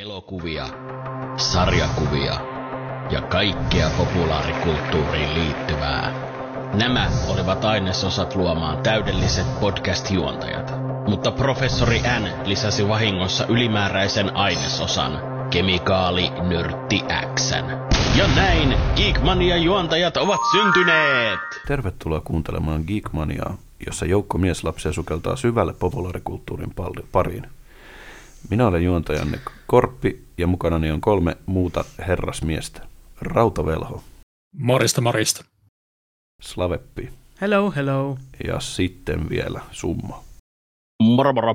elokuvia, sarjakuvia ja kaikkea populaarikulttuuriin liittyvää. Nämä olivat ainesosat luomaan täydelliset podcast-juontajat, mutta professori N lisäsi vahingossa ylimääräisen ainesosan, kemikaali nörtti X. Ja näin Geekmania-juontajat ovat syntyneet! Tervetuloa kuuntelemaan Geekmaniaa, jossa joukko mieslapsia sukeltaa syvälle populaarikulttuurin pariin. Minä olen juontajanne Korppi ja mukanani on kolme muuta herrasmiestä. Rautavelho. Morista, morista. Slaveppi. Hello, hello. Ja sitten vielä Summa. Moro, moro.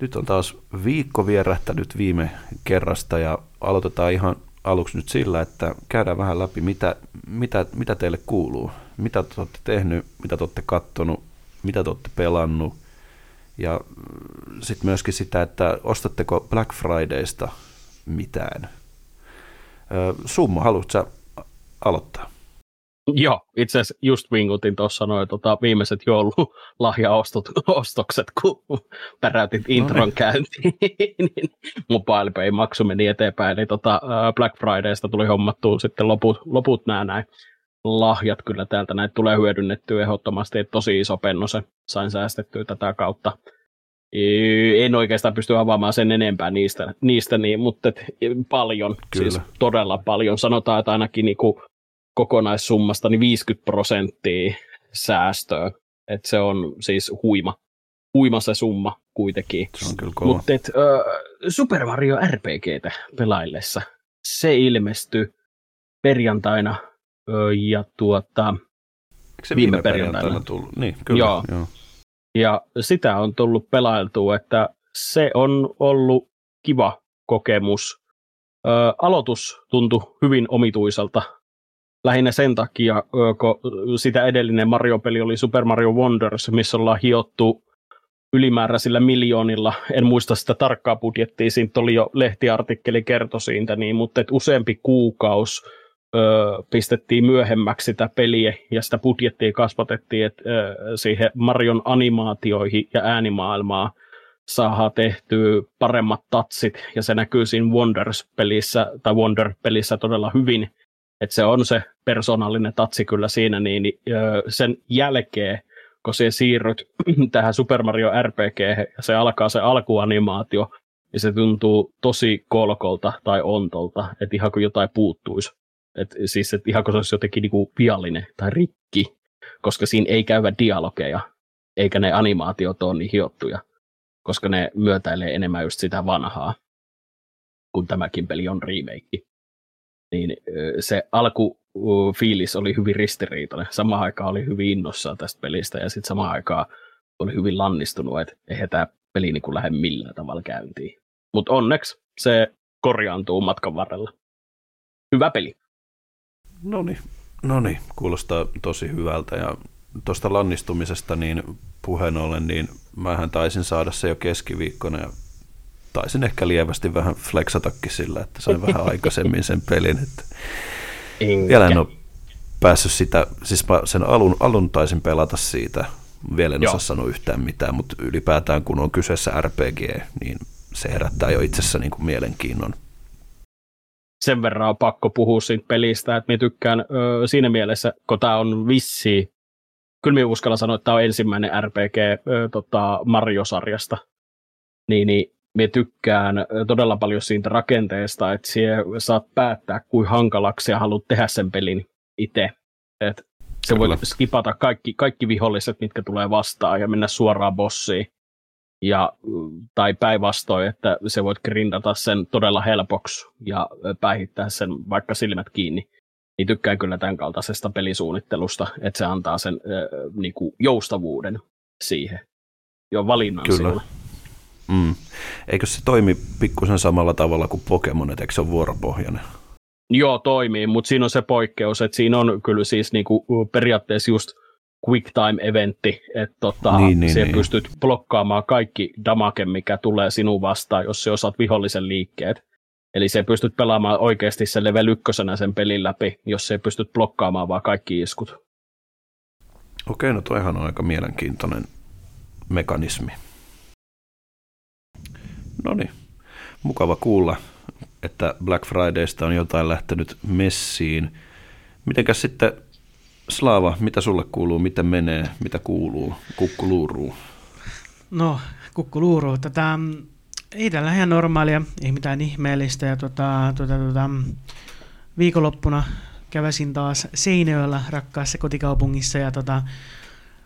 Nyt on taas viikko vierähtänyt viime kerrasta ja aloitetaan ihan aluksi nyt sillä, että käydään vähän läpi, mitä, mitä, mitä teille kuuluu. Mitä te olette tehnyt, mitä te olette kattonut, mitä te olette pelannut, ja sitten myöskin sitä, että ostatteko Black Fridaysta mitään. Summa, haluatko aloittaa? Joo, itse asiassa just vingutin tuossa noin tota, viimeiset joululahjaostokset, kun päräytit intron no niin. käyntiin, niin mobile pay maksu meni eteenpäin, niin tota, Black Fridaysta tuli hommattua sitten loput, loput nämä näin lahjat kyllä täältä näitä tulee hyödynnettyä ehdottomasti, että tosi iso penno se sain säästettyä tätä kautta. En oikeastaan pysty avaamaan sen enempää niistä, niistä niin, mutta et, paljon, kyllä. siis todella paljon. Sanotaan, että ainakin niin kuin kokonaissummasta niin 50 prosenttia säästöä. Et se on siis huima, huima se summa kuitenkin. Se on kyllä kova. Mutta et, Super Mario RPGtä pelaillessa, se ilmestyi perjantaina ja tuota, se viime, viime perjantaina. tullut? Niin, kyllä. Joo. joo. Ja sitä on tullut pelailtua, että se on ollut kiva kokemus. Ö, aloitus tuntui hyvin omituiselta. Lähinnä sen takia, kun sitä edellinen Mario-peli oli Super Mario Wonders, missä ollaan hiottu ylimääräisillä miljoonilla. En muista sitä tarkkaa budjettia, siitä oli jo lehtiartikkeli kertoi siitä, niin, mutta et useampi kuukausi ö, pistettiin myöhemmäksi sitä peliä ja sitä budjettia kasvatettiin, että siihen Marion animaatioihin ja äänimaailmaa saadaan tehtyä paremmat tatsit, ja se näkyy siinä Wonders-pelissä, tai Wonder-pelissä todella hyvin, että se on se persoonallinen tatsi kyllä siinä, niin, niin ö, sen jälkeen, kun se siirryt tähän Super Mario RPG, ja se alkaa se alkuanimaatio, niin se tuntuu tosi kolkolta tai ontolta, että ihan kuin jotain puuttuisi. Et siis et ihan kun se olisi jotenkin niinku viallinen tai rikki, koska siinä ei käyvä dialogeja, eikä ne animaatiot ole niin hiottuja, koska ne myötäilee enemmän just sitä vanhaa, kun tämäkin peli on remake. Niin se alku fiilis oli hyvin ristiriitainen. Samaan aikaan oli hyvin innossaan tästä pelistä ja sitten samaan aikaan oli hyvin lannistunut, että eihän tämä peli niin lähde millään tavalla käyntiin. Mutta onneksi se korjaantuu matkan varrella. Hyvä peli. No niin, no niin, kuulostaa tosi hyvältä ja tuosta lannistumisesta niin puheen ollen, niin mähän taisin saada se jo keskiviikkona ja taisin ehkä lievästi vähän flexatakin sillä, että sain vähän aikaisemmin sen pelin. Että vielä en ole päässyt sitä, siis mä sen alun, alun taisin pelata siitä, vielä en Joo. osaa sanoa yhtään mitään, mutta ylipäätään kun on kyseessä RPG, niin se herättää jo itsessä niin kuin mielenkiinnon sen verran on pakko puhua siitä pelistä, että minä tykkään ö, siinä mielessä, kun tämä on vissi, kyllä minä uskallan sanoa, että tämä on ensimmäinen RPG ö, tota Mario-sarjasta, niin, niin minä tykkään todella paljon siitä rakenteesta, että siellä saat päättää, kuin hankalaksi ja haluat tehdä sen pelin itse. Että se voi skipata kaikki, kaikki viholliset, mitkä tulee vastaan ja mennä suoraan bossiin ja, tai päinvastoin, että se voit grindata sen todella helpoksi ja päihittää sen vaikka silmät kiinni. Niin tykkään kyllä tämän kaltaisesta pelisuunnittelusta, että se antaa sen äh, niinku joustavuuden siihen jo valinnan Kyllä. Siinä. Mm. Eikö se toimi pikkusen samalla tavalla kuin Pokemon, että eikö se ole vuoropohjainen? Joo, toimii, mutta siinä on se poikkeus, että siinä on kyllä siis niinku periaatteessa just quick time eventti, että tota, niin, niin, niin. pystyt blokkaamaan kaikki damake, mikä tulee sinun vastaan, jos se osaat vihollisen liikkeet. Eli se pystyt pelaamaan oikeasti sen level ykkösenä sen pelin läpi, jos se pystyt blokkaamaan vaan kaikki iskut. Okei, no toihan on aika mielenkiintoinen mekanismi. No niin, mukava kuulla. että Black Fridaysta on jotain lähtenyt messiin. Mitenkäs sitten Slaava, mitä sulle kuuluu, miten menee, mitä kuuluu, kukkuluuruu? No, kukkuluuruu. Tätä, ei tällä ihan normaalia, ei mitään ihmeellistä. Ja tota, tota, tota, viikonloppuna käväsin taas Seinäjöllä rakkaassa kotikaupungissa ja tota,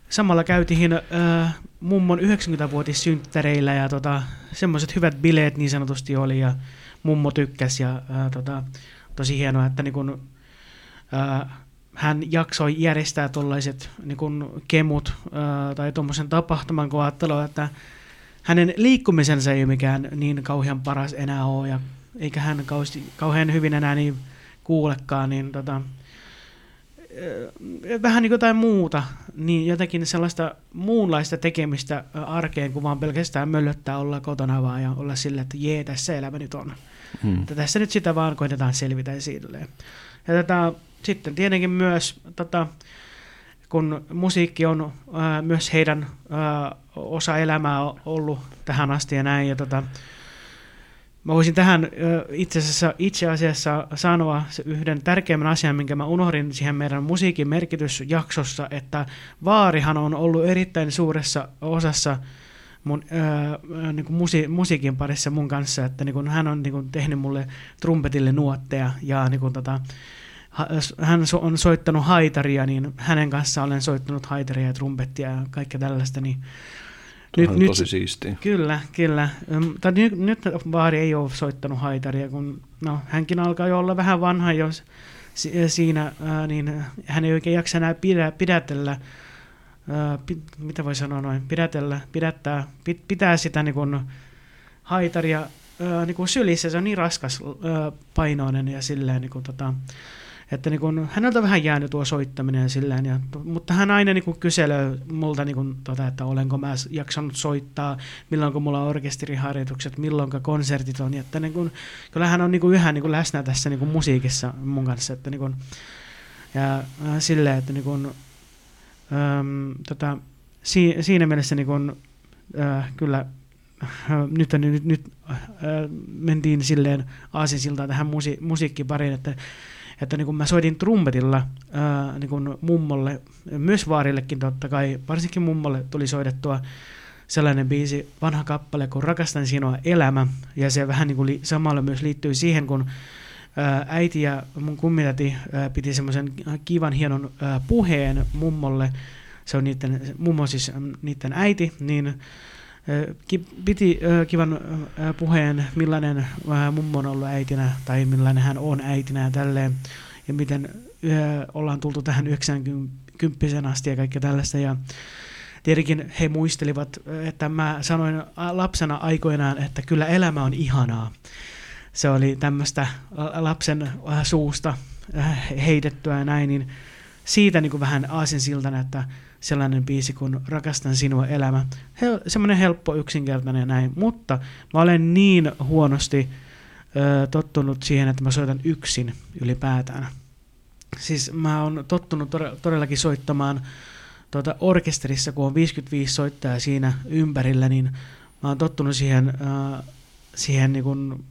samalla käytiin äh, mummon 90-vuotissynttäreillä ja tota, semmoiset hyvät bileet niin sanotusti oli ja mummo tykkäsi ja äh, tota, tosi hienoa, että niin kun, äh, hän jaksoi järjestää tuollaiset niin kemut äh, tai tuommoisen tapahtuman, kun ajattelua, että hänen liikkumisensa ei mikään niin kauhean paras enää ole ja eikä hän kausti, kauhean hyvin enää niin kuulekaan, niin tota, vähän niin jotain muuta, niin jotenkin sellaista muunlaista tekemistä arkeen, kun vaan pelkästään möllöttää olla kotona vaan ja olla sille, että jee, tässä elämä nyt on. Hmm. Että tässä nyt sitä vaan koitetaan selvitä silleen. Ja tätä, sitten tietenkin myös, tota, kun musiikki on ää, myös heidän ää, osa elämää ollut tähän asti ja näin, ja tota, Mä voisin tähän itse asiassa, itse asiassa sanoa se yhden tärkeimmän asian, minkä mä unohdin siihen meidän musiikin merkitysjaksossa, että Vaarihan on ollut erittäin suuressa osassa mun, ää, niin musi, musiikin parissa mun kanssa, että niin kuin hän on niin kuin tehnyt mulle trumpetille nuotteja ja niin kuin, tota, hän on soittanut haitaria, niin hänen kanssaan olen soittanut haitaria ja trumpettia ja kaikkea tällaista, niin nyt, on nyt, tosi siistiä. Kyllä, kyllä. Tai nyt, nyt Vaari ei ole soittanut haitaria, kun no, hänkin alkaa jo olla vähän vanha, jos siinä, ää, niin hän ei oikein jaksa enää pidä, pidätellä, ää, mitä voi sanoa noin, pidätellä, pidättää, pit, pitää sitä niin kuin, haitaria ää, niin kuin sylissä, se on niin raskas ää, painoinen ja silleen niin kuin, tota, että niin kun, häneltä vähän jäänyt tuo soittaminen ja silleen, ja, mutta hän aina niin kyselee multa, niin kun, tota, että olenko mä jaksanut soittaa, milloin mulla on orkesteriharjoitukset, milloin konsertit on, että niin kun, kyllä hän on niin kun, yhä niin kun, läsnä tässä niin kun, musiikissa mun kanssa, että niin kun, ja äh, silleen, että niin kun, äm, tota, si, siinä mielessä niin kun, äh, kyllä äh, nyt, nyt, nyt äh, mentiin silleen aasinsiltaan tähän musi, musiikkipariin, että että niin kun mä soitin trumpetilla ää, niin kun mummolle, myös vaarillekin totta kai, varsinkin mummolle tuli soidettua sellainen biisi, vanha kappale kuin Rakastan sinua elämä, ja se vähän niin kuin li, samalla myös liittyy siihen, kun ää, äiti ja mun kummitati ää, piti semmoisen kivan hienon ää, puheen mummolle, se on niiden, mummo siis niiden äiti, niin piti kivan puheen, millainen mummo on ollut äitinä tai millainen hän on äitinä ja tälleen, ja miten ollaan tultu tähän 90 asti ja kaikkea tällaista. Ja tietenkin he muistelivat, että mä sanoin lapsena aikoinaan, että kyllä elämä on ihanaa. Se oli tämmöistä lapsen suusta heitettyä ja näin, niin siitä niin kuin vähän aasinsiltana, että sellainen biisi kuin Rakastan sinua elämä. Hel- semmoinen helppo, yksinkertainen ja näin. Mutta mä olen niin huonosti ö, tottunut siihen, että mä soitan yksin ylipäätään. Siis mä oon tottunut todellakin soittamaan tuota orkesterissa, kun on 55 soittajaa siinä ympärillä, niin mä oon tottunut siihen, äh, siihen niin kuin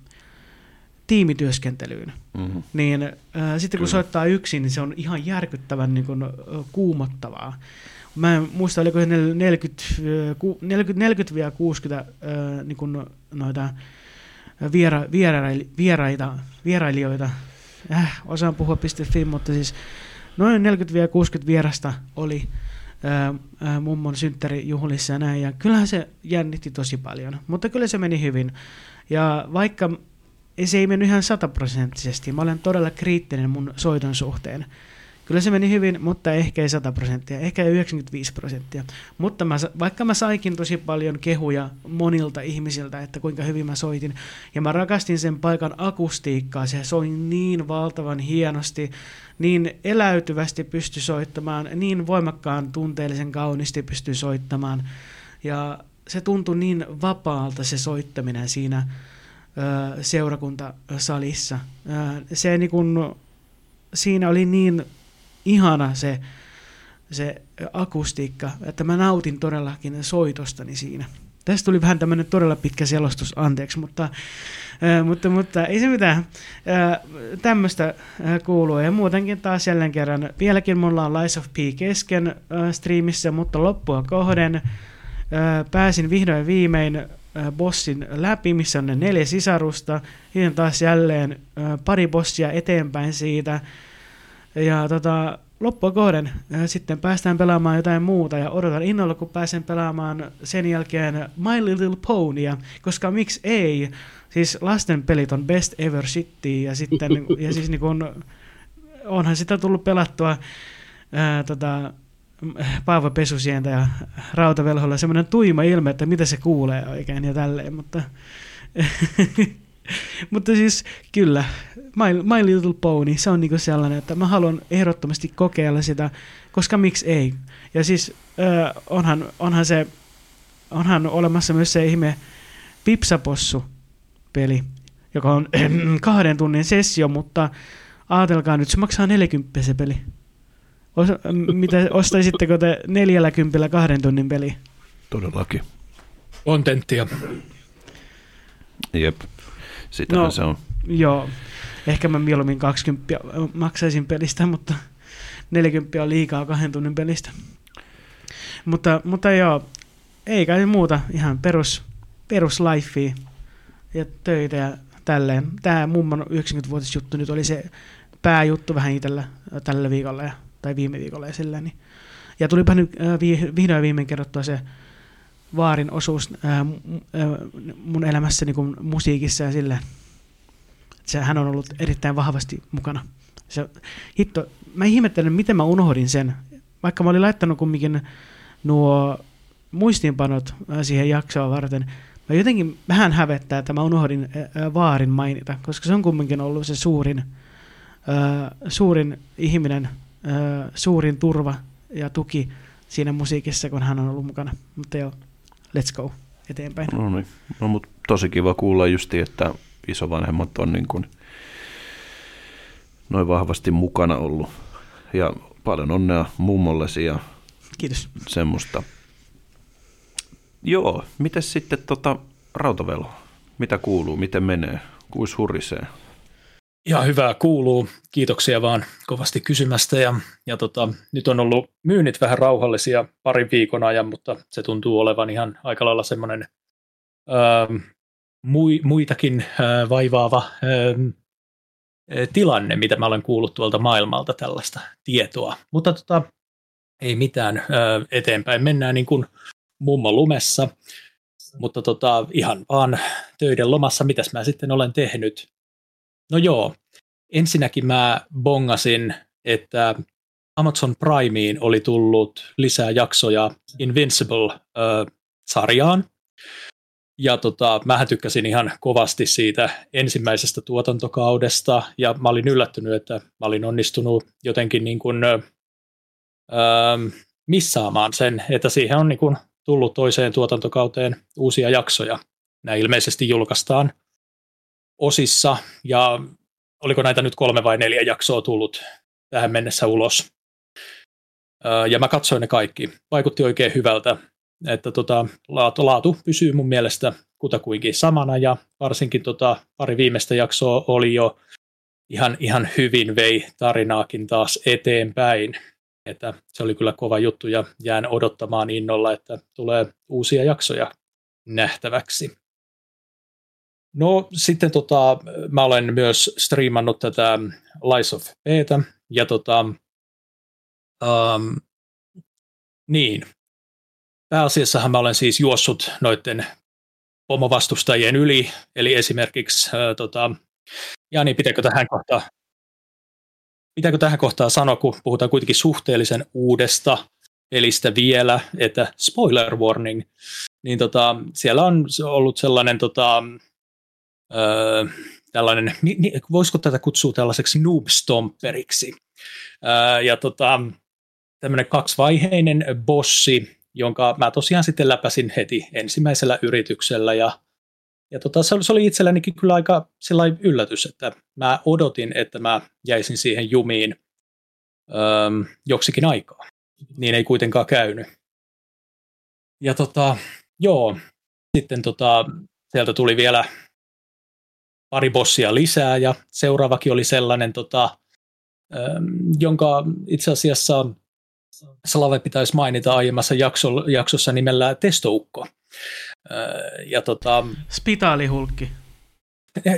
tiimityöskentelyyn. Mm-hmm. Niin äh, sitten kun Kyllä. soittaa yksin, niin se on ihan järkyttävän niin kuin, kuumottavaa mä en muista, oliko se 40, 40, 60 niin noita viera, vieraili, vieraita, vierailijoita, äh, osaan puhua .fi, mutta siis noin 40-60 vierasta oli ää, mummon synttärijuhlissa ja näin, ja kyllähän se jännitti tosi paljon, mutta kyllä se meni hyvin. Ja vaikka se ei mennyt ihan sataprosenttisesti, mä olen todella kriittinen mun soiton suhteen, Kyllä se meni hyvin, mutta ehkä ei 100 prosenttia, ehkä 95 prosenttia. Mutta mä, vaikka mä saikin tosi paljon kehuja monilta ihmisiltä, että kuinka hyvin mä soitin, ja mä rakastin sen paikan akustiikkaa, se soi niin valtavan hienosti, niin eläytyvästi pysty soittamaan, niin voimakkaan tunteellisen kaunisti pysty soittamaan, ja se tuntui niin vapaalta se soittaminen siinä seurakuntasalissa. Se niin kun, siinä oli niin ihana se, se akustiikka, että mä nautin todellakin soitostani siinä. Tästä tuli vähän tämmöinen todella pitkä selostus, anteeksi, mutta mutta, mutta ei se mitään. Tämmöistä kuuluu. Ja muutenkin taas jälleen kerran, vieläkin mulla on Lies of P kesken striimissä, mutta loppua kohden pääsin vihdoin viimein bossin läpi, missä on ne neljä sisarusta. Sitten taas jälleen pari bossia eteenpäin siitä. Ja tota, loppua kohden sitten päästään pelaamaan jotain muuta ja odotan innolla, kun pääsen pelaamaan sen jälkeen My Little Ponya, koska miksi ei? Siis lasten pelit on best ever shitty ja sitten ja siis niin kun, onhan sitä tullut pelattua ää, tota, Paavo Pesusientä ja Rautavelholla semmoinen tuima ilme, että mitä se kuulee oikein ja tälleen, mutta Mutta siis kyllä, My, My Little Pony, se on niinku sellainen, että mä haluan ehdottomasti kokeilla sitä, koska miksi ei. Ja siis äh, onhan, onhan se, onhan olemassa myös se ihme Pipsapossu-peli, joka on kahden tunnin sessio, mutta ajatelkaa nyt, se maksaa 40 se peli. Os, mitä, ostaisitteko te 40 kahden tunnin peli? Todellakin. Kontenttia. Jep. Sitähän no, se on. Joo, ehkä mä mieluummin 20 maksaisin pelistä, mutta 40 on liikaa kahden tunnin pelistä. Mutta, mutta joo, ei kai muuta, ihan perus, perus life ja töitä ja tälleen. Tämä mummon 90-vuotisjuttu nyt oli se pääjuttu vähän itsellä tällä viikolla ja, tai viime viikolla ja sillä. Niin. Ja tulipa nyt äh, vihdoin viimein kerrottua se vaarin osuus ää, mun elämässä niin kuin musiikissa ja silleen. Se, hän on ollut erittäin vahvasti mukana. Se, hitto, mä ihmettelen, miten mä unohdin sen. Vaikka mä olin laittanut kumminkin nuo muistiinpanot siihen jaksoa varten, mä jotenkin vähän hävettää, että mä unohdin ää, vaarin mainita, koska se on kumminkin ollut se suurin, ää, suurin ihminen, ää, suurin turva ja tuki siinä musiikissa, kun hän on ollut mukana. Mutta joo, let's go eteenpäin. No niin, no, mutta tosi kiva kuulla justi, että isovanhemmat on niin kuin noin vahvasti mukana ollut. Ja paljon onnea mummollesi ja Kiitos. semmoista. Joo, miten sitten tota rautavelo? Mitä kuuluu, miten menee, kuis hurisee? Ihan hyvää kuuluu. Kiitoksia vaan kovasti kysymästä. Ja, ja tota, nyt on ollut myynnit vähän rauhallisia parin viikon ajan, mutta se tuntuu olevan ihan aika lailla semmoinen mui, muitakin vaivaava tilanne, mitä mä olen kuullut tuolta maailmalta tällaista tietoa. Mutta tota, ei mitään, ää, eteenpäin mennään niin kuin mummo lumessa. Mutta tota, ihan vaan töiden lomassa, mitäs mä sitten olen tehnyt. No joo, ensinnäkin mä bongasin, että Amazon Primeen oli tullut lisää jaksoja Invincible-sarjaan. Ja tota, mähän tykkäsin ihan kovasti siitä ensimmäisestä tuotantokaudesta, ja mä olin yllättynyt, että mä olin onnistunut jotenkin niin kuin, ö, missaamaan sen, että siihen on niin kuin tullut toiseen tuotantokauteen uusia jaksoja. Nämä ilmeisesti julkaistaan osissa, ja oliko näitä nyt kolme vai neljä jaksoa tullut tähän mennessä ulos. Ja mä katsoin ne kaikki. Vaikutti oikein hyvältä, että tota, laatu, laatu pysyy mun mielestä kutakuinkin samana, ja varsinkin tota, pari viimeistä jaksoa oli jo ihan, ihan hyvin vei tarinaakin taas eteenpäin. Että se oli kyllä kova juttu, ja jään odottamaan innolla, että tulee uusia jaksoja nähtäväksi. No sitten tota, mä olen myös striimannut tätä Lies of Beta, ja tota, um, niin, pääasiassahan mä olen siis juossut noiden pomovastustajien yli, eli esimerkiksi äh, tota, ja niin, pitääkö tähän kohtaan Pitääkö tähän kohtaan sanoa, kun puhutaan kuitenkin suhteellisen uudesta pelistä vielä, että spoiler warning, niin tota, siellä on ollut sellainen tota, öö, tällainen, voisiko tätä kutsua tällaiseksi noob-stomperiksi. Öö, ja tota, tämmöinen kaksivaiheinen bossi, jonka mä tosiaan sitten läpäsin heti ensimmäisellä yrityksellä ja ja tota, se, oli itsellänikin kyllä aika sellainen yllätys, että mä odotin, että mä jäisin siihen jumiin öö, joksikin aikaa. Niin ei kuitenkaan käynyt. Ja tota, joo, sitten tota, sieltä tuli vielä pari bossia lisää ja seuraavakin oli sellainen, tota, jonka itse asiassa Slave pitäisi mainita aiemmassa jaksossa nimellä Testoukko. Ja tota, Spitaalihulkki.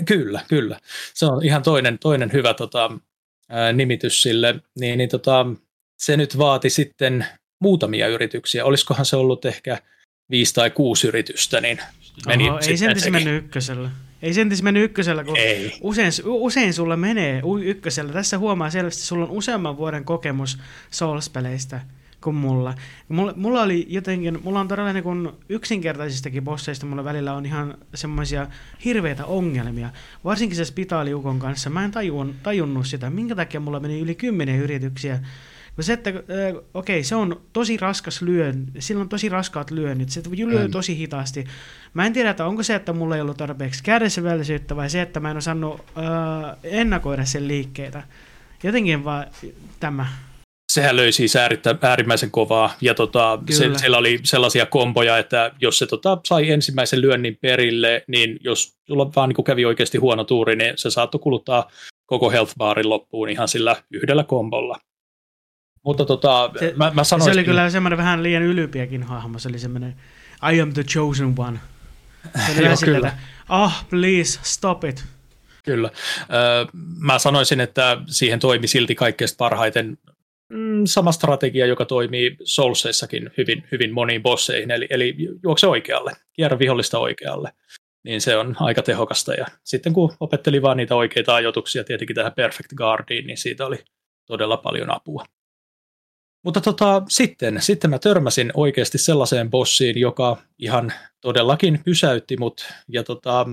Kyllä, kyllä. Se on ihan toinen, toinen hyvä tota, nimitys sille. Niin, niin tota, se nyt vaati sitten muutamia yrityksiä. Olisikohan se ollut ehkä viisi tai kuusi yritystä, niin meni Oho, ei sentis mennyt ykkösellä. Ei sentis mennyt ykkösellä, kun ei. Usein, usein sulla menee ykkösellä. Tässä huomaa selvästi, että sulla on useamman vuoden kokemus Souls-peleistä kuin mulla. mulla. Mulla oli jotenkin, mulla on todella niin kuin yksinkertaisistakin bosseista, mulla välillä on ihan semmoisia hirveitä ongelmia. Varsinkin se Spitaaliukon kanssa, mä en tajun, tajunnut sitä, minkä takia mulla meni yli kymmenen yrityksiä No se, että okei, okay, se on tosi raskas lyön, sillä on tosi raskaat lyönnit, se lyö mm. tosi hitaasti. Mä en tiedä, että onko se, että mulla ei ollut tarpeeksi kärsivällisyyttä vai se, että mä en osannut äh, ennakoida sen liikkeitä. Jotenkin vaan tämä. Sehän löi siis äärimmäisen kovaa, ja tota, se, siellä oli sellaisia komboja, että jos se tota, sai ensimmäisen lyönnin perille, niin jos sulla vaan niin kävi oikeasti huono tuuri, niin se saattoi kuluttaa koko health barin loppuun ihan sillä yhdellä kombolla. Mutta tota, se, mä, mä sanoisin... Se oli kyllä semmoinen vähän liian ylpiäkin hahmo, se oli semmoinen I am the chosen one. Se oli Joo, kyllä. Että, ah, oh, please, stop it. Kyllä. mä sanoisin, että siihen toimi silti kaikkein parhaiten mm, sama strategia, joka toimii Soulseissakin hyvin, hyvin moniin bosseihin, eli, eli juokse oikealle, kierrä vihollista oikealle. Niin se on aika tehokasta. Ja sitten kun opetteli vaan niitä oikeita ajoituksia tietenkin tähän Perfect Guardiin, niin siitä oli todella paljon apua. Mutta tota, sitten, sitten mä törmäsin oikeasti sellaiseen bossiin, joka ihan todellakin pysäytti mut. Ja tota,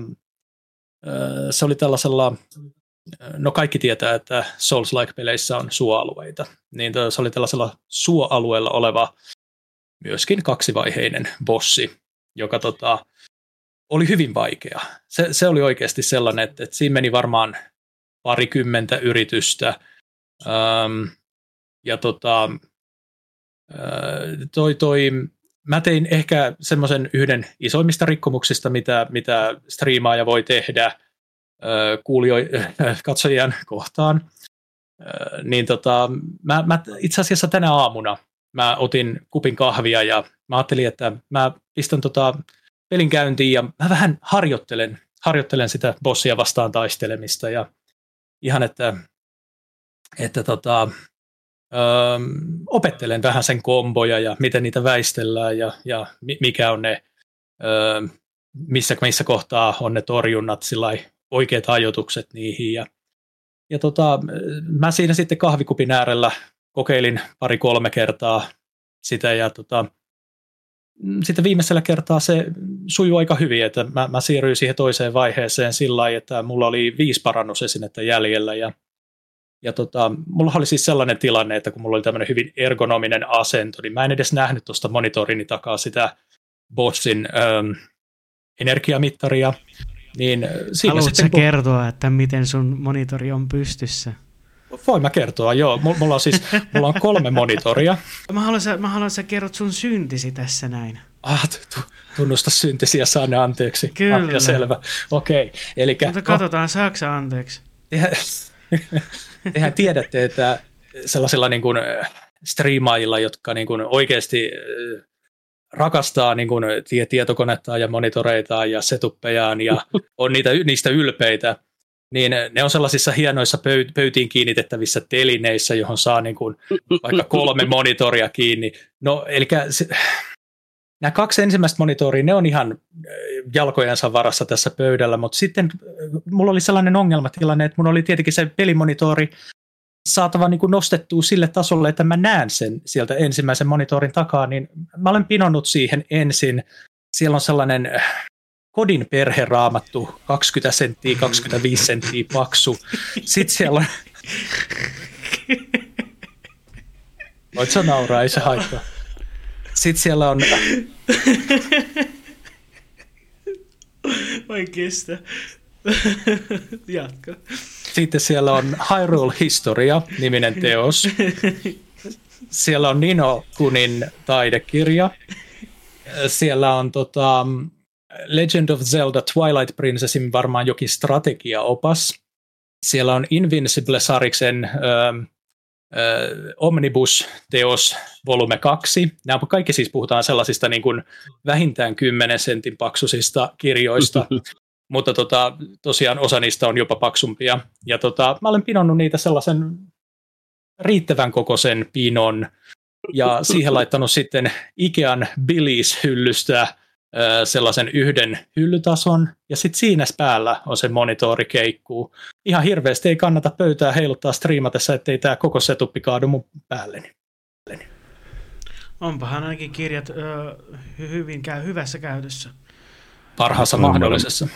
se oli tällaisella, no kaikki tietää, että Souls-like-peleissä on suoalueita. Niin se oli tällaisella suoalueella oleva myöskin kaksivaiheinen bossi, joka tota, oli hyvin vaikea. Se, se oli oikeasti sellainen, että, että siinä meni varmaan parikymmentä yritystä. Öm, ja tota, toi, toi, mä tein ehkä semmoisen yhden isoimmista rikkomuksista, mitä, mitä striimaaja voi tehdä kuulio, katsojien kohtaan. Niin tota, mä, mä itse asiassa tänä aamuna mä otin kupin kahvia ja mä ajattelin, että mä pistän tota pelin käyntiin ja mä vähän harjoittelen, harjoittelen sitä bossia vastaan taistelemista ja ihan, että, että tota, öö, opettelen vähän sen komboja ja miten niitä väistellään ja, ja mikä on ne, öö, missä, missä kohtaa on ne torjunnat, sillä oikeat ajoitukset niihin. Ja, ja tota, mä siinä sitten kahvikupin äärellä kokeilin pari-kolme kertaa sitä ja tota, sitten viimeisellä kertaa se sujuu aika hyvin, että mä, mä siirryin siihen toiseen vaiheeseen sillä lailla, että mulla oli viisi parannusesinettä jäljellä ja ja tota, mulla oli siis sellainen tilanne, että kun mulla oli tämmöinen hyvin ergonominen asento, niin mä en edes nähnyt tuosta monitorini takaa sitä bossin ähm, energiamittaria. Niin siinä Haluatko sitten, kun... kertoa, että miten sun monitori on pystyssä? Voin mä kertoa, joo. Mulla on siis mulla on kolme monitoria. Mä haluan, sä, mä haluan, sä kerrot sun syntisi tässä näin. Ah, tunnusta syntisiä, saa ne anteeksi. Kyllä. Ah, selvä. Okei. Okay. Elikkä, Mutta katsotaan, no, saako anteeksi? Tehän tiedätte, että sellaisilla niin kuin striimaajilla, jotka niin kuin oikeasti rakastaa niin kuin tietokonetta ja monitoreita ja setuppejaan ja on niitä, niistä ylpeitä, niin ne on sellaisissa hienoissa pöytiin kiinnitettävissä telineissä, johon saa niin kuin vaikka kolme monitoria kiinni. No, eli se, nämä kaksi ensimmäistä monitoria, ne on ihan äh, jalkojensa varassa tässä pöydällä, mutta sitten äh, mulla oli sellainen ongelmatilanne, että mun oli tietenkin se pelimonitori saatava niin kuin nostettua sille tasolle, että mä näen sen sieltä ensimmäisen monitorin takaa, niin mä olen pinonnut siihen ensin. Siellä on sellainen äh, kodin perheraamattu, 20 senttiä, 25 senttiä paksu. Sitten siellä on... Voit sä nauraa, ei se haittaa. Sitten siellä on... Vai kestä. Jatka. Sitten siellä on Hyrule Historia, niminen teos. Siellä on Nino Kunin taidekirja. Siellä on tota, Legend of Zelda Twilight Princessin varmaan jokin strategiaopas. Siellä on Invincible-sariksen ö, ö, Omnibus-teos volume 2. Nämä kaikki siis puhutaan sellaisista niin kuin vähintään 10 sentin paksusista kirjoista, mutta tota, tosiaan osa niistä on jopa paksumpia. Ja tota, mä olen pinonnut niitä sellaisen riittävän kokoisen pinon ja siihen laittanut sitten Ikean Billis-hyllystä sellaisen yhden hyllytason, ja sitten siinä päällä on se monitori keikkuu. Ihan hirveästi ei kannata pöytää heiluttaa striimatessa, ettei tämä koko setuppi kaadu mun päälleni. Onpahan ainakin kirjat ö, hyvin käy, hyvässä käytössä. Parhaassa mahdollisessa.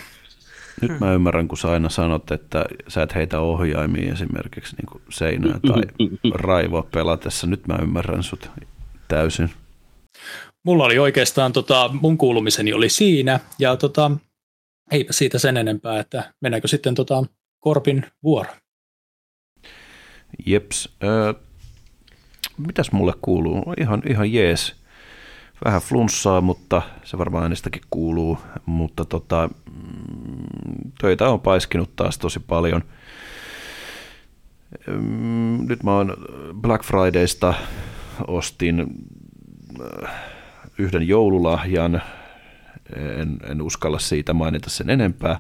Nyt mä ymmärrän, kun sä aina sanot, että sä et heitä ohjaimia esimerkiksi niin seinää tai raivoa pelatessa. Nyt mä ymmärrän sut täysin. Mulla oli oikeastaan, tota, mun kuulumiseni oli siinä, ja tota, eipä siitä sen enempää, että mennäänkö sitten tota, Korpin vuoro. Jeps. Ö, mitäs mulle kuuluu? Ihan, ihan jees. Vähän flunssaa, mutta se varmaan äänestäkin kuuluu. Mutta tota, mm, töitä on paiskinut taas tosi paljon. Nyt mä oon Black Fridaysta ostin yhden joululahjan, en, en uskalla siitä mainita sen enempää,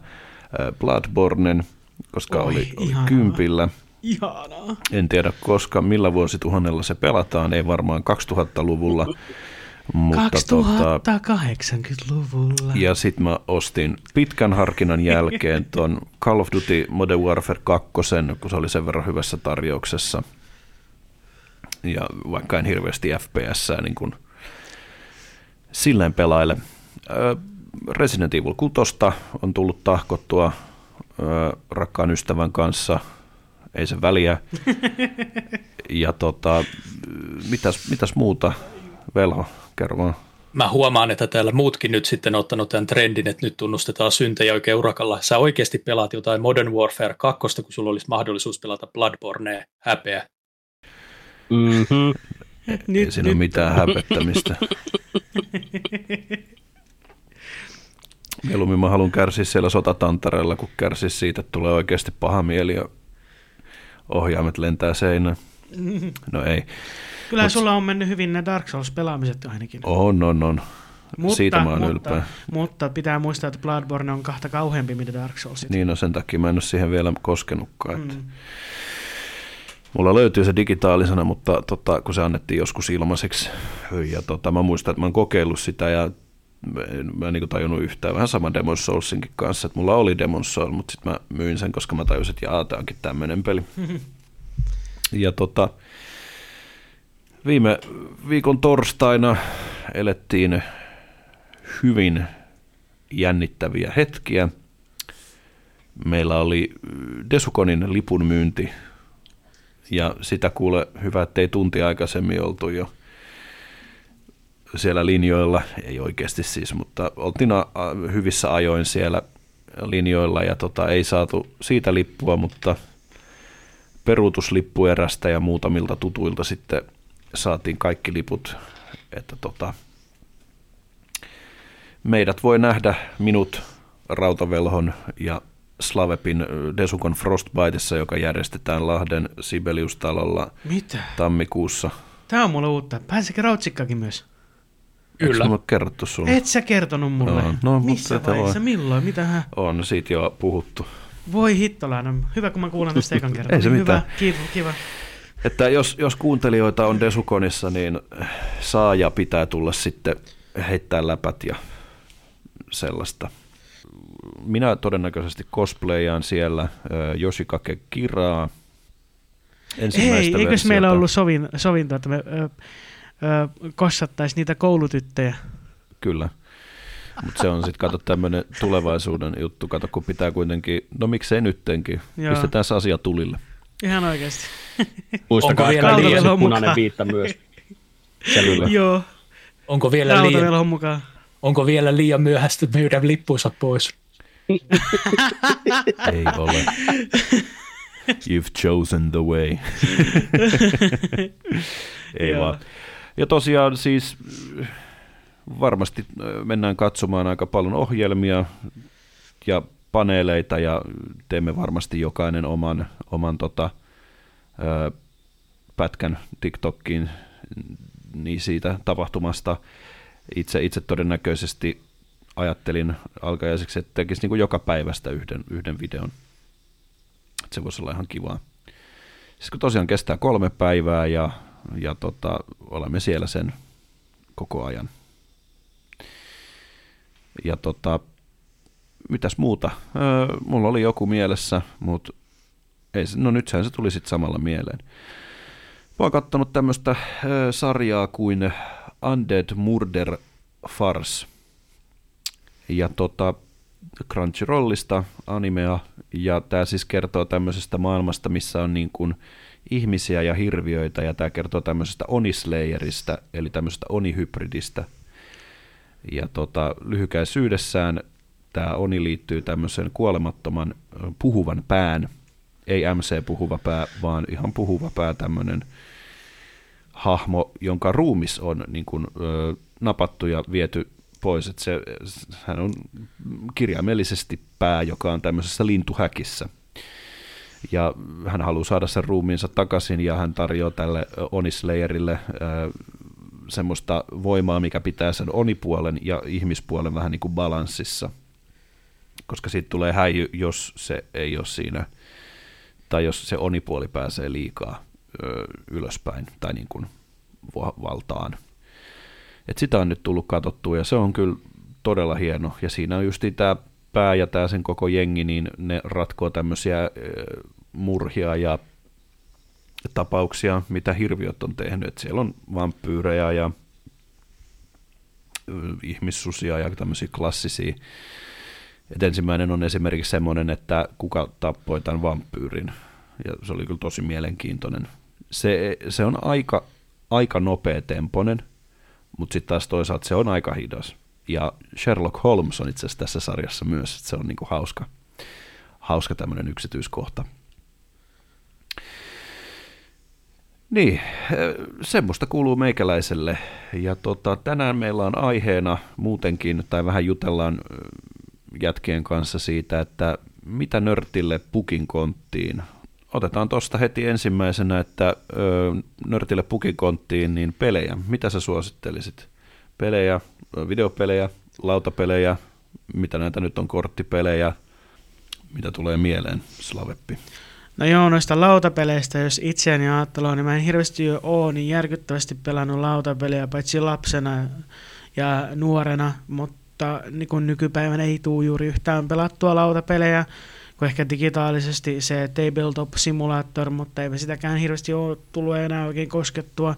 Bloodbornen, koska Oi, oli, oli kympillä. Ihanaa. En tiedä koska, millä vuosituhannella se pelataan, ei varmaan 2000-luvulla. Mutta 2080-luvulla. Tota, ja sitten mä ostin pitkän harkinnan jälkeen ton Call of Duty Modern Warfare 2, kun se oli sen verran hyvässä tarjouksessa. Ja vaikka en hirveästi FPS niin kun silleen pelaile. Resident Evil 6 on tullut tahkottua rakkaan ystävän kanssa, ei se väliä. Ja tota, mitäs, mitäs muuta, Velho, kerro vaan. Mä huomaan, että täällä muutkin nyt sitten ottanut tämän trendin, että nyt tunnustetaan syntejä oikein urakalla. Sä oikeasti pelaat jotain Modern Warfare 2, kun sulla olisi mahdollisuus pelata Bloodborne häpeä. Mm-hmm. Nyt, Ei siinä nyt. ole mitään häpettämistä. Mieluummin mä haluan kärsiä siellä sotatantareella, kun kärsiä siitä, että tulee oikeasti paha mieli ja ohjaimet lentää seinään. No ei. Kyllä Mut, sulla on mennyt hyvin ne Dark Souls-pelaamiset ainakin. On, on, on. Mutta, Siitä mä oon mutta, ylpeä. Mutta pitää muistaa, että Bloodborne on kahta kauheampi, mitä Dark Souls. Niin, no sen takia mä en ole siihen vielä koskenutkaan. Että. Mm. Mulla löytyy se digitaalisena, mutta tota, kun se annettiin joskus ilmaiseksi, ja tota, mä muistan, että mä oon kokeillut sitä ja mä en niin tajunnut yhtään. Vähän sama Demon Soulsinkin kanssa, että mulla oli Demon Soul, mutta sitten mä myin sen, koska mä tajusin, että jaa, tää onkin tämmöinen peli. ja tota, viime viikon torstaina elettiin hyvin jännittäviä hetkiä. Meillä oli Desukonin lipun myynti ja sitä kuule hyvä, ettei tunti aikaisemmin oltu jo siellä linjoilla, ei oikeasti siis, mutta oltiin hyvissä ajoin siellä linjoilla ja tota, ei saatu siitä lippua, mutta peruutuslippuerästä ja muutamilta tutuilta sitten saatiin kaikki liput, että tota, meidät voi nähdä minut Rautavelhon ja Slavepin Desukon Frostbiteissa, joka järjestetään Lahden Sibeliustalolla Mitä? tammikuussa. Tämä on mulle uutta. Pääsikö Rautsikkakin myös? Kyllä. Eikö kerrottu sulle? Et sä kertonut mulle. No, no, Missä vaiheessa? Voi. Milloin? Mitähän? On siitä jo puhuttu. Voi hittolainen. Hyvä, kun mä kuulen tästä ekan kerran. Ei se Hyvä, mitään. kiva, kiva. Että jos, jos kuuntelijoita on Desukonissa, niin saa ja pitää tulla sitten heittää läpät ja sellaista minä todennäköisesti cosplayaan siellä Yoshikake Kiraa. Hei, eikös meillä ollut sovin, sovinto, että me ö, ö, kossattaisiin niitä koulutyttöjä? Kyllä. Mutta se on sitten, kato, tämmöinen tulevaisuuden juttu. Kato, kun pitää kuitenkin, no miksei nyttenkin, Joo. pistetään se asia tulille. Ihan oikeasti. Muistakaa, vielä liian punainen viitta myös. Joo. Onko vielä, liian, mukaan. onko vielä liian myöhäistä myydä lippuunsa pois? Ei ole. You've chosen the way. Ei vaan. Ja tosiaan siis varmasti mennään katsomaan aika paljon ohjelmia ja paneeleita ja teemme varmasti jokainen oman, oman tota, ö, pätkän TikTokkiin niin siitä tapahtumasta. Itse, itse todennäköisesti ajattelin alkajaiseksi, että tekisi niin kuin joka päivästä yhden, yhden videon. Että se voisi olla ihan kivaa. Siis kun tosiaan kestää kolme päivää ja, ja tota, olemme siellä sen koko ajan. Ja tota, mitäs muuta? Öö, mulla oli joku mielessä, mutta ei, no nythän se tuli sitten samalla mieleen. Mä oon kattonut tämmöistä öö, sarjaa kuin Undead Murder Farce. Ja tota, Crunchyrollista animea, ja tämä siis kertoo tämmöisestä maailmasta, missä on niin kuin ihmisiä ja hirviöitä, ja tämä kertoo tämmöisestä Onislayerista, eli tämmöisestä Onihybridistä. Ja tota, lyhykäisyydessään tämä Oni liittyy tämmöisen kuolemattoman puhuvan pään, ei MC-puhuva pää, vaan ihan puhuva pää, tämmöinen hahmo, jonka ruumis on niin kuin, ö, napattu ja viety pois. Että se, hän on kirjaimellisesti pää, joka on tämmöisessä lintuhäkissä. Ja hän haluaa saada sen ruumiinsa takaisin ja hän tarjoaa tälle Onislayerille semmoista voimaa, mikä pitää sen onipuolen ja ihmispuolen vähän niin kuin balanssissa. Koska siitä tulee häijy, jos se ei ole siinä, tai jos se onipuoli pääsee liikaa ö, ylöspäin tai niin kuin valtaan. Et sitä on nyt tullut katsottua ja se on kyllä todella hieno. Ja siinä on just tämä pää ja tämä sen koko jengi, niin ne ratkoo tämmöisiä murhia ja tapauksia, mitä hirviöt on tehnyt. Et siellä on vampyyrejä ja ihmissusia ja tämmöisiä klassisia. Et ensimmäinen on esimerkiksi semmoinen, että kuka tappoi tämän vampyyrin. Ja se oli kyllä tosi mielenkiintoinen. Se, se on aika, aika nopea temponen, mutta sitten taas toisaalta se on aika hidas. Ja Sherlock Holmes on itse asiassa tässä sarjassa myös, että se on niinku hauska, hauska tämmöinen yksityiskohta. Niin, semmoista kuuluu meikäläiselle. Ja tota, tänään meillä on aiheena muutenkin, tai vähän jutellaan jätkien kanssa siitä, että mitä nörtille pukin konttiin. Otetaan tuosta heti ensimmäisenä, että ö, nörtille pukin konttiin, niin pelejä. Mitä sä suosittelisit? Pelejä, videopelejä, lautapelejä, mitä näitä nyt on, korttipelejä, mitä tulee mieleen, Slaveppi? No joo, noista lautapeleistä, jos itseäni ajattelua, niin mä en hirveästi jo ole niin järkyttävästi pelannut lautapelejä, paitsi lapsena ja nuorena, mutta niin kun nykypäivänä ei tule juuri yhtään pelattua lautapelejä, kun ehkä digitaalisesti se Tabletop Simulator, mutta eipä sitäkään hirveästi ole tullut enää oikein koskettua.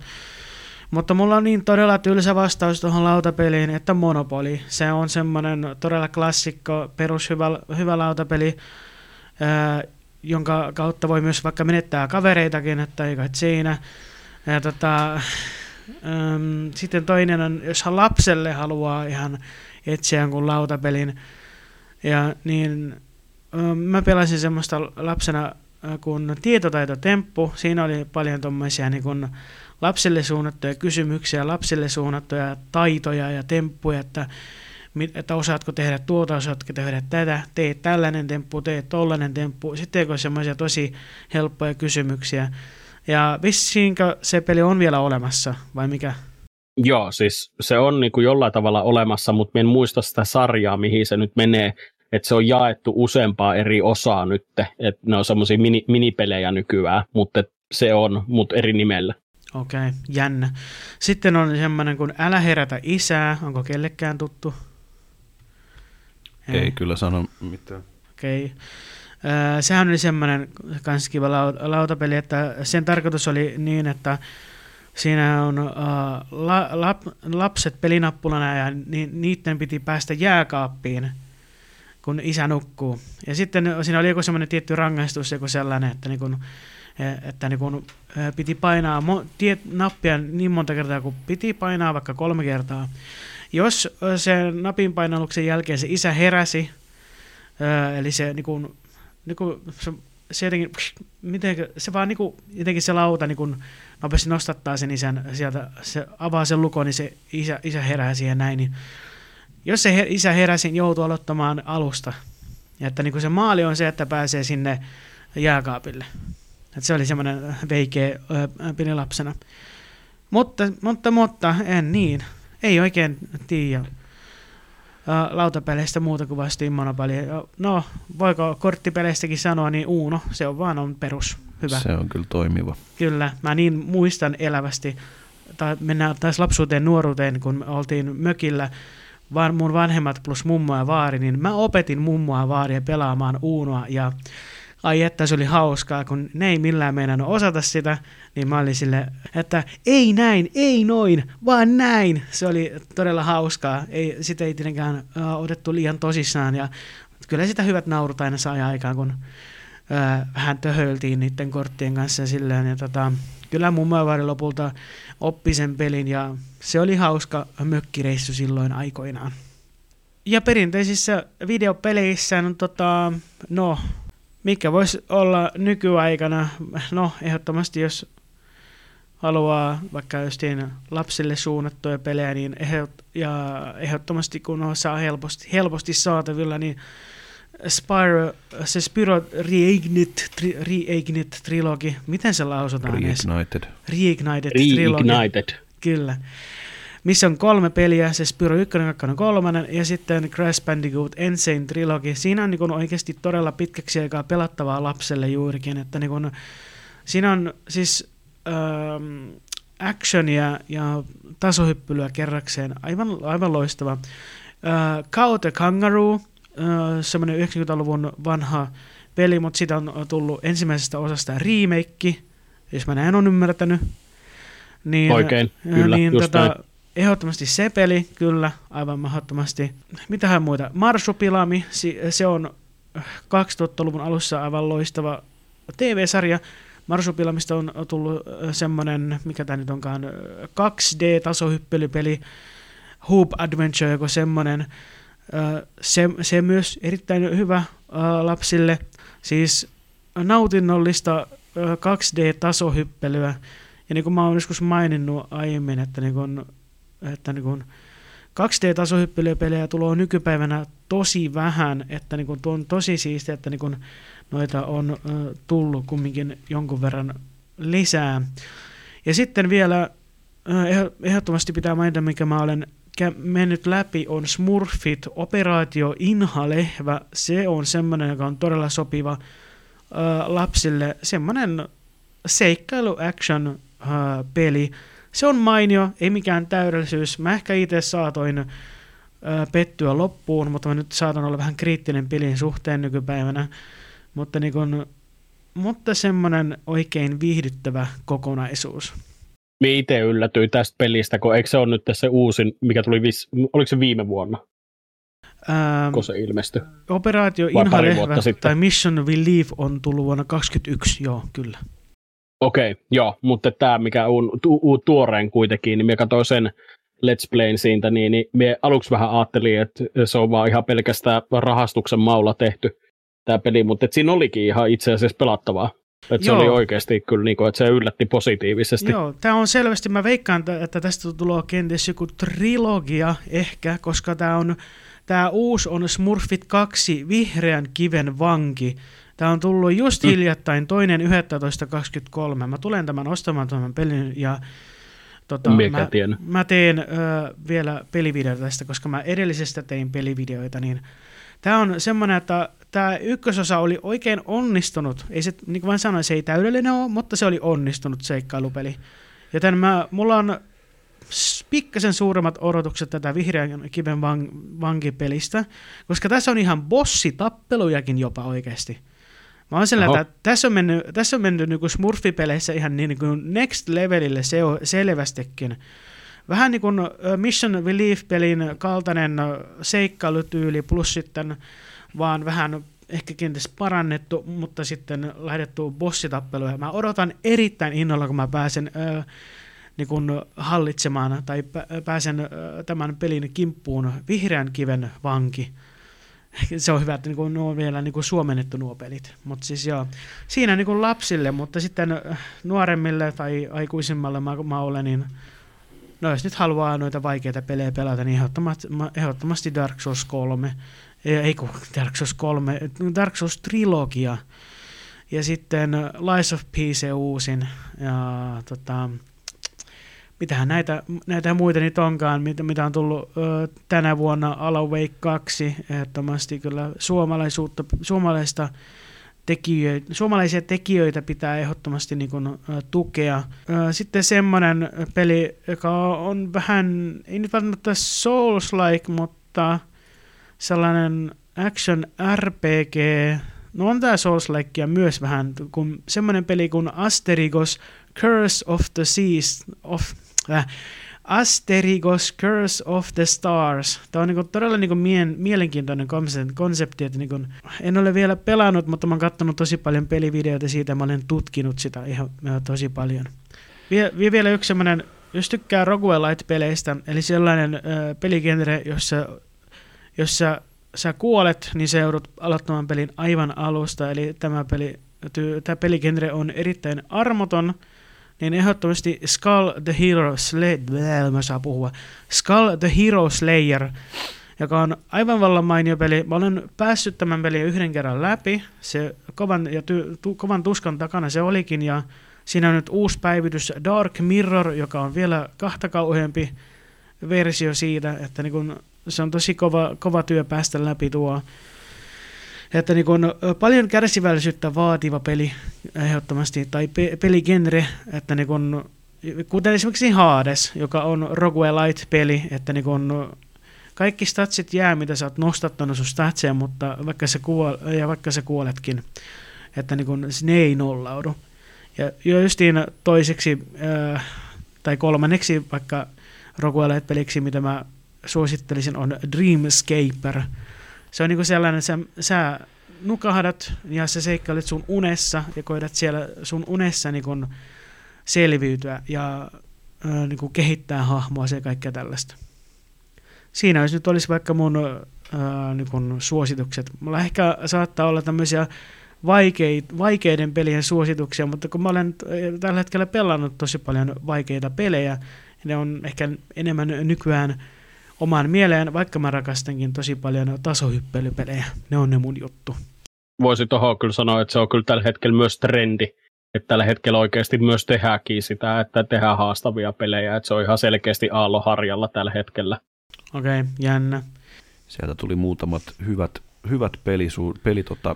Mutta mulla on niin todella tylsä vastaus tuohon lautapeliin, että Monopoly. Se on semmoinen todella klassikko, perushyvä hyvä lautapeli, jonka kautta voi myös vaikka menettää kavereitakin, että ei kai siinä. Ja tota, äm, sitten toinen on, jos lapselle haluaa ihan etsiä jonkun lautapelin, ja niin mä pelasin semmoista lapsena kuin tietotaitotemppu. Siinä oli paljon tuommoisia niin kuin lapsille suunnattuja kysymyksiä, lapsille suunnattuja taitoja ja temppuja, että että osaatko tehdä tuota, osaatko tehdä tätä, teet tällainen temppu, teet tollainen temppu. Sitten teekö semmoisia tosi helppoja kysymyksiä. Ja vissiinkö se peli on vielä olemassa, vai mikä? Joo, siis se on niin kuin jollain tavalla olemassa, mutta en muista sitä sarjaa, mihin se nyt menee. Että se on jaettu useampaa eri osaa nyt, että ne on semmoisia mini, minipelejä nykyään, mutta se on, mutta eri nimellä. Okei, okay, jännä. Sitten on semmoinen kuin Älä herätä isää, onko kellekään tuttu? Ei, ei kyllä sano mitään. Okei. Okay. sehän oli semmoinen kans kiva lautapeli, että sen tarkoitus oli niin, että siinä on uh, la, lap, lapset pelinappulana ja ni, niiden piti päästä jääkaappiin, kun isä nukkuu. Ja sitten siinä oli joku semmoinen tietty rangaistus, joku sellainen, että, niin kun, e, että niin kun, piti painaa mo, tiet, nappia niin monta kertaa kuin piti painaa, vaikka kolme kertaa. Jos sen napin painalluksen jälkeen se isä heräsi, eli se, niin kuin, niin kuin, se se jotenkin, miten, se vaan niinku, jotenkin se lauta niinku nopeasti nostattaa sen isän sieltä, se avaa sen lukon, niin se isä, isä herää siihen näin, niin jos se her, isä heräsi, niin joutuu aloittamaan alusta. Ja että niinku se maali on se, että pääsee sinne jääkaapille. Että se oli semmoinen veikeä pieni lapsena. Mutta, mutta, mutta, en niin. Ei oikein tiedä lautapeleistä muuta kuin vasta Monopoly. No, voiko korttipeleistäkin sanoa, niin Uno, se on vaan on perus. Hyvä. Se on kyllä toimiva. Kyllä, mä niin muistan elävästi, tai mennään taas lapsuuteen nuoruuteen, kun oltiin mökillä, vaan mun vanhemmat plus mummo ja vaari, niin mä opetin mummoa ja vaaria pelaamaan Unoa, ja ai että se oli hauskaa, kun ne ei millään meinannut osata sitä, niin mä olin sille, että ei näin, ei noin, vaan näin. Se oli todella hauskaa, ei, sitä ei tietenkään uh, otettu liian tosissaan, ja kyllä sitä hyvät naurut aina sai aikaan, kun uh, vähän töhöltiin niiden korttien kanssa silleen, ja tota, kyllä mummo lopulta oppi sen pelin, ja se oli hauska mökkireissu silloin aikoinaan. Ja perinteisissä videopeleissä, no, tota, no mikä voisi olla nykyaikana, no ehdottomasti jos haluaa vaikka jostain lapsille suunnattuja pelejä, niin ehdot, ja ehdottomasti kun on saa helposti, helposti saatavilla, niin Spyro, se Spyro Reignite, tri, Reignite trilogi, miten se lausutaan Reignited. Reignited, Reignited. Kyllä missä on kolme peliä, se Spyro 1, 2, 3 ja sitten Crash Bandicoot Insane Trilogy. Siinä on niin oikeasti todella pitkäksi aikaa pelattavaa lapselle juurikin, että niin kun, siinä on siis ähm, actionia ja tasohyppylyä kerrakseen, aivan, aivan loistava. Äh, Kaute Kangaroo, äh, semmoinen 90-luvun vanha peli, mutta siitä on tullut ensimmäisestä osasta remake, jos mä näin on ymmärtänyt. Niin, Oikein, kyllä, niin, just tota, näin Ehdottomasti se peli, kyllä, aivan mahdottomasti. Mitähän muita? Marsupilami, se on 2000-luvun alussa aivan loistava TV-sarja. Marsupilamista on tullut semmoinen, mikä tämä nyt onkaan, 2D-tasohyppelypeli, Hoop Adventure, joku semmoinen. Se, se myös erittäin hyvä lapsille. Siis nautinnollista 2D-tasohyppelyä. Ja niin kuin mä oon joskus maininnut aiemmin, että niin kun että niin kuin 2D-tasohyppelypelejä tulee nykypäivänä tosi vähän, että niin kuin on tosi siistiä, että niin kuin noita on tullut kumminkin jonkun verran lisää. Ja sitten vielä ehdottomasti pitää mainita, mikä mä olen mennyt läpi, on Smurfit Operaatio Inhalehvä. Se on semmoinen, joka on todella sopiva äh, lapsille. Semmoinen seikkailu-action-peli, se on mainio, ei mikään täydellisyys. Mä ehkä itse saatoin ö, pettyä loppuun, mutta mä nyt saatan olla vähän kriittinen pelin suhteen nykypäivänä. Mutta, niin kun, mutta semmoinen oikein viihdyttävä kokonaisuus. Me itse yllätyin tästä pelistä, kun eikö se ole nyt tässä uusin, mikä tuli, vis, oliko se viime vuonna? Ähm, kun se ilmestyi. Operaatio Inhalehvä tai Mission Relief on tullut vuonna 2021, joo, kyllä. Okei, okay, joo, mutta tämä mikä on tu- tuoreen kuitenkin, niin me katsoin sen Let's Playn siitä, niin, niin me aluksi vähän ajattelin, että se on vaan ihan pelkästään rahastuksen maulla tehty tämä peli, mutta siinä olikin ihan itse asiassa pelattavaa. Että se oli oikeasti kyllä, niin kuin, että se yllätti positiivisesti. Joo, tämä on selvästi, mä veikkaan, että tästä tulee kenties joku trilogia ehkä, koska tämä on tämä uusi on Smurfit 2, Vihreän kiven vanki, Tämä on tullut just mm. hiljattain toinen 11.23. Mä tulen tämän ostamaan tämän pelin ja tota, mä, mä teen ö, vielä pelivideoita tästä, koska mä edellisestä tein pelivideoita, niin tämä on semmoinen, että tämä ykkösosa oli oikein onnistunut. Ei se, niin kuin mä sanoin, se ei täydellinen ole, mutta se oli onnistunut seikkailupeli. Joten mä, mulla on pikkasen suuremmat odotukset tätä vihreän kiven van, vankipelistä, koska tässä on ihan bossitappelujakin jopa oikeasti. Mä oon sellainen, että tässä on mennyt, tässä on mennyt niin Smurfi-peleissä ihan niin kuin next levelille se on selvästikin. Vähän niin kuin Mission Relief-pelin kaltainen seikkailutyyli plus sitten vaan vähän ehkä kenties parannettu, mutta sitten laitettu bossitappeluja. Mä odotan erittäin innolla, kun mä pääsen ö, niin kuin hallitsemaan tai pääsen ö, tämän pelin kimppuun vihreän kiven vanki. se on hyvä, että niinku, ne on vielä niinku suomennettu nuo pelit. Mutta siis joo, siinä niinku lapsille, mutta sitten äh, nuoremmille tai aikuisimmalle mä, mä olen, niin no jos nyt haluaa noita vaikeita pelejä pelata, niin ehdottomasti, Dark Souls 3, ei kun Dark Souls 3, Dark Souls Trilogia, ja sitten Lies of Peace uusin, ja tota, mitähän näitä, näitä muita nyt onkaan, mitä, mitä on tullut ö, tänä vuonna Alan Wake 2, ehdottomasti kyllä suomalaisuutta, suomalaista tekijöitä, suomalaisia tekijöitä pitää ehdottomasti niin kuin, tukea. Sitten semmoinen peli, joka on vähän, ei nyt välttämättä Souls-like, mutta sellainen action RPG, no on tämä souls myös vähän, kun semmoinen peli kuin Asterigos Curse of the Seas, of, äh, Asterigos Curse of the Stars. Tämä on niinku todella niinku mien, mielenkiintoinen konsepti, että niinku, en ole vielä pelannut, mutta oon katsonut tosi paljon pelivideoita siitä mä olen tutkinut sitä ihan, ihan tosi paljon. Vie, vie vielä yksi semmoinen, jos tykkää roguelite-peleistä, eli sellainen äh, peligenre, jossa, jossa sä kuolet, niin sä joudut aloittamaan pelin aivan alusta, eli tämä, peli, tämä peligenre on erittäin armoton, niin ehdottomasti Skull the Hero Slayer, mä saa puhua, Skull the Hero Slayer, joka on aivan vallan mainio peli. Mä olen päässyt tämän pelin yhden kerran läpi, se kovan, ja ty, tu, kovan tuskan takana se olikin, ja siinä on nyt uusi päivitys Dark Mirror, joka on vielä kahta kauheampi versio siitä, että niin kun, se on tosi kova, kova työ päästä läpi tuo että niin kun, paljon kärsivällisyyttä vaativa peli ehdottomasti, tai pe- peligenre, että niin kun, kuten esimerkiksi Hades, joka on roguelite-peli, että niin kun, kaikki statsit jää, mitä sä oot nostattanut sun statseja, mutta vaikka sä, kuol- ja vaikka sä kuoletkin, että niin kun, ne ei nollaudu. Ja justiin toiseksi äh, tai kolmanneksi vaikka roguelite-peliksi, mitä mä suosittelisin, on Dreamscaper, se on niinku sellainen, sä, sä nukahdat ja sä seikkailet sun unessa ja koitat siellä sun unessa niinku selviytyä ja äh, niinku kehittää hahmoa ja kaikkea tällaista. Siinä jos nyt olisi vaikka mun äh, niinku suositukset. Mulla ehkä saattaa olla tämmöisiä vaikeid, vaikeiden pelien suosituksia, mutta kun mä olen tällä hetkellä pelannut tosi paljon vaikeita pelejä, ne on ehkä enemmän nykyään omaan mieleen, vaikka mä rakastankin tosi paljon tasohyppelypelejä. Ne on ne mun juttu. Voisi tuohon kyllä sanoa, että se on kyllä tällä hetkellä myös trendi. Että tällä hetkellä oikeasti myös tehdäänkin sitä, että tehdään haastavia pelejä. Että se on ihan selkeästi aalloharjalla tällä hetkellä. Okei, okay, jännä. Sieltä tuli muutamat hyvät, hyvät pelisu, peli, tota,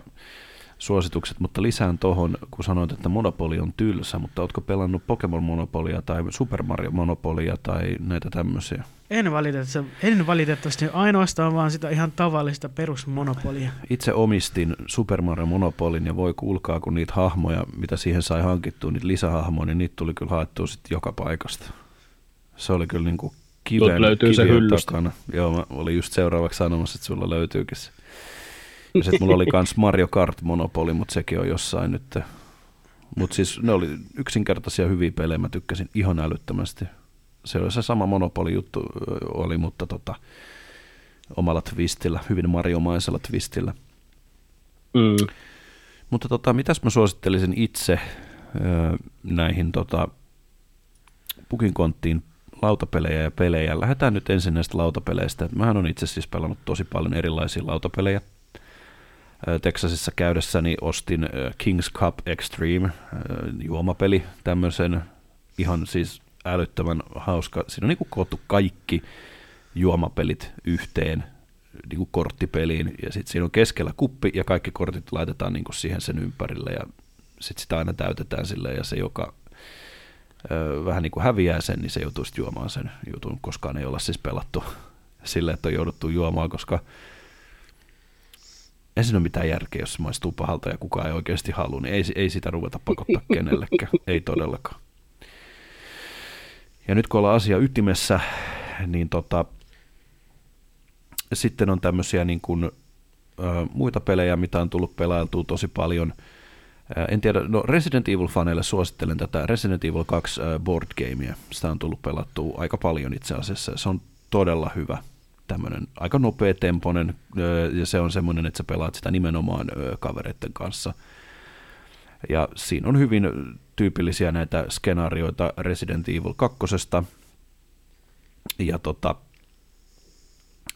suositukset, mutta lisään tuohon, kun sanoit, että Monopoly on tylsä, mutta ootko pelannut Pokemon Monopolia tai Super Mario Monopolia tai näitä tämmöisiä? En valitettavasti, en valitettavasti ainoastaan vaan sitä ihan tavallista perusmonopolia. Itse omistin Super Mario Monopolin ja voi kuulkaa, kun niitä hahmoja, mitä siihen sai hankittua, niitä lisähahmoja, niin niitä tuli kyllä haettua sitten joka paikasta. Se oli kyllä niin kuin kiven, löytyy se hyllystä. takana. Joo, mä olin just seuraavaksi sanomassa, että sulla löytyykin se. Ja sitten mulla oli myös Mario Kart Monopoly, mutta sekin on jossain nyt. Mutta siis ne oli yksinkertaisia hyviä pelejä, mä tykkäsin ihan älyttömästi. Se oli se sama Monopoly-juttu oli, mutta tota, omalla twistillä, hyvin mariomaisella twistillä. Mm. Mutta tota, mitäs mä suosittelisin itse näihin tota, pukinkonttiin lautapelejä ja pelejä. Lähdetään nyt ensin näistä lautapeleistä. Mähän on itse siis pelannut tosi paljon erilaisia lautapelejä. Texasissa käydessäni ostin Kings Cup Extreme juomapeli, tämmöisen ihan siis älyttömän hauska. Siinä on niin koottu kaikki juomapelit yhteen niin kuin korttipeliin, ja sitten siinä on keskellä kuppi, ja kaikki kortit laitetaan niin kuin siihen sen ympärille, ja sitten sitä aina täytetään sille, ja se, joka ö, vähän niin kuin häviää sen, niin se joutuu juomaan sen jutun, koskaan ei olla siis pelattu sille, että on jouduttu juomaan, koska ei siinä ole mitään järkeä, jos se maistuu pahalta ja kukaan ei oikeasti halua, niin ei, ei sitä ruveta pakottaa kenellekään, ei todellakaan. Ja nyt kun ollaan asia ytimessä, niin tota, sitten on tämmöisiä niin kuin, ö, muita pelejä, mitä on tullut pelailtua tosi paljon. En tiedä, no Resident Evil-faneille suosittelen tätä Resident Evil 2 board gamea. Sitä on tullut pelattua aika paljon itse asiassa. Se on todella hyvä. Tämmöinen aika nopea temponen, ja se on semmoinen, että sä pelaat sitä nimenomaan kavereiden kanssa. Ja siinä on hyvin tyypillisiä näitä skenaarioita Resident Evil 2. Ja tota,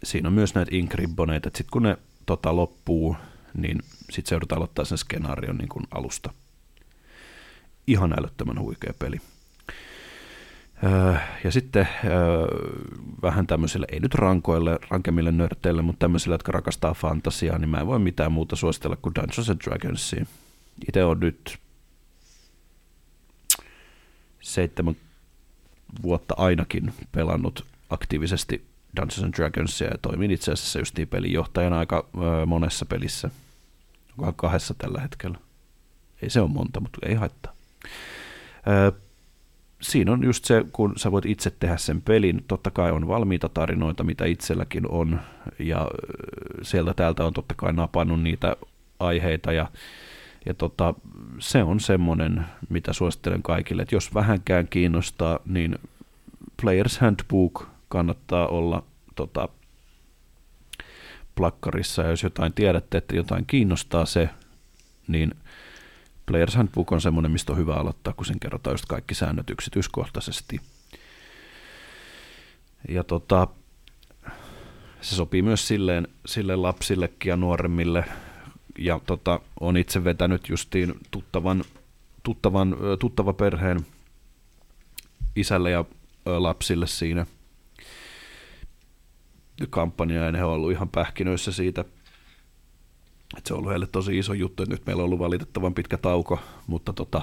siinä on myös näitä inkribboneita, että sitten kun ne tota, loppuu, niin sitten se joudutaan aloittaa sen skenaarion niin kuin alusta. Ihan älyttömän huikea peli. Öö, ja sitten öö, vähän tämmöisille, ei nyt rankoille, rankemmille nörteille, mutta tämmöisille, jotka rakastaa fantasiaa, niin mä en voi mitään muuta suositella kuin Dungeons and Dragonsia. Itse on nyt seitsemän vuotta ainakin pelannut aktiivisesti Dungeons and Dragonsia ja toimin itse asiassa just niin pelinjohtajana aika öö, monessa pelissä. Onkohan kahdessa tällä hetkellä. Ei se ole monta, mutta ei haittaa. Siinä on just se, kun sä voit itse tehdä sen pelin, totta kai on valmiita tarinoita, mitä itselläkin on, ja sieltä täältä on totta kai napannut niitä aiheita, ja, ja tota, se on semmoinen, mitä suosittelen kaikille, että jos vähänkään kiinnostaa, niin Players Handbook kannattaa olla tota, plakkarissa, ja jos jotain tiedätte, että jotain kiinnostaa se, niin Players Handbook on semmoinen, mistä on hyvä aloittaa, kun sen kerrotaan just kaikki säännöt yksityiskohtaisesti. Ja tota, se sopii myös silleen, silleen lapsillekin ja nuoremmille. Ja tota, on itse vetänyt justiin tuttavan, tuttavan, tuttava perheen isälle ja lapsille siinä kampanjaa, ja ne on ollut ihan pähkinöissä siitä – et se on ollut heille tosi iso juttu, että nyt meillä on ollut valitettavan pitkä tauko, mutta tota,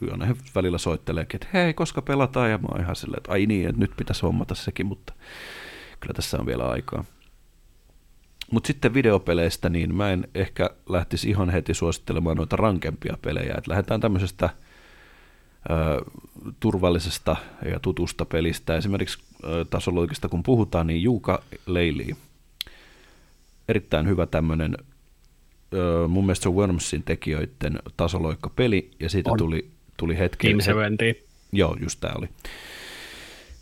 he välillä soitteleekin, että hei, koska pelataan, ja mä oon ihan silleen, että ai niin, että nyt pitäisi hommata sekin, mutta kyllä tässä on vielä aikaa. Mutta sitten videopeleistä, niin mä en ehkä lähtisi ihan heti suosittelemaan noita rankempia pelejä, että lähdetään tämmöisestä ö, turvallisesta ja tutusta pelistä. Esimerkiksi ö, tasoloikista kun puhutaan, niin Juuka Leili. Erittäin hyvä tämmöinen mun mielestä se on Wormsin tekijöiden tasoloikkapeli, ja siitä on. tuli, tuli hetki. Team 70. Joo, just tämä oli.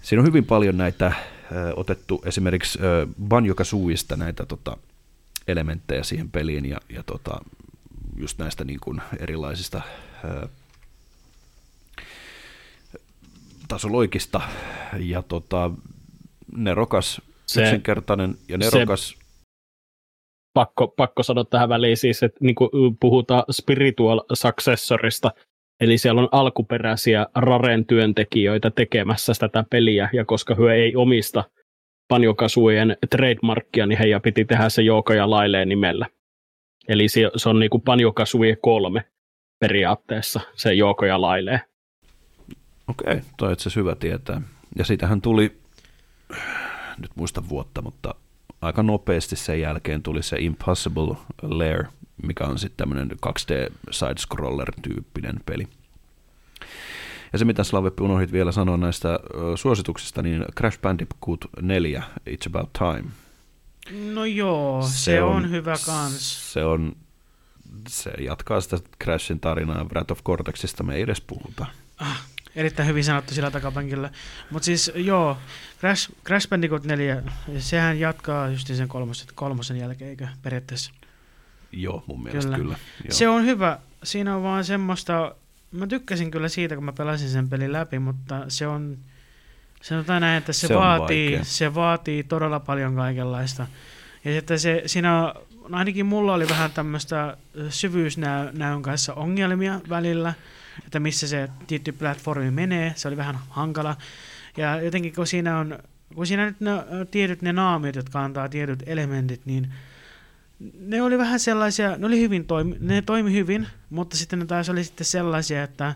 Siinä on hyvin paljon näitä otettu esimerkiksi Banjo Kazooista näitä tota, elementtejä siihen peliin, ja, ja tota, just näistä niin kuin erilaisista ö, tasoloikista, ja tota, nerokas, se, yksinkertainen ja nerokas. Se pakko, pakko sanoa tähän väliin siis, että niin kuin puhutaan spiritual successorista, eli siellä on alkuperäisiä Raren työntekijöitä tekemässä tätä peliä, ja koska he ei omista Panjokasujen trademarkkia, niin heidän piti tehdä se Joukoja Laileen nimellä. Eli se, se on niin Panjokasuje kolme periaatteessa, se Joukoja Lailee. Okei, toi itse hyvä tietää. Ja siitähän tuli, nyt muista vuotta, mutta aika nopeasti sen jälkeen tuli se Impossible Lair, mikä on sitten tämmöinen 2D side-scroller-tyyppinen peli. Ja se, mitä Slave unohdit vielä sanoa näistä suosituksista, niin Crash Bandicoot 4, It's About Time. No joo, se, se on, on hyvä kans. Se on, se jatkaa sitä Crashin tarinaa, Wrath of Cortexista me ei edes puhuta. Ah, erittäin hyvin sanottu sillä takapenkillä. Mutta siis joo, Crash, Crash Bandicoot 4, sehän jatkaa just sen kolmosen, kolmosen jälkeen, eikö periaatteessa? Joo, mun mielestä kyllä. kyllä. Joo. Se on hyvä. Siinä on vaan semmoista, mä tykkäsin kyllä siitä, kun mä pelasin sen pelin läpi, mutta se on, sanotaan näin, että se, se vaatii, se vaatii todella paljon kaikenlaista. Ja sitten se, siinä on, ainakin mulla oli vähän tämmöistä syvyysnäön kanssa ongelmia välillä, että missä se tietty platformi menee, se oli vähän hankala. Ja jotenkin kun siinä on, kun siinä nyt ne, tietyt ne naamiot, jotka antaa tietyt elementit, niin ne oli vähän sellaisia, ne oli hyvin toimi, ne toimi hyvin, mutta sitten ne taas oli sitten sellaisia, että,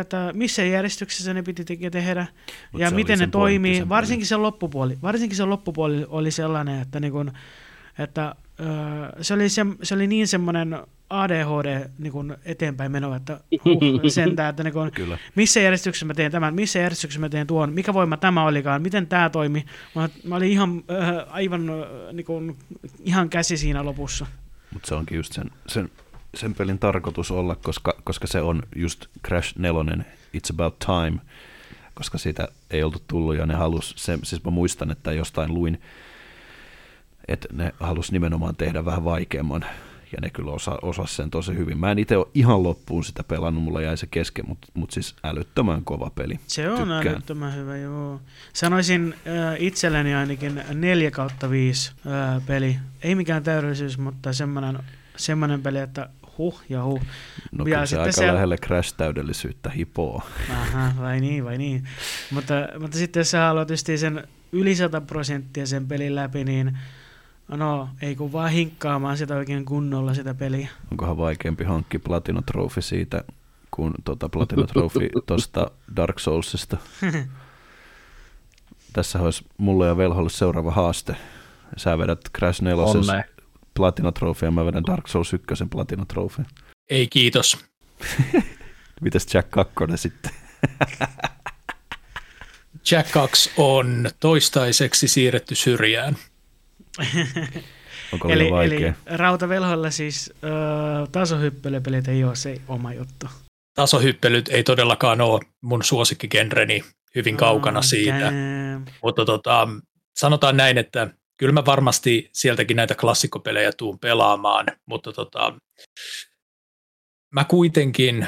että missä järjestyksessä ne piti tehdä Mut ja miten ne toimii. Varsinkin se loppupuoli, varsinkin se loppupuoli oli sellainen, että, niin kun, että se oli, se, se oli niin semmoinen ADHD niin eteenpäin meno, että huh, sentään, että niin kuin, missä järjestyksessä mä teen tämän, missä järjestyksessä mä teen tuon, mikä voima tämä olikaan, miten tämä toimi. Mä, mä olin ihan, äh, aivan, äh, niin kuin, ihan käsi siinä lopussa. Mutta se onkin just sen, sen, sen pelin tarkoitus olla, koska, koska se on just Crash 4, It's About Time, koska siitä ei oltu tullut ja ne halus, se, siis mä muistan, että jostain luin, että ne halus nimenomaan tehdä vähän vaikeamman ja ne kyllä osa, osas sen tosi hyvin. Mä en itse ole ihan loppuun sitä pelannut, mulla jäi se kesken, mutta mut siis älyttömän kova peli. Se on Tykkään. älyttömän hyvä, joo. Sanoisin äh, itselleni ainakin 4 kautta 5 äh, peli. Ei mikään täydellisyys, mutta semmoinen, semmoinen peli, että huh ja huh. No Ja kyllä se aika se- lähelle Crash-täydellisyyttä hipoo. Aha, vai niin, vai niin. Mutta, mutta sitten jos sä haluat sen yli 100 prosenttia sen pelin läpi, niin no ei kun vaan hinkkaamaan sitä oikein kunnolla sitä peliä. Onkohan vaikeampi hankki Platinum Trophy siitä kuin tota Platinum Trophy tuosta Dark Soulsista. Tässä olisi mulle ja Velholle seuraava haaste. Sä vedät Crash 4 Onnea. Platinum Trophy ja mä vedän Dark Souls 1 Platinum Trophy. Ei kiitos. Mitäs Jack 2 sitten? Jack 2 on toistaiseksi siirretty syrjään. Onko Eli, vaikea? eli rautavelhoilla siis äh, tasohyppelypelit ei ole se oma juttu. Tasohyppelyt ei todellakaan ole mun suosikkigenreni hyvin kaukana Ah, siitä. damn. Mutta tota, sanotaan näin, että kyllä mä varmasti sieltäkin näitä klassikkopelejä tuun pelaamaan, mutta tota, mä kuitenkin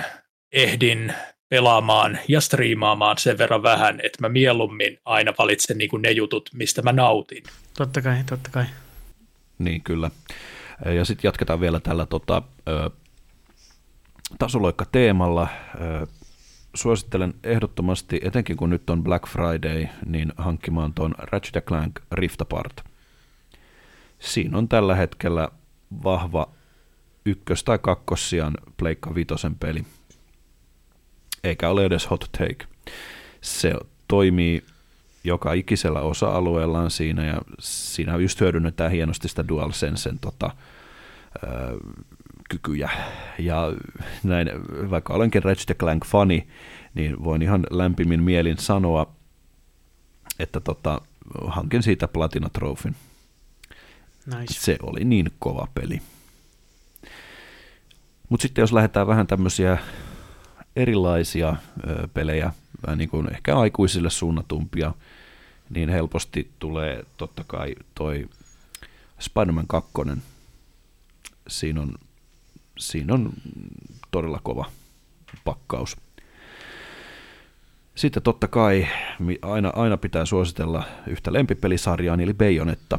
ehdin pelaamaan ja striimaamaan sen verran vähän, että mä mieluummin aina valitsen niin ne jutut, mistä mä nautin. Totta kai, totta kai. Niin, kyllä. Ja sitten jatketaan vielä tällä tota, ö, tasoloikka-teemalla. Ö, suosittelen ehdottomasti, etenkin kun nyt on Black Friday, niin hankkimaan tuon Ratchet Clank Rift Apart. Siinä on tällä hetkellä vahva ykkös- tai kakkossian Pleikka Vitosen peli. Eikä ole edes hot take. Se toimii joka ikisellä osa-alueellaan siinä, ja siinä just hyödynnetään hienosti sitä DualSensen tota, ö, kykyjä. Ja näin, vaikka olenkin Ratchet Clank-fani, niin voin ihan lämpimin mielin sanoa, että tota, hankin siitä Platina Trophyn. Nice. Se oli niin kova peli. Mutta sitten jos lähdetään vähän tämmöisiä erilaisia pelejä, niin kuin ehkä aikuisille suunnatumpia, niin helposti tulee totta kai toi Spider-Man 2. Siinä on, siinä on todella kova pakkaus. Sitten totta kai aina, aina pitää suositella yhtä lempipelisarjaa, eli Bayonetta.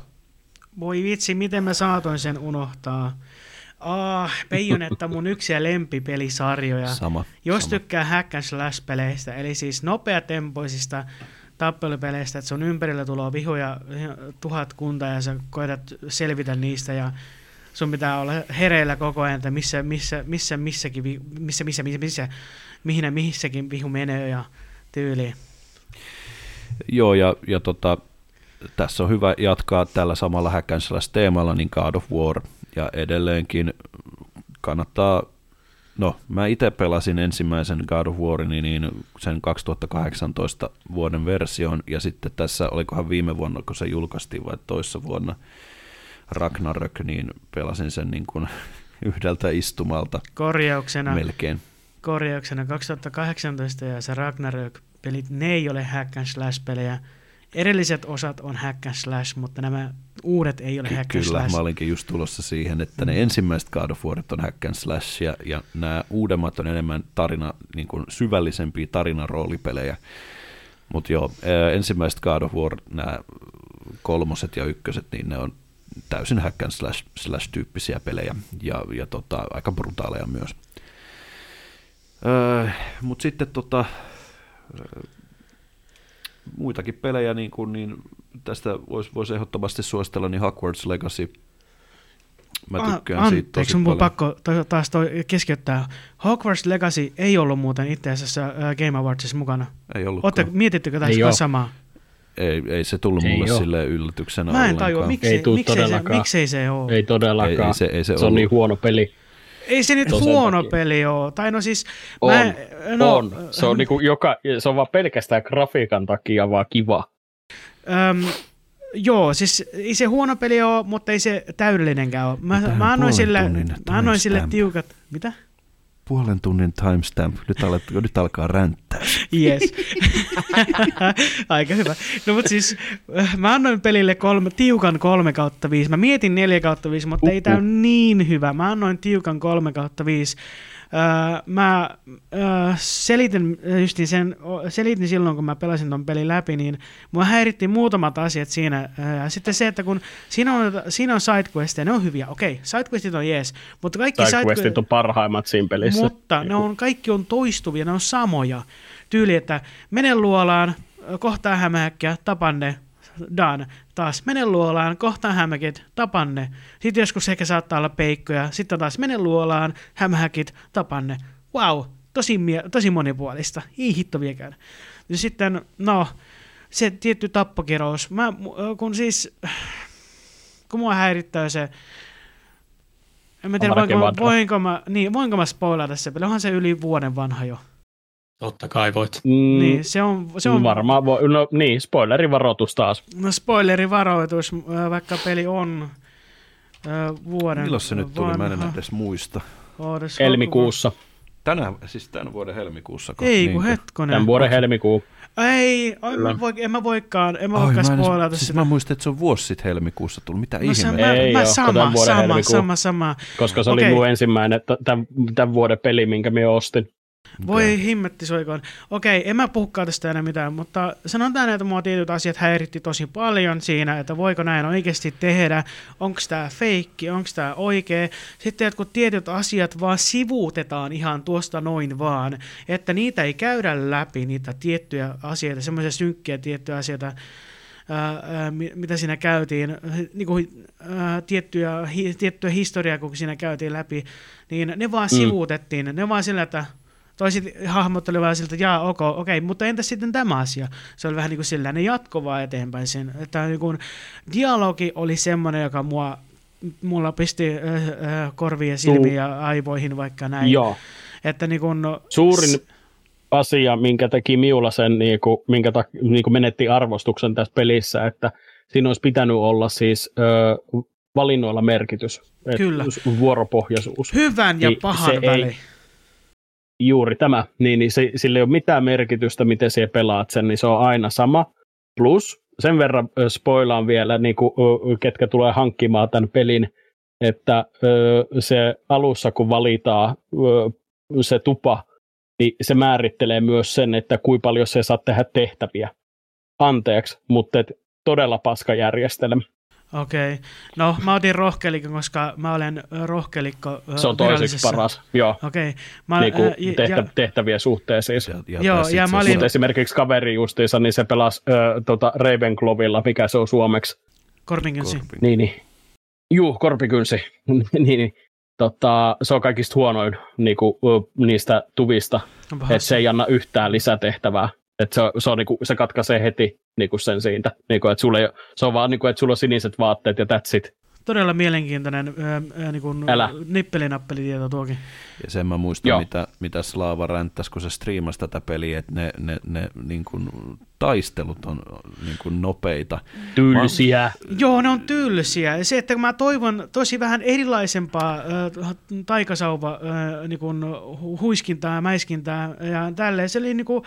Voi vitsi, miten mä saatoin sen unohtaa. Ah, Bayonetta mun yksi ja lempipelisarjoja. Sama. Jos sama. tykkää hack and slash peleistä, eli siis nopeatempoisista tappelupeleistä, että sun ympärillä tulee vihoja tuhat kunta ja sä koetat selvitä niistä ja sun pitää olla hereillä koko ajan, että missä, missä, missä, missäkin, missä, missä, missä, missä, mihin ja missäkin vihu menee ja tyyliin. Joo, ja, ja tota, tässä on hyvä jatkaa tällä samalla hack teemalla, niin God of War, ja edelleenkin kannattaa, no mä itse pelasin ensimmäisen God of Warin, niin sen 2018 vuoden version, ja sitten tässä, olikohan viime vuonna, kun se julkaistiin vai toissa vuonna, Ragnarök, niin pelasin sen niin kuin yhdeltä istumalta Korjauksena, melkein. korjauksena 2018 ja se Ragnarök-pelit, ne ei ole hack and slash pelejä. Edelliset osat on hack and slash, mutta nämä uudet ei ole Ky- hack and Kyllä, slash. mä olinkin just tulossa siihen, että ne ensimmäiset God of Warit on hack and slash ja, ja nämä uudemmat on enemmän tarina, niin kuin syvällisempiä tarinaroolipelejä. Mutta joo, ensimmäiset God of War, nämä kolmoset ja ykköset, niin ne on täysin hack and slash, slash tyyppisiä pelejä ja, ja tota, aika brutaaleja myös. Öö, Mutta sitten tota, muitakin pelejä, niin, kuin, niin tästä voisi vois ehdottomasti suositella, niin Hogwarts Legacy. Mä tykkään Ah, siitä tosi Anteeksi, mun paljon. pakko taas toi keskeyttää. Hogwarts Legacy ei ollut muuten itse asiassa äh, Game Awardsissa mukana. Ei ollut. Ootte, mietittekö oo. samaa? Ei, ei se tullut Ei mulle oo. sille yllätyksenä Mä en tajua, miksei, Ei tuu miksei, se, miksei se ole. Ei todellakaan. Ei, ei se, ei se, se on niin huono peli. Ei se nyt sen huono takia. peli ole. Tai no siis... On, mä, no, on. Se on, niinku joka, se on vaan pelkästään grafiikan takia vaan kiva. Öm, joo, siis ei se huono peli ole, mutta ei se täydellinenkään ole. Mä, mä annoin sille, mä annoin sille tiukat... Mitä? Puolen tunnin timestamp. Nyt, alet, nyt alkaa ränttää. Yes. Aika hyvä. No mutta siis äh, mä annoin pelille kolme, tiukan 3 kautta 5. Mä mietin 4 kautta 5, mutta ei tää ole niin hyvä. Mä annoin tiukan 3 kautta 5. Öö, mä öö, selitin, justiin sen, selitin silloin, kun mä pelasin ton pelin läpi, niin mua häiritti muutamat asiat siinä. Öö, sitten se, että kun siinä on, siinä on sidequesteja, ne on hyviä, okei, sidequestit on jees, mutta kaikki sidequestit on parhaimmat siinä pelissä. Mutta ne on, kaikki on toistuvia, ne on samoja. Tyyli, että mene luolaan, kohtaa hämähäkkiä, tapanne, done. Taas mene luolaan, kohtaan hämäkit, tapanne. Sitten joskus ehkä saattaa olla peikkoja. Sitten taas mene luolaan, hämähäkit, tapanne. Wow, tosi, tosi monipuolista. Ei hitto viekään. Ja sitten, no, se tietty tappokirous. Mä, kun siis, kun mua häirittää se, en mä tiedä, voinko, voinko, mä, niin, voinko mä spoilata se peli. Onhan se yli vuoden vanha jo. Totta kai voit. Mm, niin, se on, se on... Varmaan, vo, no niin, spoilerivaroitus taas. No spoilerivaroitus, vaikka peli on äh, vuoden Milloin se nyt tuli? Mä en edes muista. Oodes, helmikuussa. Tänä, siis tämän vuoden helmikuussa. Ei kun niin, hetkonen. Tämän vuoden helmikuu. Ei, en mä, voi, en mä voikaan, en mä voikaan spoilata siis sitä. Mä muistin, että se on vuosi sitten helmikuussa tullut. Mitä no, ihmettä? Ei mä, sama, sama, sama, sama, sama. Koska se okay. oli mun ensimmäinen tämän, tämän vuoden peli, minkä mä ostin. Voi okay. himmetti soikoon. Okei, en mä puhukaan tästä enää mitään, mutta sanotaan, että mua tietyt asiat häiritti tosi paljon siinä, että voiko näin oikeasti tehdä, onko tämä feikki, onko tämä oikea. Sitten kun tietyt asiat vaan sivuutetaan ihan tuosta noin vaan, että niitä ei käydä läpi, niitä tiettyjä asioita, semmoisia synkkiä tiettyjä asioita, Ää, mitä siinä käytiin, niin kuin, ää, tiettyjä, hi, tiettyä historiaa, kun siinä käytiin läpi, niin ne vaan mm. sivuutettiin. Ne vaan sillä, että toiset hahmotteli vähän siltä, että jaa, ok, okei, okay, mutta entä sitten tämä asia? Se oli vähän niin kuin sellainen jatkova eteenpäin sen, että niin kuin, dialogi oli semmoinen, joka mua, mulla pisti äh, äh, korvia, silmiä ja aivoihin vaikka näin. Joo. Että niin kuin, Suurin s- asia, minkä teki Miula sen, niin kuin, minkä ta, niin kuin menetti arvostuksen tässä pelissä, että siinä olisi pitänyt olla siis ö, valinnoilla merkitys. Kyllä. Vuoropohjaisuus. Hyvän ja niin pahan väli. Ei, juuri tämä, niin, niin se, sillä ei ole mitään merkitystä, miten siellä pelaat sen, niin se on aina sama. Plus sen verran spoilaan vielä, niin kuin, ketkä tulee hankkimaan tämän pelin, että se alussa kun valitaan se tupa, niin se määrittelee myös sen, että kuinka paljon se saa tehdä tehtäviä. Anteeksi, mutta et todella paska järjestelmä. Okei. Okay. No, mä otin rohkelikon, koska mä olen rohkelikko Se on toiseksi paras, joo. Okei. Okay. Niin kuin äh, tehtä, ja, tehtäviä suhteen siis. Ja, ja joo, ja mä olin... Mutta esimerkiksi kaveri justiinsa, niin se pelasi äh, tota Ravenclawilla, mikä se on suomeksi. Korpinkynsi. Korpin. Niin, niin. Juu, korpikynsi. niin, niin. Tota, se on kaikista huonoin niin kuin, niistä tuvista, että se ei anna yhtään lisätehtävää. Et se, se, on, niinku, se katkaisee heti niinku sen siitä. Niinku, et sulle, se on vaan, niinku, että sulla on siniset vaatteet ja that's it. Todella mielenkiintoinen äh, niinku, nippelinappelitieto tuokin. Ja sen mä muistan, Joo. mitä, mitä Slaava ränttäsi, kun se striimasi tätä peliä, että ne, ne, ne niin kuin, taistelut on niin kuin, nopeita. Tylsiä. Mä, joo, ne on tylsiä. Se, että mä toivon tosi vähän erilaisempaa äh, taikasauva äh, niin kuin, huiskintää ja mäiskintää ja tälleen. Se oli niin kuin,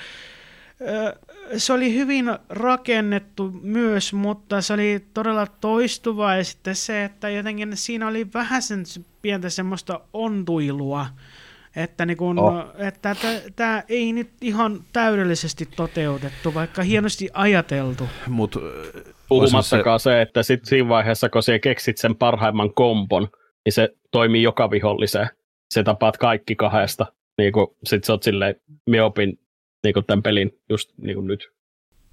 se oli hyvin rakennettu myös, mutta se oli todella toistuva ja sitten se, että jotenkin siinä oli vähän sen pientä semmoista ontuilua, että, niin kun, oh. että tämä ei nyt ihan täydellisesti toteutettu, vaikka hienosti ajateltu. Mut, Puhumattakaan se... se, että sit siinä vaiheessa, kun sä keksit sen parhaimman kompon, niin se toimii joka viholliseen. Se tapaat kaikki kahdesta. Niin sit sä oot silleen, opin niin kuin tämän pelin just niin kuin nyt.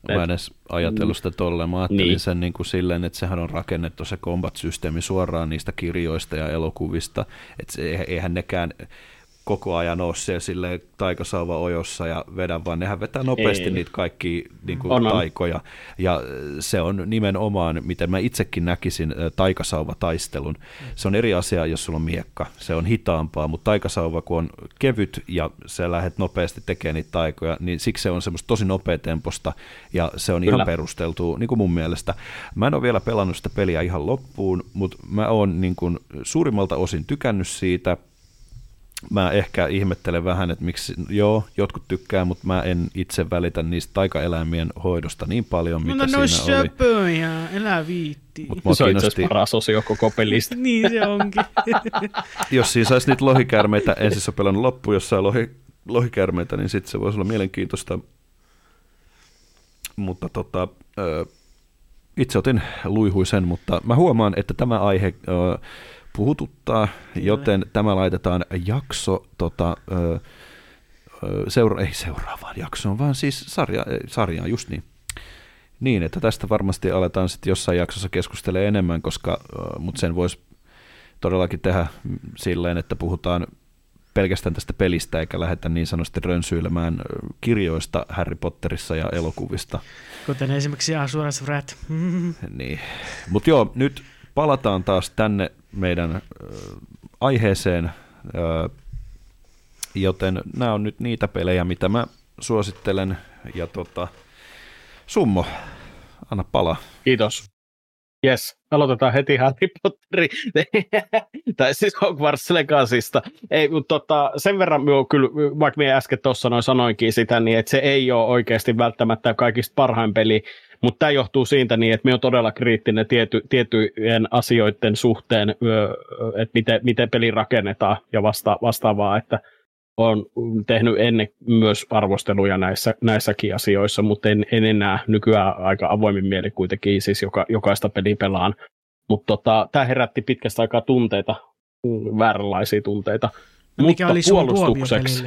Mä en edes ajatellut sitä tolleen. Mä ajattelin niin. sen niin kuin silleen, että sehän on rakennettu se combat-systeemi suoraan niistä kirjoista ja elokuvista. Että se, eihän nekään koko ajan ole siellä sille taikasauva ojossa ja vedä, vaan nehän vetää nopeasti Ei. niitä kaikki niin kuin, on, taikoja. Ja se on nimenomaan, miten mä itsekin näkisin taikasauva-taistelun. Se on eri asia, jos sulla on miekka. Se on hitaampaa, mutta taikasauva, kun on kevyt ja sä lähdet nopeasti tekemään niitä taikoja, niin siksi se on semmoista tosi nopeatemposta ja se on Kyllä. ihan perusteltu niin kuin mun mielestä. Mä en ole vielä pelannut sitä peliä ihan loppuun, mutta mä oon niin kuin suurimmalta osin tykännyt siitä – mä ehkä ihmettelen vähän, että miksi, joo, jotkut tykkää, mutta mä en itse välitä niistä taikaeläimien hoidosta niin paljon, mitä no, no, siinä oli. söpöjä, elä viitti. Mut Se on itse kiinnosti, paras osio koko pelistä. niin se onkin. jos siinä saisi niitä lohikärmeitä, en siis ole pelannut loppuun, jos saa lohi, lohikärmeitä, niin sitten se voisi olla mielenkiintoista. Mutta tota, ö, itse otin luihuisen, mutta mä huomaan, että tämä aihe ö, puhututtaa, joten tämä laitetaan jakso, tota, ö, seura- ei seuraavaan jaksoon, vaan siis sarja, sarjaan, just niin. Niin, että tästä varmasti aletaan sitten jossain jaksossa keskustelemaan enemmän, koska, mutta sen voisi todellakin tehdä silleen, että puhutaan pelkästään tästä pelistä, eikä lähdetä niin sanotusti rönsyilemään kirjoista Harry Potterissa ja elokuvista. Kuten esimerkiksi Asuras Wrath. Niin. Mutta joo, nyt palataan taas tänne meidän aiheeseen, joten nämä on nyt niitä pelejä, mitä mä suosittelen. Ja tota, Summo, anna palaa. Kiitos. Yes, aloitetaan heti Harry Potteri, tai siis Hogwarts Legacysta. Ei, mutta tota, sen verran minä kyllä, vaikka minä äsken tuossa noin sanoinkin sitä, niin että se ei ole oikeasti välttämättä kaikista parhain peli, mutta tämä johtuu siitä niin, että minä olen todella kriittinen tiety, tiettyjen asioiden suhteen, että miten, miten peli rakennetaan ja vasta, vastaavaa, että olen tehnyt ennen myös arvosteluja näissä, näissäkin asioissa, mutta en, en enää nykyään aika avoimin mieli kuitenkin siis joka, jokaista peliä pelaan. Mutta tota, tämä herätti pitkästä aikaa tunteita, vääränlaisia tunteita. No, mikä mutta oli sun puolustukseksi,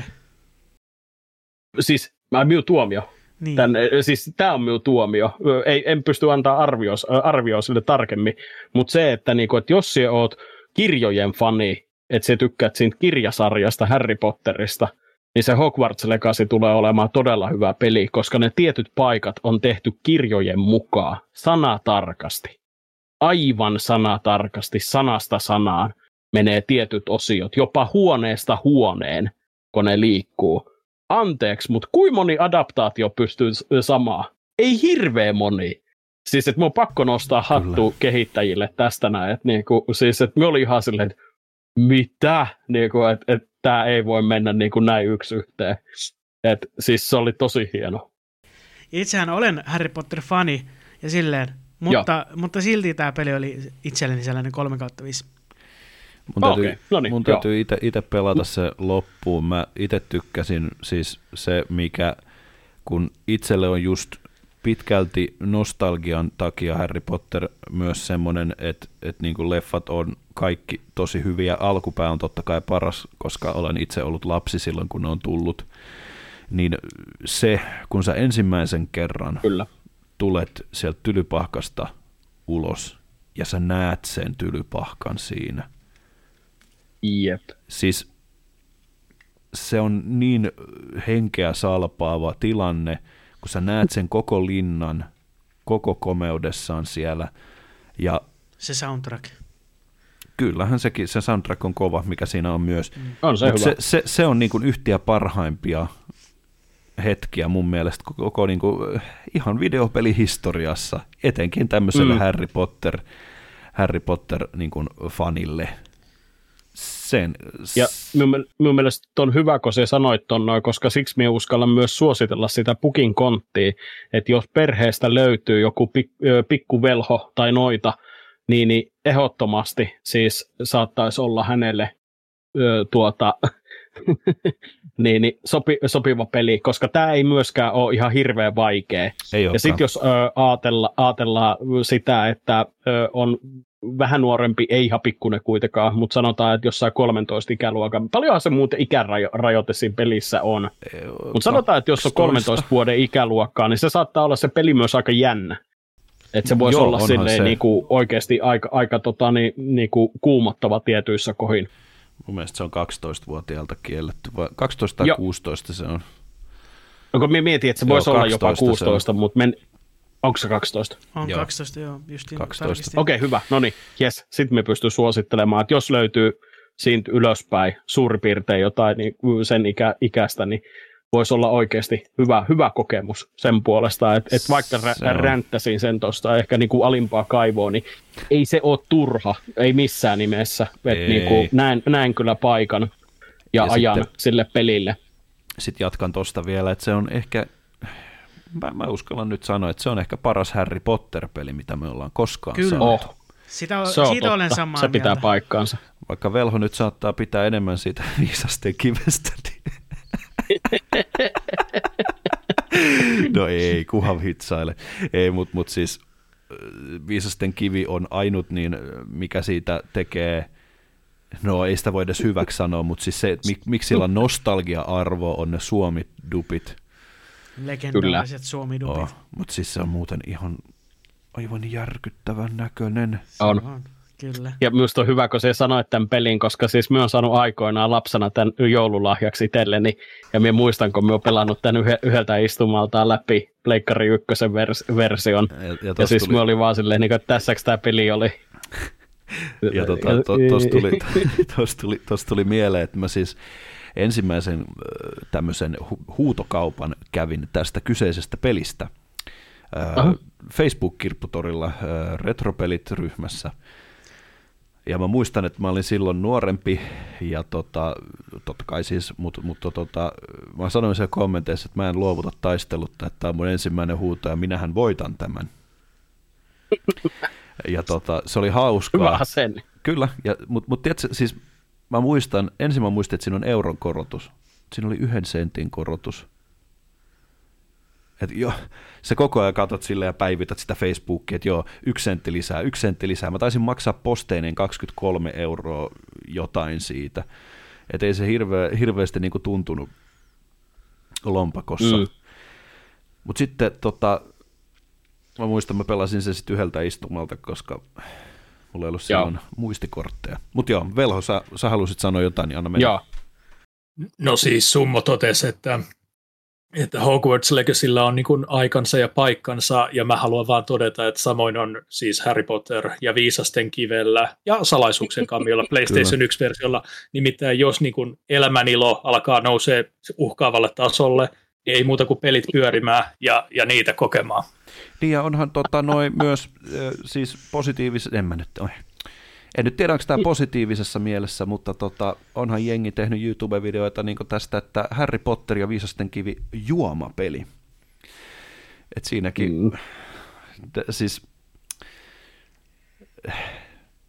siis mä minun tuomio. Niin. Tän, siis tämä on minun tuomio. Ö, Ei, en pysty antaa arvioa, arvioa sille tarkemmin, mutta se, että, niinku, että jos sinä oot kirjojen fani, että sä tykkäät siitä kirjasarjasta Harry Potterista, niin se Hogwarts Legacy tulee olemaan todella hyvä peli, koska ne tietyt paikat on tehty kirjojen mukaan sanatarkasti. Aivan sanatarkasti, sanasta sanaan menee tietyt osiot, jopa huoneesta huoneen, kun ne liikkuu. Anteeksi, mutta kuin moni adaptaatio pystyy samaa? Ei hirveä moni. Siis, että mun on pakko nostaa hattu kehittäjille tästä näin. Että niinku, siis, että me oli ihan silleen, että mitä? Niinku, että et, tämä ei voi mennä niinku näin yksi yhteen. Et, siis se oli tosi hieno. Itsehän olen Harry Potter-fani ja silleen, mutta, mutta silti tämä peli oli itselleni sellainen 3 kautta 5. Mun täytyy, Okei, no niin, mun täytyy ite pelata se loppuun. Mä itse tykkäsin siis se, mikä kun itselle on just pitkälti nostalgian takia Harry Potter myös semmoinen, että, että niin kuin leffat on kaikki tosi hyviä. Alkupää on totta kai paras, koska olen itse ollut lapsi silloin, kun ne on tullut. Niin se, kun sä ensimmäisen kerran Kyllä. tulet sieltä tylypahkasta ulos ja sä näet sen tylypahkan siinä. Jep. Siis se on niin henkeä salpaava tilanne, kun sä näet sen koko linnan, koko komeudessaan siellä. Ja Se soundtrack. kyllähän sekin, se soundtrack on kova, mikä siinä on myös. On se Mut hyvä. se, se, se on niin kuin yhtiä parhaimpia hetkiä mun mielestä koko, koko niin kuin, ihan videopelihistoriassa, etenkin tämmöiselle Mm. mm. Harry Potter, Harry Potter niin kuin fanille. Sen, Ja minun mielestä on hyvä, kun se sanoit ton noin, koska siksi minä uskallan myös suositella sitä pukin konttia, että jos perheestä löytyy joku pik, pikkuvelho tai noita, niin, niin ehdottomasti siis saattaisi olla hänelle ö, tuota, niin, niin sopi, sopiva peli, koska tämä ei myöskään ole ihan hirveän vaikea. ei Ja sitten jos ö, ajatella, ajatellaan sitä, että ö, on vähän nuorempi, ei ihan pikkunen kuitenkaan, mutta sanotaan, että jossain 13 ikäluokan, paljonhan se muuten ikärajoite siinä pelissä on, mutta sanotaan, että jos on 13 vuoden ikäluokkaa, niin se saattaa olla se peli myös aika jännä. Että se voisi Joo, olla silleen se. niinku oikeasti aika, aika tota, niin, niinku kuumottava tietyissä kohin. Mun mielestä se on 12-vuotiaalta kielletty, vai 12 tai Joo. 16 se on. No kun mietin, että se Joo, voisi olla jopa 12 se on. 16, mutta men... onko se 12? On Joo. 12, joo, justiin 12. tarkistin. Okei, okay, hyvä. No niin, jes. Sitten me pystyy suosittelemaan, että jos löytyy siitä ylöspäin suurin piirtein jotain niin sen ikä, ikäistä, niin voisi olla oikeasti hyvä, hyvä kokemus sen puolesta, että et vaikka Se rä, ränttäsin sen tuosta ehkä niin kuin alimpaa kaivoa, niin ei se ole turha, ei missään nimessä. Et Ei. niin kuin näen, näen kyllä paikan. ja, Ja ajan sitten- sille pelille. Sitten jatkan tosta vielä, että se on ehkä, mä, mä uskallan nyt sanoa, että se on ehkä paras Harry Potter-peli, mitä me ollaan koskaan Kyllä. saatu. Oh, Sitä, se on siitä totta. olen samaa se pitää mieltä. paikkaansa. Vaikka velho nyt saattaa pitää enemmän siitä viisasten kivestä. Niin. no ei, kuhan hitsaile. Ei, mutta mut siis äh, viisasten kivi on ainut, niin äh, mikä siitä tekee, no ei sitä voi edes hyväksi sanoa, mutta siis se, että mik, miksi sillä on nostalgia-arvo, on ne suomi-dupit. Legendaariset suomidupit. Oh, mutta siis se on muuten ihan aivan järkyttävän näköinen. Se On. Kyllä. Ja minusta on hyvä, kun se sanoit tämän pelin, koska siis minä olen saanut aikoinaan lapsena tämän joululahjaksi itselleni, ja minä muistan, kun minä olen pelannut tämän yhe- yhdeltä istumaltaan läpi Pleikkari ykkösen vers- version. Ja, ja, Ja siis tuli- minä oli vaan silleen, niin kuin, että tässäks tämä peli oli. Ja tota, to, tos, tuli, tos, tuli, tos tuli mieleen, että mä siis ensimmäisen tämmöisen hu- huutokaupan kävin tästä kyseisestä pelistä Aha. Facebook-kirpputorilla Retropelit-ryhmässä. Ja mä muistan, että mä olin silloin nuorempi ja tota, totta kai siis, mutta mut, tota, mä sanoin siellä kommenteissa, että mä en luovuta taistelutta, että tämä on mun ensimmäinen huuto ja minähän voitan tämän. Ja tota, se oli hauskaa. Hyvä sen. Kyllä, mutta mut tiedätkö, siis mä muistan, ensin mä muistin, että siinä on euron korotus. Siinä oli yhden sentin korotus. Et jo, sä koko ajan katot sille ja päivität sitä Facebookia, että joo, yksi sentti lisää, yksi sentti lisää. Mä taisin maksaa posteineen 23 euroa jotain siitä. Että ei se hirveä, hirveästi niinku tuntunut lompakossa. Mm. Mutta sitten tota, mä muistan, mä pelasin sen sitten yhdeltä istumalta, koska mulla ei ollut silloin muistikortteja. Mutta joo, Velho, sä, sä halusit sanoa jotain, niin anna mennä. Joo, No siis Summo totesi, että, että Hogwarts Legacyllä on niin kuin aikansa ja paikkansa, ja mä haluan vaan todeta, että samoin on siis Harry Potter ja Viisasten kivellä ja Salaisuuksien kammiolla PlayStation 1-versiolla. Nimittäin jos niin kuin elämänilo alkaa nousee uhkaavalle tasolle, ei muuta kuin pelit pyörimään ja, ja niitä kokemaan. Niin ja onhan tota, noin myös äh, siis positiivis... En mä nyt... Oi. En nyt tiedä, onko tämä positiivisessa mielessä, mutta tota, onhan jengi tehnyt YouTube-videoita niin tästä, että Harry Potter ja Viisasten kivi juomapeli. Et siinäkin, Mm. mm. t- siis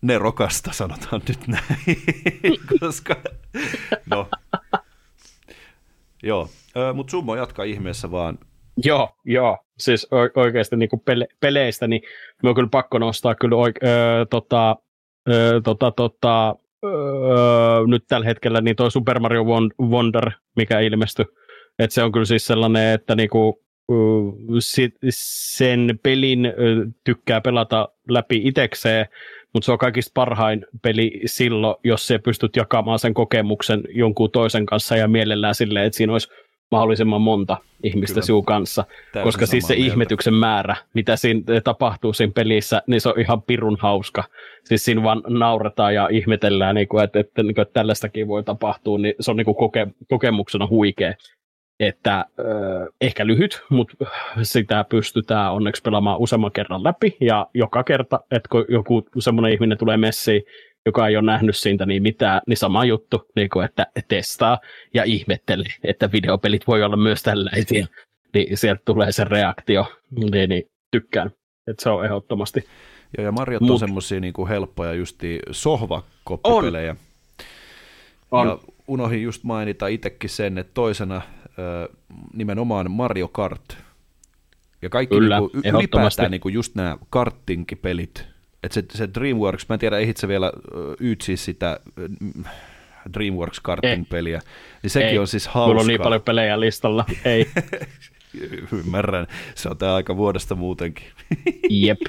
nerokasta sanotaan nyt näin, koska no, joo, mutta Summo jatkaa ihmeessä vaan. Joo, joo. Siis oikeasti niin kuin pele- peleistä, niin me on kyllä pakko nostaa kyllä oik- öö, tota, öö, tota, tota, öö, nyt tällä hetkellä niin toi Super Mario Won- Wonder, mikä ilmestyi. Et se on kyllä siis sellainen, että niinku, öö, sen pelin öö, tykkää pelata läpi itekseen, mutta se on kaikista parhain peli silloin, jos se pystyt jakamaan sen kokemuksen jonkun toisen kanssa ja mielellään silleen, että siinä olisi mahdollisimman monta ihmistä Kyllä. sinun kanssa, Täysin koska siis se mieltä. ihmetyksen määrä, mitä siinä tapahtuu siinä pelissä, niin se on ihan pirun hauska. Siis siinä vaan nauretaan ja ihmetellään, niin kuin, että, että, niin kuin, että tällaistakin voi tapahtua, niin se on niin kuin koke, kokemuksena huikea. Että äh, ehkä lyhyt, mutta sitä pystytään onneksi pelaamaan useamman kerran läpi, ja joka kerta, että kun joku semmoinen ihminen tulee messiin, joka ei ole nähnyt siitä niin mitään, niin sama juttu, niin kuin, että testaa ja ihmettele, että videopelit voi olla myös tällaisia. Niin sieltä tulee se reaktio, niin, niin tykkään. Että se on ehdottomasti. Joo, ja Mariot on Mut- semmosia niinku helppoja justi sohvakoppipelejä. On. Ja unohdin just mainita itsekin sen, että toisena nimenomaan Mario Kart. Ja kaikki Kyllä, niinku, y- ehdottomasti. ylipäätään niinku just nämä kartinkipelit. Että se, se DreamWorks, mä en tiedä, ehdit vielä ö, yytsiä sitä ö, DreamWorks karting-peliä, niin sekin Ei. on siis hauska. Mulla on niin paljon pelejä listalla. Ei. Ymmärrän, se on tää aika vuodesta muutenkin. Jep.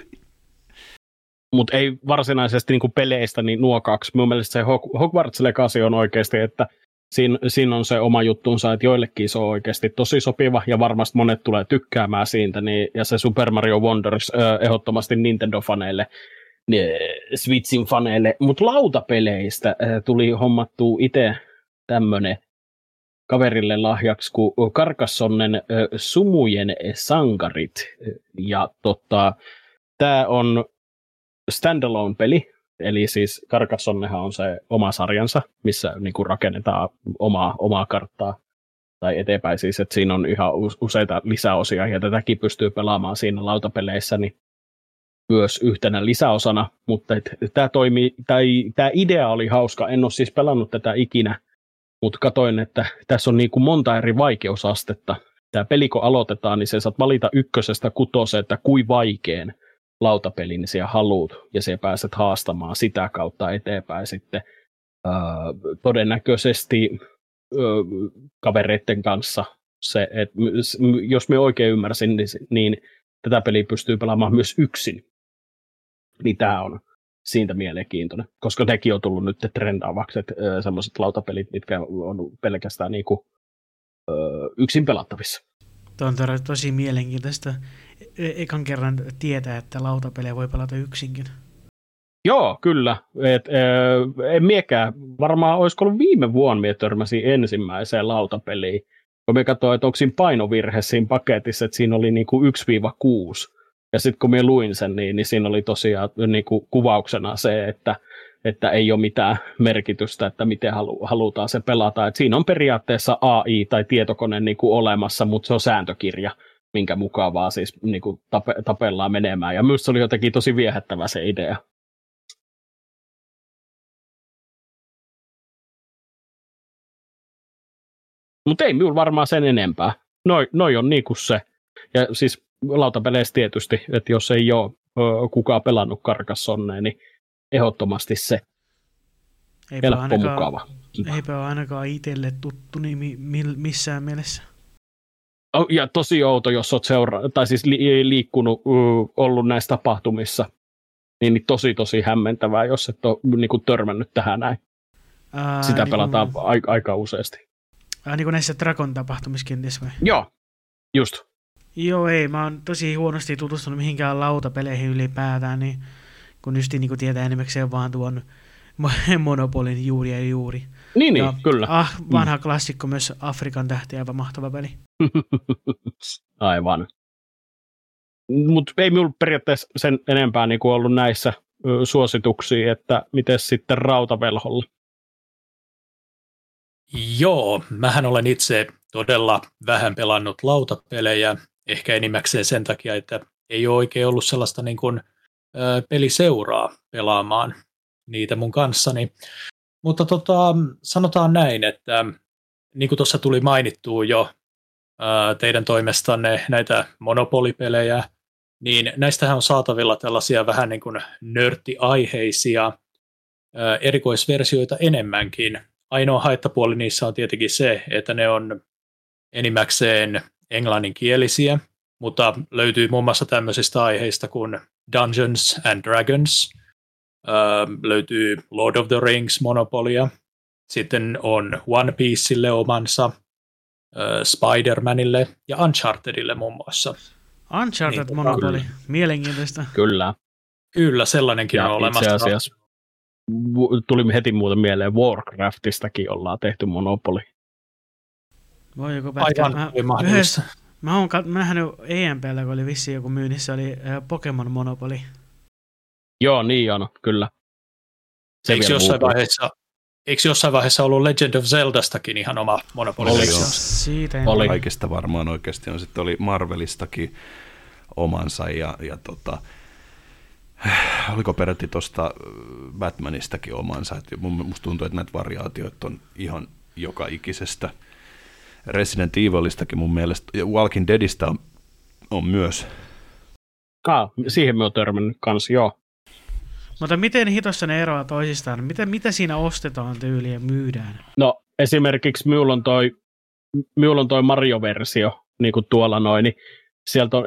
Mutta ei varsinaisesti niinku peleistä niin nuo kaksi. Mun mielestä se Hog- Hogwarts Legacy on oikeasti, että siinä, siinä on se oma juttunsa, että joillekin se on oikeasti tosi sopiva ja varmasti monet tulee tykkäämään siitä. Niin, ja se Super Mario Wonders äh, ehdottomasti Nintendo-faneille, Switchin faneille. Mutta lautapeleistä äh, tuli hommattu itse tämmönen kaverille lahjaksi kuin Karkassonnen äh, Sumujen sankarit. Ja tota, tämä on standalone-peli, eli siis Carcassonnehan on se oma sarjansa, missä niin kuin rakennetaan omaa, omaa karttaa tai eteenpäin siis, että siinä on ihan useita lisäosia ja tätäkin pystyy pelaamaan siinä lautapeleissä, niin myös yhtenä lisäosana, mutta tämä toimii, tai tämä idea oli hauska, en ole siis pelannut tätä ikinä, mutta katoin, että tässä on niin kuin monta eri vaikeusastetta. Tämä peli kun aloitetaan, niin se saat valita ykkösestä kutoseen, että kuin vaikeen lautapelin siellä haluut, ja se pääset haastamaan sitä kautta eteenpäin sitten. Öö, todennäköisesti öö, kavereiden kanssa se, että jos me oikein ymmärsin, niin, niin tätä peliä pystyy pelaamaan myös yksin. Niin tämä on siitä mielenkiintoinen, koska nekin on tullut nyt trendaavaksi, että semmoiset lautapelit, mitkä on pelkästään niinku, ö, yksin pelattavissa. Tuo on tosi mielenkiintoista e-, ekan kerran tietää, että lautapelejä voi pelata yksinkin. Joo, kyllä. Et, äh, en miekään. Varmaan olisiko ollut viime vuonna, minä törmäsin ensimmäiseen lautapeliin. Kun me katsoin, että onko siinä painovirhe siinä paketissa, että siinä oli niinku 1-6. Ja sitten kun minä luin sen, niin, niin siinä oli tosiaan niinku kuvauksena se, että, että ei ole mitään merkitystä, että miten halu, halutaan se pelata. Et siinä on periaatteessa AI tai tietokone niinku olemassa, mutta se on sääntökirja minkä mukaan vaan siis niin kuin tape, tapellaan menemään. Ja myös se oli jotenkin tosi viehättävä se idea. Mutta ei minulla varmaan sen enempää. Noi, noi on niinku se. Ja siis lautapeleissä tietysti, että jos ei ole kukaan pelannut Carcassonneen, niin ehdottomasti se. Eipä Helppo, ainakaan, mukava. Eipä ole ainakaan itselle tuttu nimi missään mielessä. Ja tosi outo, jos olet seura- tai siis li- liikkunut, ollut näissä tapahtumissa, niin, niin tosi tosi hämmentävää, jos et ole niin kuin törmännyt tähän näin. Ää, Sitä niin pelataan kun... aika, aika useasti. Ää, niin kuin näissä Dragon tapahtumissa kenties vai? Joo, just. Joo, ei. Mä oon tosi huonosti tutustunut mihinkään lautapeleihin ylipäätään, niin kun just niin kuin tietää enimmäkseen vaan tuon Monopolin juuri ja juuri. Niin, niin kyllä. Ah, vanha mm. klassikko myös Afrikan tähti, aivan mahtava peli. aivan. Mutta ei minulla periaatteessa sen enempää niin kuin ollut näissä suosituksia, että miten sitten rautavelholla? Joo, mähän olen itse todella vähän pelannut lautapelejä, ehkä enimmäkseen sen takia, että ei ole oikein ollut sellaista niin kuin, ö, peliseuraa pelaamaan niitä mun kanssani. Mutta tota, sanotaan näin, että niin kuin tuossa tuli mainittua jo ää, teidän toimestanne näitä monopolipelejä, niin näistähän on saatavilla tällaisia vähän niin kuin nörttiaiheisia ää, erikoisversioita enemmänkin. Ainoa haittapuoli niissä on tietenkin se, että ne on enimmäkseen englanninkielisiä, mutta löytyy muun muassa tämmöisistä aiheista kuin Dungeons and Dragons – löytyy Lord of the Rings Monopolia, sitten on One Pieceille omansa, Spider-Manille ja Unchartedille muun muassa. Uncharted niin, Monopoly, kyllä. mielenkiintoista. Kyllä. Kyllä, sellainenkin ja on olemassa. Itse asiassa tuli heti muuten mieleen Warcraftistakin ollaan tehty Monopoly. Voi joku pätkä. Aivan, mä, yhdessä, mä oon kat- nähnyt EMPllä, kun oli vissi joku myynnissä, oli äh, Pokemon Monopoly. Joo, niin on, kyllä. Se eikö, jossain vaiheessa, eikö jossain vaiheessa ollut Legend of Zeldastakin ihan oma monopoli? Oli Siitä oli. Kaikista varmaan oikeasti on. Sitten oli Marvelistakin omansa ja, ja tota, oliko peräti tuosta Batmanistakin omansa. Et musta tuntuu, että näitä variaatioita on ihan joka ikisestä. Resident Evilistakin mun mielestä, ja Walking Deadistä on, on myös. Ka, siihen me on törmännyt kanssa, joo. Mutta miten hitossa ne eroavat toisistaan? Mitä, mitä siinä ostetaan tyyliä ja myydään? No esimerkiksi minulla on toi, minulla on toi Mario-versio, niin kuin tuolla noin, niin sieltä on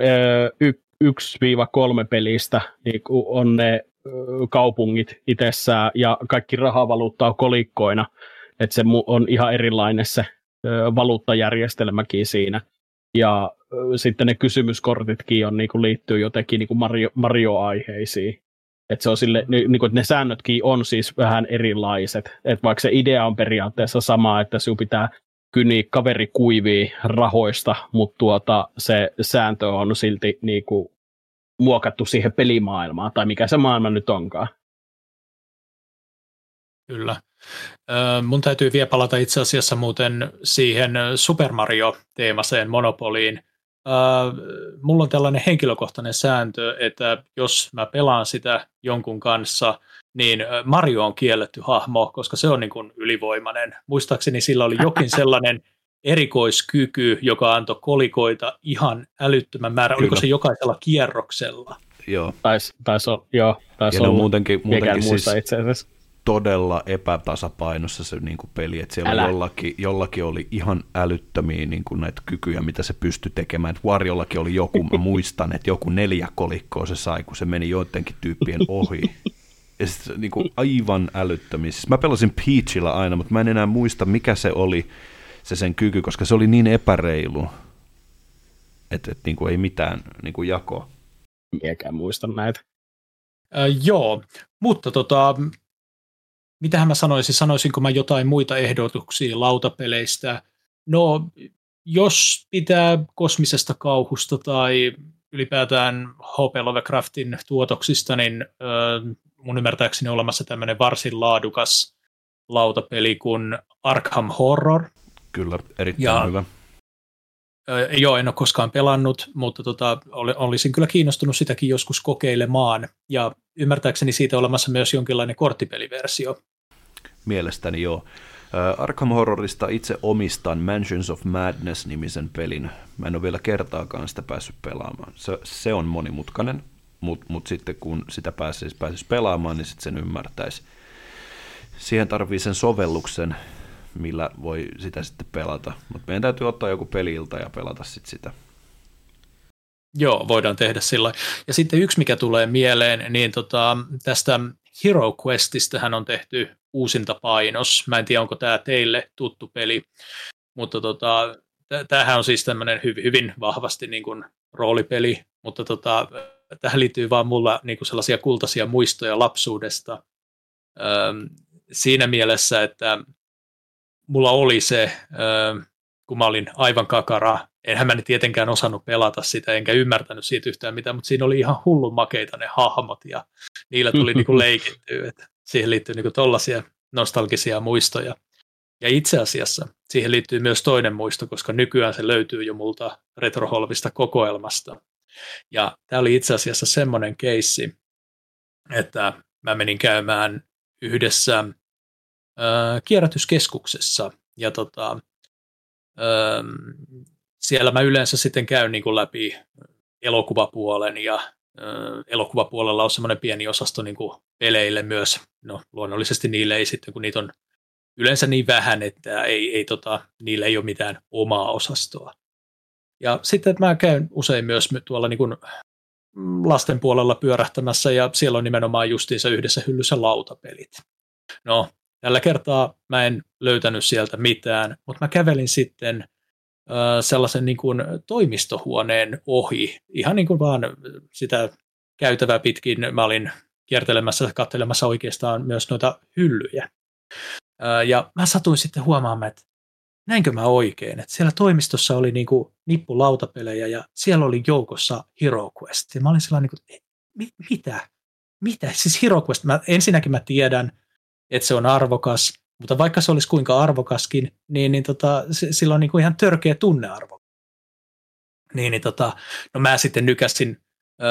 y, 1-3 pelistä niin on ne kaupungit itsessään ja kaikki rahavaluutta on kolikkoina, että se on ihan erilainen se valuuttajärjestelmäkin siinä. Ja sitten ne kysymyskortitkin on, niin kuin liittyy jotenkin niin kuin Mario, Mario-aiheisiin. Että se on sille, niin kuin, että ne säännötkin on siis vähän erilaiset. Että vaikka se idea on periaatteessa sama, että sinun pitää kyni kaveri kuivii rahoista, mutta tuota, se sääntö on silti niin kuin, muokattu siihen pelimaailmaan, tai mikä se maailma nyt onkaan. Kyllä. Mun täytyy vielä palata itse asiassa muuten siihen Super Mario-teemaseen Monopoliin. Mulla on tällainen henkilökohtainen sääntö, että jos mä pelaan sitä jonkun kanssa, niin Mario on kielletty hahmo, koska se on niin kuin ylivoimainen. Muistaakseni sillä oli jokin sellainen erikoiskyky, joka antoi kolikoita ihan älyttömän määrän. Oliko se jokaisella kierroksella? Joo. Taisi tais, joo, tais ja olla. muutenkin, muutenkin siis itse asiassa. Todella epätasapainossa se niin kuin peli, että siellä Älä. jollakin, jollakin oli ihan älyttömiä niin kuin näitä kykyjä, mitä se pystyi tekemään. Että Warjollakin oli joku, mä muistan, että joku neljä kolikkoa se sai, kun se meni joidenkin tyyppien ohi. Ja sit, niin kuin aivan älyttömiä. Siis mä pelasin Peachilla aina, mutta mä en enää muista, mikä se oli se sen kyky, koska se oli niin epäreilu, että, että niin kuin ei mitään niin kuin jakoa. Miekään muista näitä. Äh, joo, mutta tota, mitähän mä sanoisin, sanoisinko mä jotain muita ehdotuksia lautapeleistä? No, jos pitää kosmisesta kauhusta tai ylipäätään H.P. Lovecraftin tuotoksista, niin äh, mun ymmärtääkseni on olemassa tämmöinen varsin laadukas lautapeli kuin Arkham Horror. Kyllä, erittäin Ja- hyvä. Joo, en ole koskaan pelannut, mutta tota, ol- olisin kyllä kiinnostunut sitäkin joskus kokeilemaan. Ja ymmärtääkseni siitä olemassa myös jonkinlainen korttipeliversio. Mielestäni joo. Arkham Horrorista itse omistan Mansions of Madness-nimisen pelin. Mä en ole vielä kertaakaan sitä päässyt pelaamaan. Se, se on monimutkainen, mutta mut sitten kun sitä pääsisi, pääsisi pelaamaan, niin sitten sen ymmärtäisi. Siihen tarvii sen sovelluksen, millä voi sitä sitten pelata. Mutta meidän täytyy ottaa joku peliilta ja pelata sitten sitä. Joo, voidaan tehdä sillä. Ja sitten yksi, mikä tulee mieleen, niin tota, tästä Hero Questistähän on tehty uusinta painos. Mä en tiedä, onko tämä teille tuttu peli, mutta tota, tä- tämähän on siis tämmöinen hyvin, hyvin vahvasti niin kuin roolipeli, mutta tota, tähän liittyy vaan mulla niin kuin sellaisia kultaisia muistoja lapsuudesta. Öm, siinä mielessä, että mulla oli se, kun mä olin aivan kakara, enhän mä nyt tietenkään osannut pelata sitä, enkä ymmärtänyt siitä yhtään mitään, mutta siinä oli ihan hullun makeita ne hahmot, ja niillä tuli niinku leikittyä, että siihen liittyy niinku tollaisia nostalgisia muistoja. Ja itse asiassa siihen liittyy myös toinen muisto, koska nykyään se löytyy jo multa Retroholvista kokoelmasta. Ja tämä oli itse asiassa semmoinen keissi, että mä menin käymään yhdessä ö, kierrätyskeskuksessa ja tota, ö, siellä mä yleensä sitten käyn niin kuin läpi elokuvapuolen ja ö, elokuvapuolella on semmoinen pieni osasto niin kuin peleille myös. No luonnollisesti niille ei sitten, kun niitä on yleensä niin vähän, että ei, ei tota, niille ei ole mitään omaa osastoa. Ja sitten että mä käyn usein myös tuolla niin kuin lasten puolella pyörähtämässä ja siellä on nimenomaan justiinsa yhdessä hyllyssä lautapelit. No, tällä kertaa mä en löytänyt sieltä mitään, mutta mä kävelin sitten sellaisen niin kuin toimistohuoneen ohi, ihan niin kuin vaan sitä käytävää pitkin. Mä olin kiertelemässä, katselemassa oikeastaan myös noita hyllyjä. Ja mä satuin sitten huomaamaan, että näinkö mä oikein, että siellä toimistossa oli niin kuin nippu lautapelejä ja siellä oli joukossa Hero Quest. Ja mä olin sellainen, niin kuin, mitä? Mitä? Siis Hero Quest, mä, ensinnäkin mä tiedän, että se on arvokas, mutta vaikka se olisi kuinka arvokaskin, niin, niin tota, sillä on niin kuin ihan törkeä tunnearvo. Niin, niin tota, no mä sitten nykäsin ö,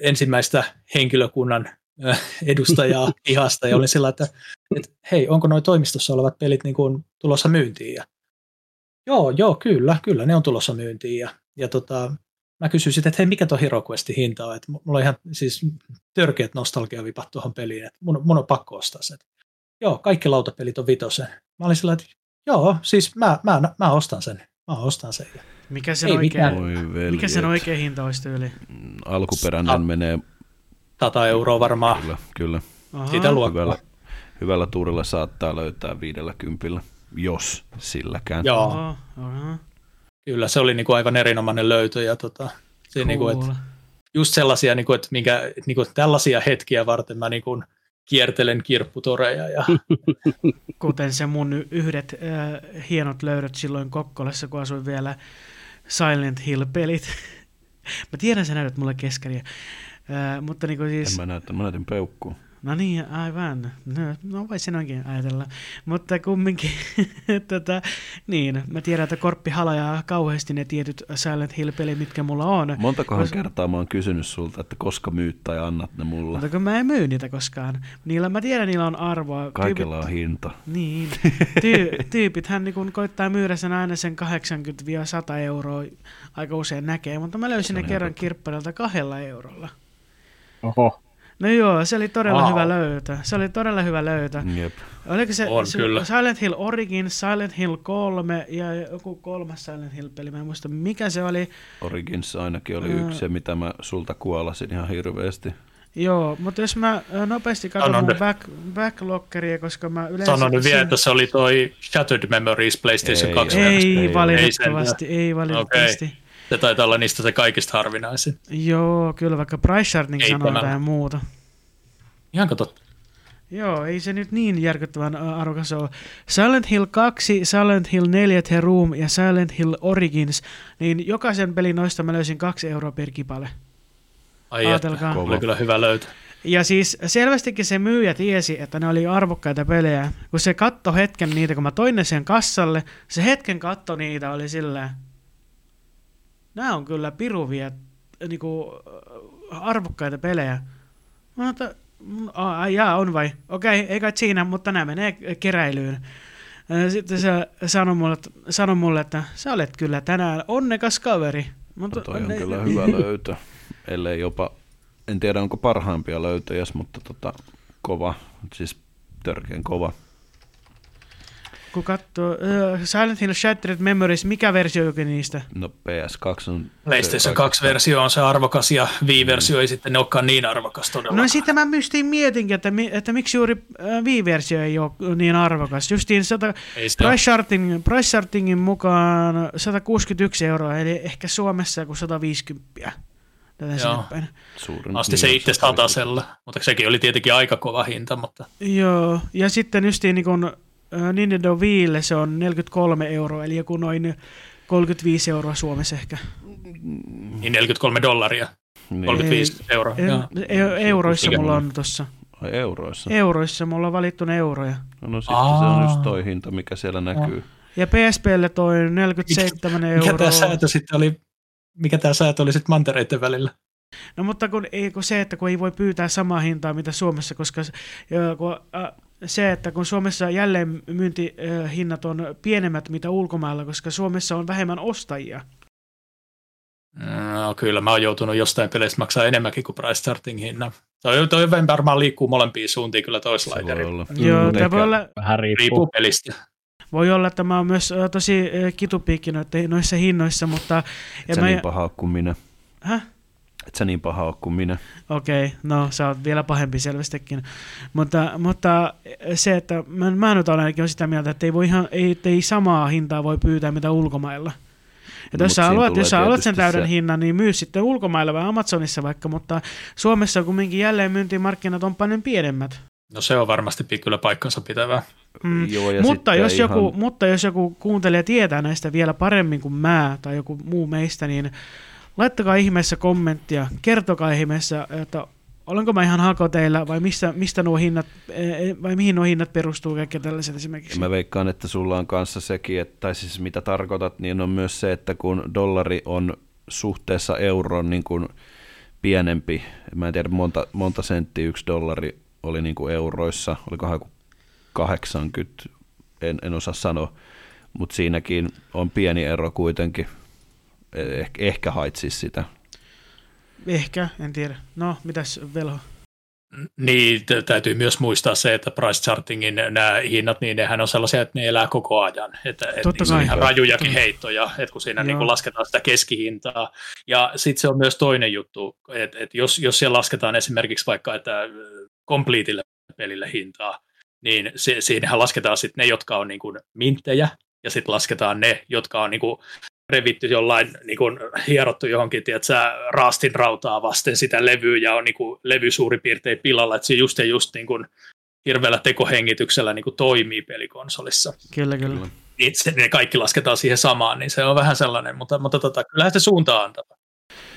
ensimmäistä henkilökunnan ö, edustajaa ihasta ja olin sillä, että, että hei, onko noin toimistossa olevat pelit niin kuin tulossa myyntiin? Ja, joo, joo, kyllä, kyllä, ne on tulossa myyntiin. Ja, ja tota, mä kysyin sitten, että hei, mikä tuo Hero Questin hinta on? Että mulla on ihan siis törkeät nostalgiavipat tuohon peliin, että mun, mun on pakko ostaa se. Joo, kaikki lautapelit on vitosen. Mä olin sillä, että joo, siis mä, mä, mä ostan sen. Mä ostan sen. Mikä sen, Ei oikea, mikä sen oikea hinta olisi tyyli? Alkuperäinen Ah. menee 100 euroa varmaan kyllä, kyllä. Aha. sitä luokkaa. Hyvällä, hyvällä tuurilla saattaa löytää viidellä kympillä, jos silläkään. Joo, Oho, oho. Kyllä se oli niinku aivan erinomainen löytö. Ja tota, se niinku, Cool. just sellaisia, niinku, että minkä, niinku, tällaisia hetkiä varten mä niinku, kiertelen kirpputoreja. Ja, Kuten se mun yhdet äh, hienot löydöt silloin Kokkolassa, kun asuin vielä Silent Hill-pelit. Mä tiedän, sä näytät mulle keskaria. Äh, mutta niinku En siis, mä näytä, mä näytin peukkuun. No niin, aivan. No, no voisin oikein ajatella. Mutta kumminkin, tota, niin, mä tiedän, että Korppi halajaa kauheasti ne tietyt Silent Hill-pelit, mitkä mulla on. Montakohan Kos- kertaa mä oon kysynyt sulta, että koska myyt tai annat ne mulle. Mutta kun mä en myy niitä koskaan. Niillä, mä tiedän, niillä on arvoa. Kaikella on hinta. Niin. Tyy, tyypithän niin kun koittaa myydä sen aina sen 80-100 euroa aika usein näkee, mutta mä löysin ne kerran totta. kirpparilta kahdella eurolla. Oho. No joo, se oli todella Wow. hyvä löytö. Se oli todella hyvä löytö. Jep. Oliko se, On se kyllä. Silent Hill Origins, Silent Hill 3 ja joku kolmas Silent Hill-peli, mä en muista mikä se oli. Origins ainakin oli Ää. yksi, se, mitä mä sulta kuolasin ihan hirveästi. Joo, mutta jos mä nopeasti katson mun nyt. back, backloggeria, koska mä yleensä... Sano nyt vielä, että se oli toi Shattered Memories PlayStation Ei, 2. ei. Ei, Ei valitettavasti, ei valitettavasti. Se taitaa olla niistä se kaikista harvinaisin. Joo, kyllä, vaikka Price Sharding Ei sanoo tämä- jotain muuta. Ihan totta. Joo, ei se nyt niin järkyttävän arvokas ole. Silent Hill 2, Silent Hill 4 The Room ja Silent Hill Origins, niin jokaisen pelin noista mä löysin kaksi euroa per kipale. Ai Ajatelkaa. että, oli kyllä hyvä löytö. Ja siis selvästikin se myyjä tiesi, että ne oli arvokkaita pelejä. Kun se katto hetken niitä, kun mä toin ne sen kassalle, se hetken katto niitä oli sillä nämä on kyllä piruvia niinku, arvokkaita pelejä. Mä oon, ai jaa, on vai? Okei, ei kai siinä, mutta nämä menee keräilyyn. Ää, Sitten se sanoi mulle, sanoi mulle, että sä olet kyllä tänään onnekas kaveri. Mutta No toi on ne- kyllä hyvä löytö, ellei jopa, en tiedä onko parhaimpia löytöjä, mutta tota, kova, siis törkeän kova. Kun katsoo uh, Silent Hill Shattered Memories, mikä versio jokin niistä? No PS2 on... PlayStation kaikista- 2-versio on se arvokas ja Wii-versio ei sitten olekaan niin arvokas todella. No sitten mä mystiin mietinkin, että, mi- että miksi juuri Wii-versio ei ole niin arvokas. Justiin 100, ei sitä price, charting, price chartingin mukaan 161 euroa, eli ehkä Suomessa joku 150. Tätä Joo. Suurin, asti se itse satasella, mutta sekin oli tietenkin aika kova hinta, mutta Joo, ja sitten justiin niin kun, Nintendo Wiille se on 43 euroa, eli joku noin 35 euroa Suomessa ehkä. niin 43 dollaria, Niin, 35 euroa. E- e- euroissa Mikä mulla on tossa. Ai euroissa. Euroissa mulla on valittu ne euroja. No, no sitten se on just toi hinta, mikä siellä näkyy. Ja PSPlle toi 47 Mikä euroa. tämä säätö sitten oli, mikä tämä säätö oli sitten mantereiden välillä? No mutta kun, ei, kun se, että kun ei voi pyytää samaa hintaa mitä Suomessa, koska kun, äh, se, että kun Suomessa jälleen myyntihinnat on pienemmät mitä ulkomailla, koska Suomessa on vähemmän ostajia. No kyllä, mä oon joutunut jostain peleistä maksaa enemmänkin kuin price starting hinnan. Toi, toi varmaan liikkuu molempiin suuntiin kyllä Se voi toislaiderilla. olla. Joo, ehkä- voi olla, Vähän riippuu. Riippuu pelistä. voi olla, että mä oon myös tosi kitupiikki noissa hinnoissa, mutta... Et sä mä- niin paha kuin minä. Häh? Et sä niin paha ole kuin minä. Okei, okay, no sä oot vielä pahempi selvästikin. Mutta, mutta se, että mä, mä nyt olen ainakin sitä mieltä, että ei, voi ihan, ei, että ei samaa hintaa voi pyytää mitä ulkomailla. Että No, jos sä, haluat, jos sä haluat sen täyden se- hinnan, niin myy sitten ulkomailla vai Amazonissa vaikka, mutta Suomessa kumminkin jälleen myyntimarkkinat on paljon pienemmät. No se on varmasti kyllä paikkansa pitävää. Mm. Joo, ja Mutta, jos ihan- joku, mutta jos joku kuuntelija tietää näistä vielä paremmin kuin mä tai joku muu meistä, niin laittakaa ihmeessä kommenttia, kertokaa ihmeessä, että olenko mä ihan hakoteilla vai mistä, mistä nuo hinnat, eh, vai mihin nuo hinnat perustuu kaikki tällaiset esimerkiksi. Mä veikkaan, että sulla on kanssa sekin, että, tai siis mitä tarkoitat, niin on myös se, että kun dollari on suhteessa euroon niin kuin pienempi, mä en tiedä monta, monta senttiä yksi dollari oli niin kuin euroissa, olikohan joku 80, en, en osaa sanoa, mutta siinäkin on pieni ero kuitenkin, eh, ehkä hait siis sitä. Ehkä, en tiedä. No, mitäs Velho? Niin, täytyy myös muistaa se, että price chartingin nämä hinnat, niin nehän on sellaisia, että ne elää koko ajan. Että, että Totta on kai. ihan rajujakin Totta. heittoja, että kun siinä Joo. niin kuin lasketaan sitä keskihintaa. Ja sitten se on myös toinen juttu, että, että jos, jos siellä lasketaan esimerkiksi vaikka, että äh, completeille pelille hintaa, niin se, siinähän lasketaan sitten ne, jotka on niin kuin minttejä, ja sitten lasketaan ne, jotka on niin kuin revitty jollain niin kuin hierottu johonkin, tiedätkö, raastin rautaa vasten sitä levyä ja on niin kuin, levy suurin piirtein pilalla, että se just ja just niin kuin, hirveällä tekohengityksellä niin kuin, toimii pelikonsolissa. Kyllä, kyllä. Niin se, ne kaikki lasketaan siihen samaan, niin se on vähän sellainen, mutta, mutta tota, kyllähän se suunta antava.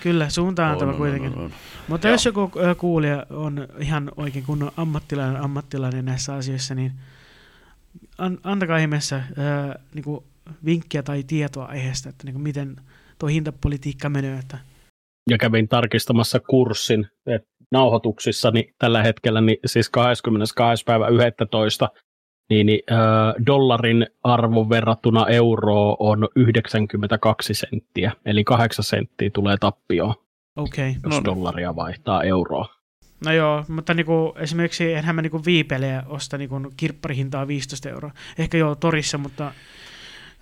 Kyllä, suuntaan antava On, on, kuitenkin. on, on. Mutta Joo. jos joku kuulija on ihan oikein kunnon ammattilainen, ammattilainen näissä asioissa, niin an, antakaa ihmeessä ö, niinku vinkkiä tai tietoa aiheesta, että niinku miten tuo hintapolitiikka menee. Että ja kävin tarkistamassa kurssin että nauhoituksissa niin tällä hetkellä, niin siis 22. päivä 11. Niin, niin äh, dollarin arvo verrattuna euroon on 92 senttiä, eli 8 senttiä tulee tappioon, okei. Okay. jos No no, niin. dollaria vaihtaa euroa. No joo, mutta niinku, esimerkiksi enhän mä niinku viipelejä osta niinku kirpparihintaa 15 euroa. Ehkä joo torissa, mutta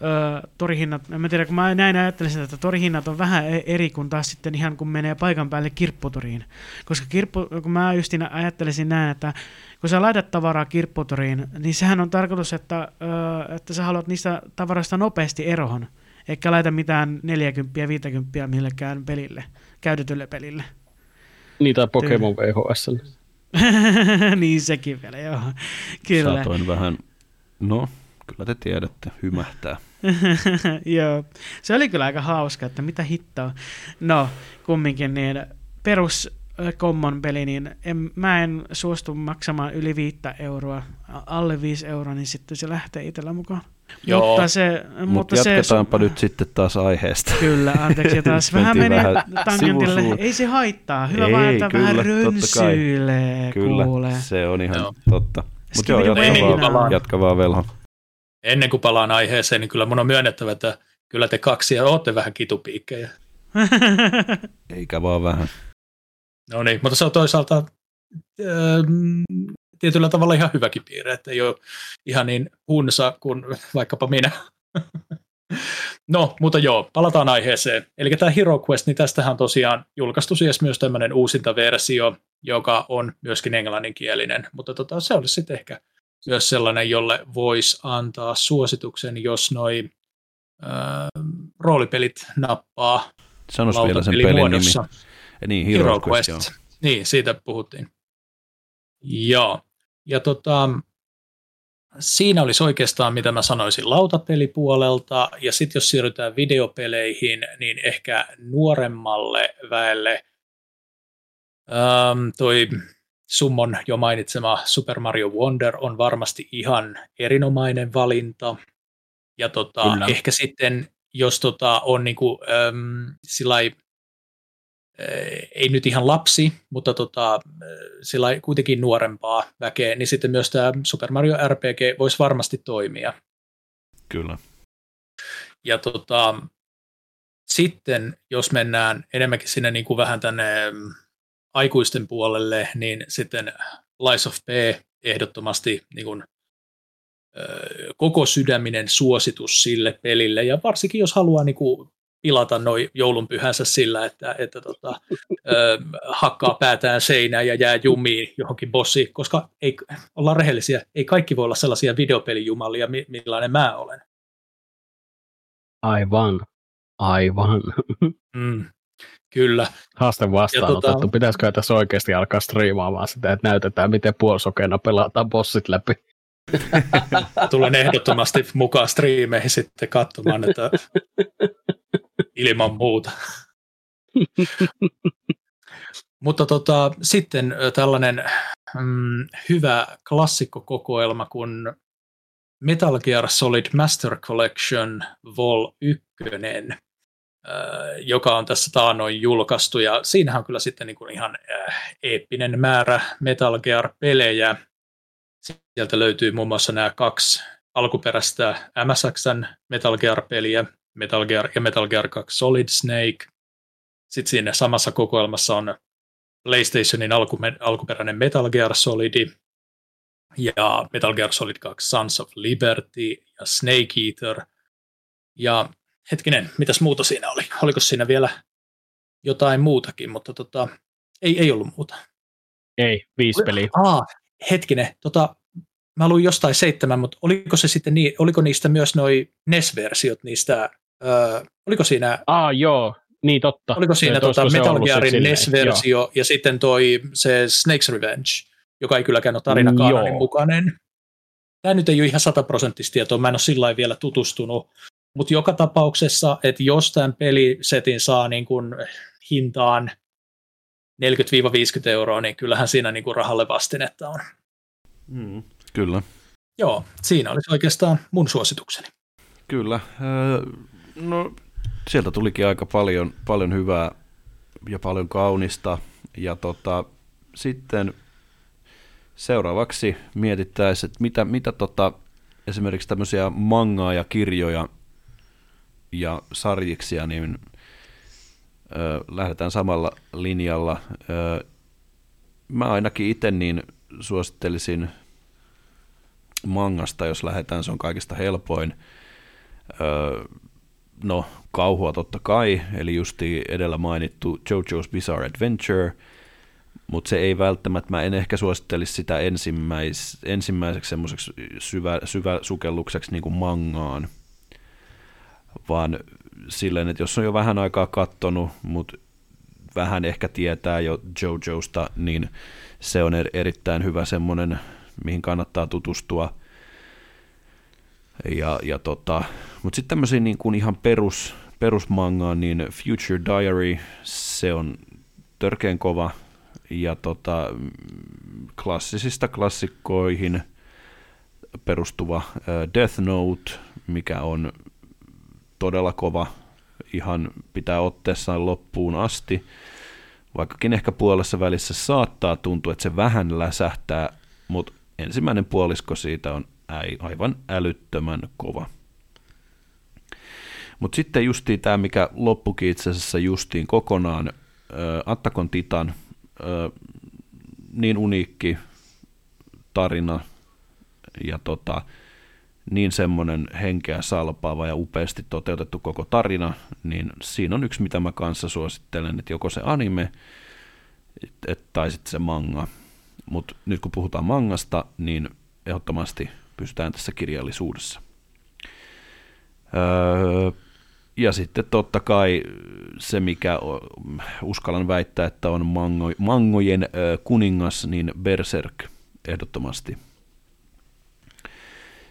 ö, torihinnat, en mä tiedä, kun mä näin ajattelisin, että torihinnat on vähän e- eri kuin taas sitten ihan kun menee paikan päälle kirpputoriin. Koska kirppu, kun mä justiin ajattelisin näin, että kun sä laitat tavaraa kirpputoriin, niin sehän on tarkoitus, että, ö, että sä haluat niistä tavaroista nopeasti eroon. Eikä laita mitään 40 50 millekään pelille, käytetylle pelille. Niitä Pokemon VHS. niin sekin vielä, joo. Kyllä. Saatoin vähän, no kyllä te tiedätte, hymähtää. joo. Se oli kyllä aika hauska, että mitä hittoa. No, kumminkin niin perus common peli, niin en, mä en suostu maksamaan yli viittä euroa, alle viisi euroa, niin sitten se lähtee itsellä mukaan. Joo. Mutta se, Mutta mutta Mut se, jatketaanpa nyt sitten taas aiheesta. Kyllä, anteeksi, ja taas vähän meni vähän tangentille. sivusuun. Ei se haittaa. Hyvä Ei, vaan, että kyllä, vähän rönsyilee, Kyllä, kuulee. se on ihan Joo. totta. Mutta joo, jatka vaan, jatka vaan velho. Ennen kuin palaan aiheeseen, niin kyllä mun on myönnettävä, että kyllä te kaksi ja ootte vähän kitupiikkejä. Eikä vaan vähän. No niin, mutta se on toisaalta ähm, tietyllä tavalla ihan hyväkin piirre, että ei ole ihan niin hunsa kuin vaikkapa minä. No, mutta joo, palataan aiheeseen. Eli tämä Hero Quest, niin tästähän on tosiaan julkaistu siis myös tämmöinen uusinta versio, joka on myöskin englanninkielinen, mutta tota, se olisi sitten ehkä myös sellainen, jolle voisi antaa suosituksen, jos noi äh, roolipelit nappaa Sanois vielä sen pelin nimi. lautapelimuodossa. Niin, Hero Hero Quest. Quest. Niin, siitä puhuttiin. Joo. Ja tota, siinä olisi oikeastaan, mitä mä sanoisin, lautapelipuolelta. Ja sitten jos siirrytään videopeleihin, niin ehkä nuoremmalle väelle ähm, toi Summon jo mainitsema Super Mario Wonder on varmasti ihan erinomainen valinta. Ja tota, Kyllä. ehkä sitten, jos tota on niinku, äm, sillai, ei nyt ihan lapsi, mutta tota, sillai kuitenkin nuorempaa väkeä, niin sitten myös tämä Super Mario RPG voisi varmasti toimia. Kyllä. Ja tota, sitten, jos mennään enemmänkin sinne niin kuin vähän tänne aikuisten puolelle, niin sitten Lies of P ehdottomasti niin kuin, koko sydäminen suositus sille pelille, ja varsinkin jos haluaa niin kuin, pilata noin joulunpyhänsä sillä, että, että tota, ö, hakkaa päätään seinään ja jää jumiin johonkin bossiin, koska ei, ollaan rehellisiä, ei kaikki voi olla sellaisia videopelijumalia, mi- millainen mä olen. Aivan. Aivan. Mm, kyllä. Haaste vastaanotettu. tota- Pitäisikö tässä oikeasti alkaa striimaamaan sitä, että näytetään, miten puolisokeena pelataan bossit läpi. Tulen ehdottomasti mukaan striimeihin sitten katsomaan, että ilman muuta. Mutta tota, sitten tällainen mm, hyvä klassikkokokoelma kuin Metal Gear Solid Master Collection Vol 1, ö, joka on tässä taanoin julkaistu, ja siinähän on kyllä sitten niin kuin ihan eeppinen määrä Metal Gear-pelejä. Sieltä löytyy muun muassa nämä kaksi alkuperäistä MSXn Metal Gear-peliä, Metal Gear ja Metal Gear 2 Solid Snake. Sitten siinä samassa kokoelmassa on PlayStationin alkuperäinen Metal Gear Solid ja Metal Gear Solid 2 Sons of Liberty ja Snake Eater. Ja hetkinen, mitäs muuta siinä oli? Oliko siinä vielä jotain muutakin, mutta tota, ei, ei ollut muuta. Ei, viisi peliä. Aa, hetkinen, tota, mä luin jostain seitsemän, mutta oliko se sitten niin, oliko niistä myös noi NES-versiot niistä, öö, oliko siinä, Ah, joo. Niin totta. oliko siinä tota Metal Gearin NES-versio ja sitten toi se Snake's Revenge, joka ei kylläkään ole tarinakaanonin Joo. mukainen. Tämä nyt ei ole ihan sataprosenttista tietoa, mä en ole sillä vielä tutustunut, mutta joka tapauksessa, että jos tämän pelisetin saa niin kuin hintaan 40-50 euroa, niin kyllähän siinä niin kuin rahalle vastinetta on. Mm, kyllä. Joo, siinä olisi oikeastaan mun suositukseni. Kyllä. No, sieltä tulikin aika paljon, paljon hyvää ja paljon kaunista. Ja tota, sitten seuraavaksi mietittäisiin, että mitä, mitä tota, esimerkiksi tämmöisiä mangaa ja kirjoja ja sarjiksia, niin ö, lähdetään samalla linjalla. Ö, mä ainakin itse niin suosittelisin mangasta, jos lähdetään, se on kaikista helpoin. Ö, no, kauhua totta kai, eli justi edellä mainittu JoJo's Bizarre Adventure, mutta se ei välttämättä, mä en ehkä suosittelisi sitä ensimmäis, ensimmäiseksi semmoiseksi syvä, syvä sukellukseksi niin kuin mangaan, vaan silleen, että jos on jo vähän aikaa kattonut, mutta vähän ehkä tietää jo JoJosta, niin se on er, erittäin hyvä semmoinen, mihin kannattaa tutustua. Ja, ja tota, mutta sitten tämmöisiä niin kuin ihan perus, perusmangaan, niin Future Diary, se on törkeän kova, ja tota, klassisista klassikkoihin perustuva Death Note, mikä on todella kova, ihan pitää otteessaan loppuun asti, vaikkakin ehkä puolessa välissä saattaa tuntua, että se vähän läsähtää, mutta ensimmäinen puolisko siitä on aivan älyttömän kova. Mutta sitten justiin tämä, mikä loppukin itse asiassa justiin kokonaan, Attakon Titan, niin uniikki tarina ja tota, niin semmoinen henkeä salpaava ja upeasti toteutettu koko tarina, niin siinä on yksi, mitä mä kanssa suosittelen, että joko se anime et, tai sitten se manga. Mutta nyt kun puhutaan mangasta, niin ehdottomasti pysytään tässä kirjallisuudessa. Öö, ja sitten totta kai se, mikä uskallan väittää, että on mango, mangojen kuningas, niin Berserk ehdottomasti.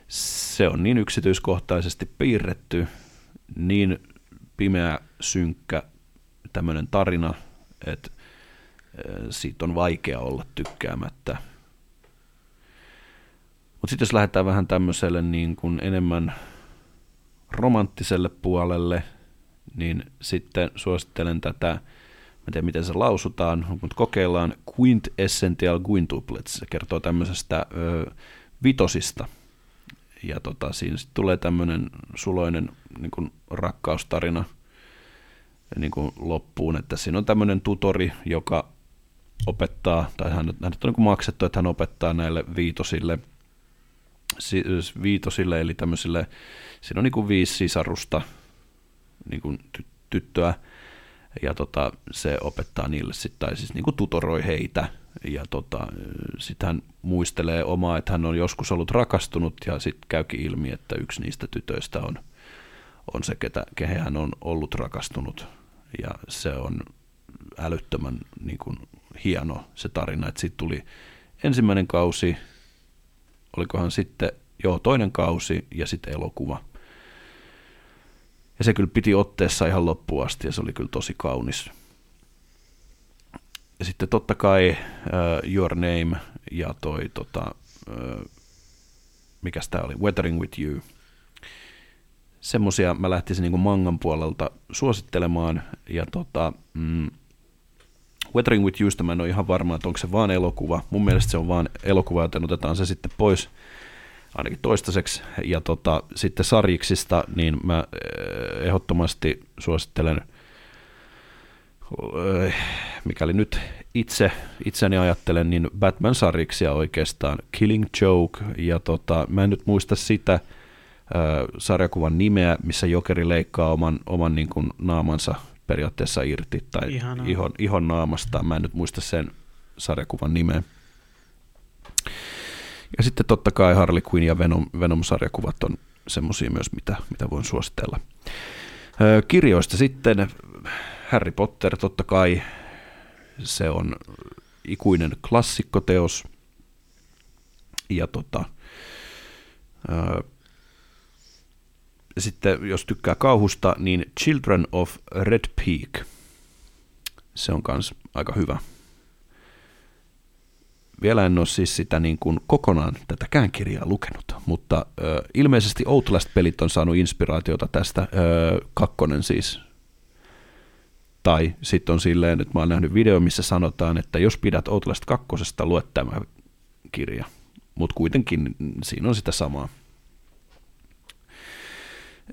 Se on niin yksityiskohtaisesti piirretty, niin pimeä, synkkä tämmöinen tarina, että siitä on vaikea olla tykkäämättä. Mutta sitten jos lähdetään vähän tämmöiselle niin kuin enemmän romanttiselle puolelle, niin sitten suosittelen tätä, mä tiedän miten se lausutaan, mutta kokeillaan Quintessential Quintuplets. Se kertoo tämmöisestä ö, vitosista. Ja tota, siinä sitten tulee tämmöinen suloinen niin kuin rakkaustarina niin kuin loppuun, että siinä on tämmöinen tutori, joka opettaa, tai hän, hän on niin maksettu, että hän opettaa näille viitosille, viitosille eli tämmöisille siinä on niin kuin viisi sisarusta niin kuin ty- tyttöä, ja tota, se opettaa niille sitten, tai siis niin kuin tutoroi heitä, ja tota, sitten hän muistelee omaa, että hän on joskus ollut rakastunut, ja sitten käykin ilmi, että yksi niistä tytöistä on, on se, ketä, kehen hän on ollut rakastunut, ja se on älyttömän niin kuin, hieno se tarina, että siitä tuli ensimmäinen kausi, olikohan sitten, joo, toinen kausi ja sitten elokuva. Ja se kyllä piti otteessa ihan loppuun asti ja se oli kyllä tosi kaunis. Sitten totta kai uh, Your Name ja toi, tota, uh, mikä tämä oli, Weathering with You. Semmoisia mä lähtisin niin mangan puolelta suosittelemaan. Ja tota, mm, Weathering with Yousta mä en ole ihan varma, että onko se vaan elokuva. Mun mielestä se on vaan elokuva, joten otetaan se sitten pois ainakin toistaiseksi. Ja tota, sitten sarjiksista, niin mä eh, ehdottomasti suosittelen, mikäli nyt itse, itseni ajattelen, niin Batman-sarjiksia oikeastaan. Killing Joke, ja tota, mä en nyt muista sitä äh, sarjakuvan nimeä, missä Jokeri leikkaa oman, oman niin kuin, naamansa periaatteessa irti, tai ihon, ihon naamasta. Mä en nyt muista sen sarjakuvan nimeä. Ja sitten totta kai Harley Quinn ja Venom, Venom-sarjakuvat on semmoisia myös, mitä, mitä voin suositella. kirjoista sitten Harry Potter totta kai, se on ikuinen klassikkoteos. Ja tota, ja sitten jos tykkää kauhusta, niin Children of Red Peak. se on myös aika hyvä. Vielä en ole siis sitä niin kuin kokonaan tätäkään kirjaa lukenut, mutta ö, ilmeisesti Outlast-pelit on saanut inspiraatiota tästä, ö, kakkonen siis. Tai sitten on silleen, että mä oon nähnyt video, missä sanotaan, että jos pidät Outlast kakkosesta, lue tämä kirja. Mutta kuitenkin siinä on sitä samaa.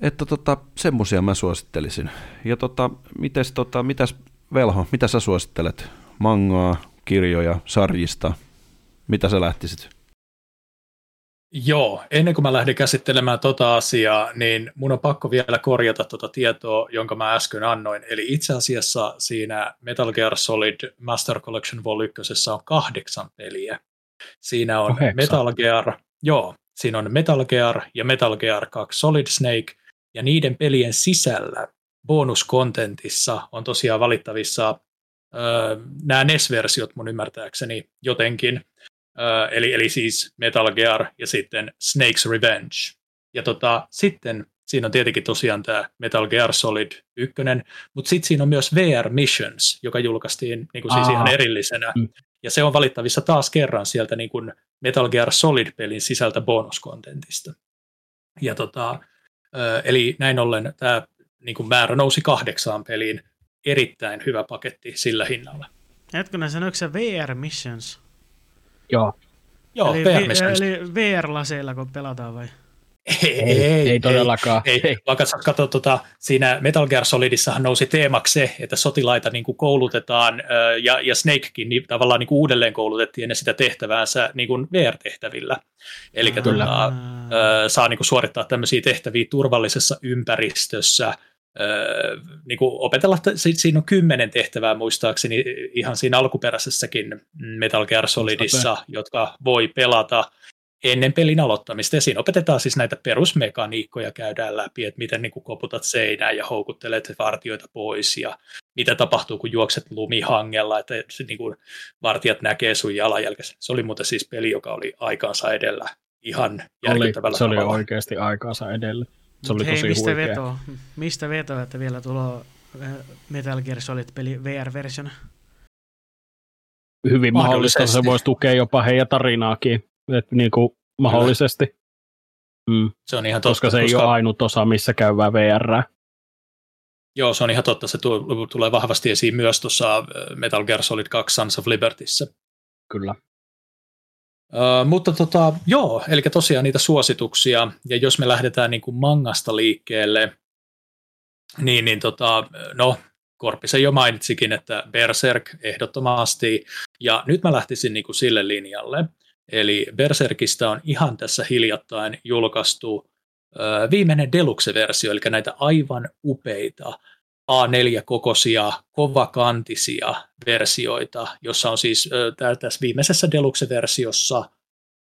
Että tota, semmosia mä suosittelisin. Ja tota, mites, tota, mitäs Velho, mitä sä suosittelet? Mangaa, kirjoja, sarjista? Mitä sä lähtisit? Joo, ennen kuin mä lähden käsittelemään tota asiaa, niin mun on pakko vielä korjata tota tietoa, jonka mä äsken annoin. Eli itse asiassa siinä Metal Gear Solid Master Collection Vol 1 on kahdeksan peliä. Siinä on Kahdeksan. Metal Gear, joo, siinä on Metal Gear ja Metal Gear 2 Solid Snake, ja niiden pelien sisällä bonuskontentissa on tosiaan valittavissa öö, nämä NES-versiot mun ymmärtääkseni jotenkin, öö, eli, eli siis Metal Gear ja sitten Snake's Revenge. Ja tota, sitten siinä on tietenkin tosiaan tämä Metal Gear Solid 1, mutta sitten siinä on myös VR Missions, joka julkaistiin niin kuin siis Aa. ihan erillisenä. Mm. Ja se on valittavissa taas kerran sieltä niin kuin Metal Gear Solid-pelin sisältä bonuskontentista. Ja tota, eli näin ollen tämä niin kuin määrä nousi kahdeksaan peliin. Erittäin hyvä paketti sillä hinnalla. Hetkinen, sanoiko se VR Missions? Joo. Joo, eli, vi- VR-laseilla, kun pelataan vai? Ei, Ei, ei todellakaan. Ei, Ei. Vaikka sä katsot, tota, siinä Metal Gear Solidissahan nousi teemaksi se, että sotilaita niin kuin koulutetaan, ja, ja Snakekin niin, tavallaan niin kuin uudelleen koulutettiin ennen sitä tehtäväänsä niin kuin VR-tehtävillä. Eli tota, saa niin kuin suorittaa tämmöisiä tehtäviä turvallisessa ympäristössä, ö, niin kuin opetella, että si- siinä on kymmenen tehtävää muistaakseni ihan siinä alkuperäisessäkin Metal Gear Solidissa, jotka voi pelata ennen pelin aloittamista. Ja siinä opetetaan siis näitä perusmekaniikkoja, käydään läpi, että miten niin kuin koputat seinään ja houkuttelet vartioita pois ja mitä tapahtuu, kun juokset lumihangella, että niin kuin, vartijat näkee sun jalanjälkesi. Se oli muuten siis peli, joka oli aikaansa edellä ihan Oli, järkyttävällä se oli tavalla. oikeasti aikaansa edellä. Se oli hei, tosi mistä huikea. Veto, mistä veto, että vielä tulee äh, Metal Gear Solid-peli VR-versiona? Hyvin mahdollista, se voisi tukea jopa heidän tarinaakin. Et niin kuin mahdollisesti. Mm, Se on ihan totta, koska se ei ole ainut osa, missä käyvää VR. Joo, se on ihan totta. Se tu- tulee vahvasti esiin myös tuossa Metal Gear Solid 2 Sons of Libertyssä. Kyllä. Mutta tota, joo, eli tosiaan niitä suosituksia, ja jos me lähdetään niin kuin mangasta liikkeelle, niin, niin tota, no, Korpisen jo mainitsikin, että Berserk ehdottomasti, ja nyt mä lähtisin niin kuin sille linjalle, eli Berserkistä on ihan tässä hiljattain julkaistu ö, viimeinen deluxe-versio, eli näitä aivan upeita A4-kokoisia, kovakantisia versioita, jossa on siis tää- tässä viimeisessä deluxe-versiossa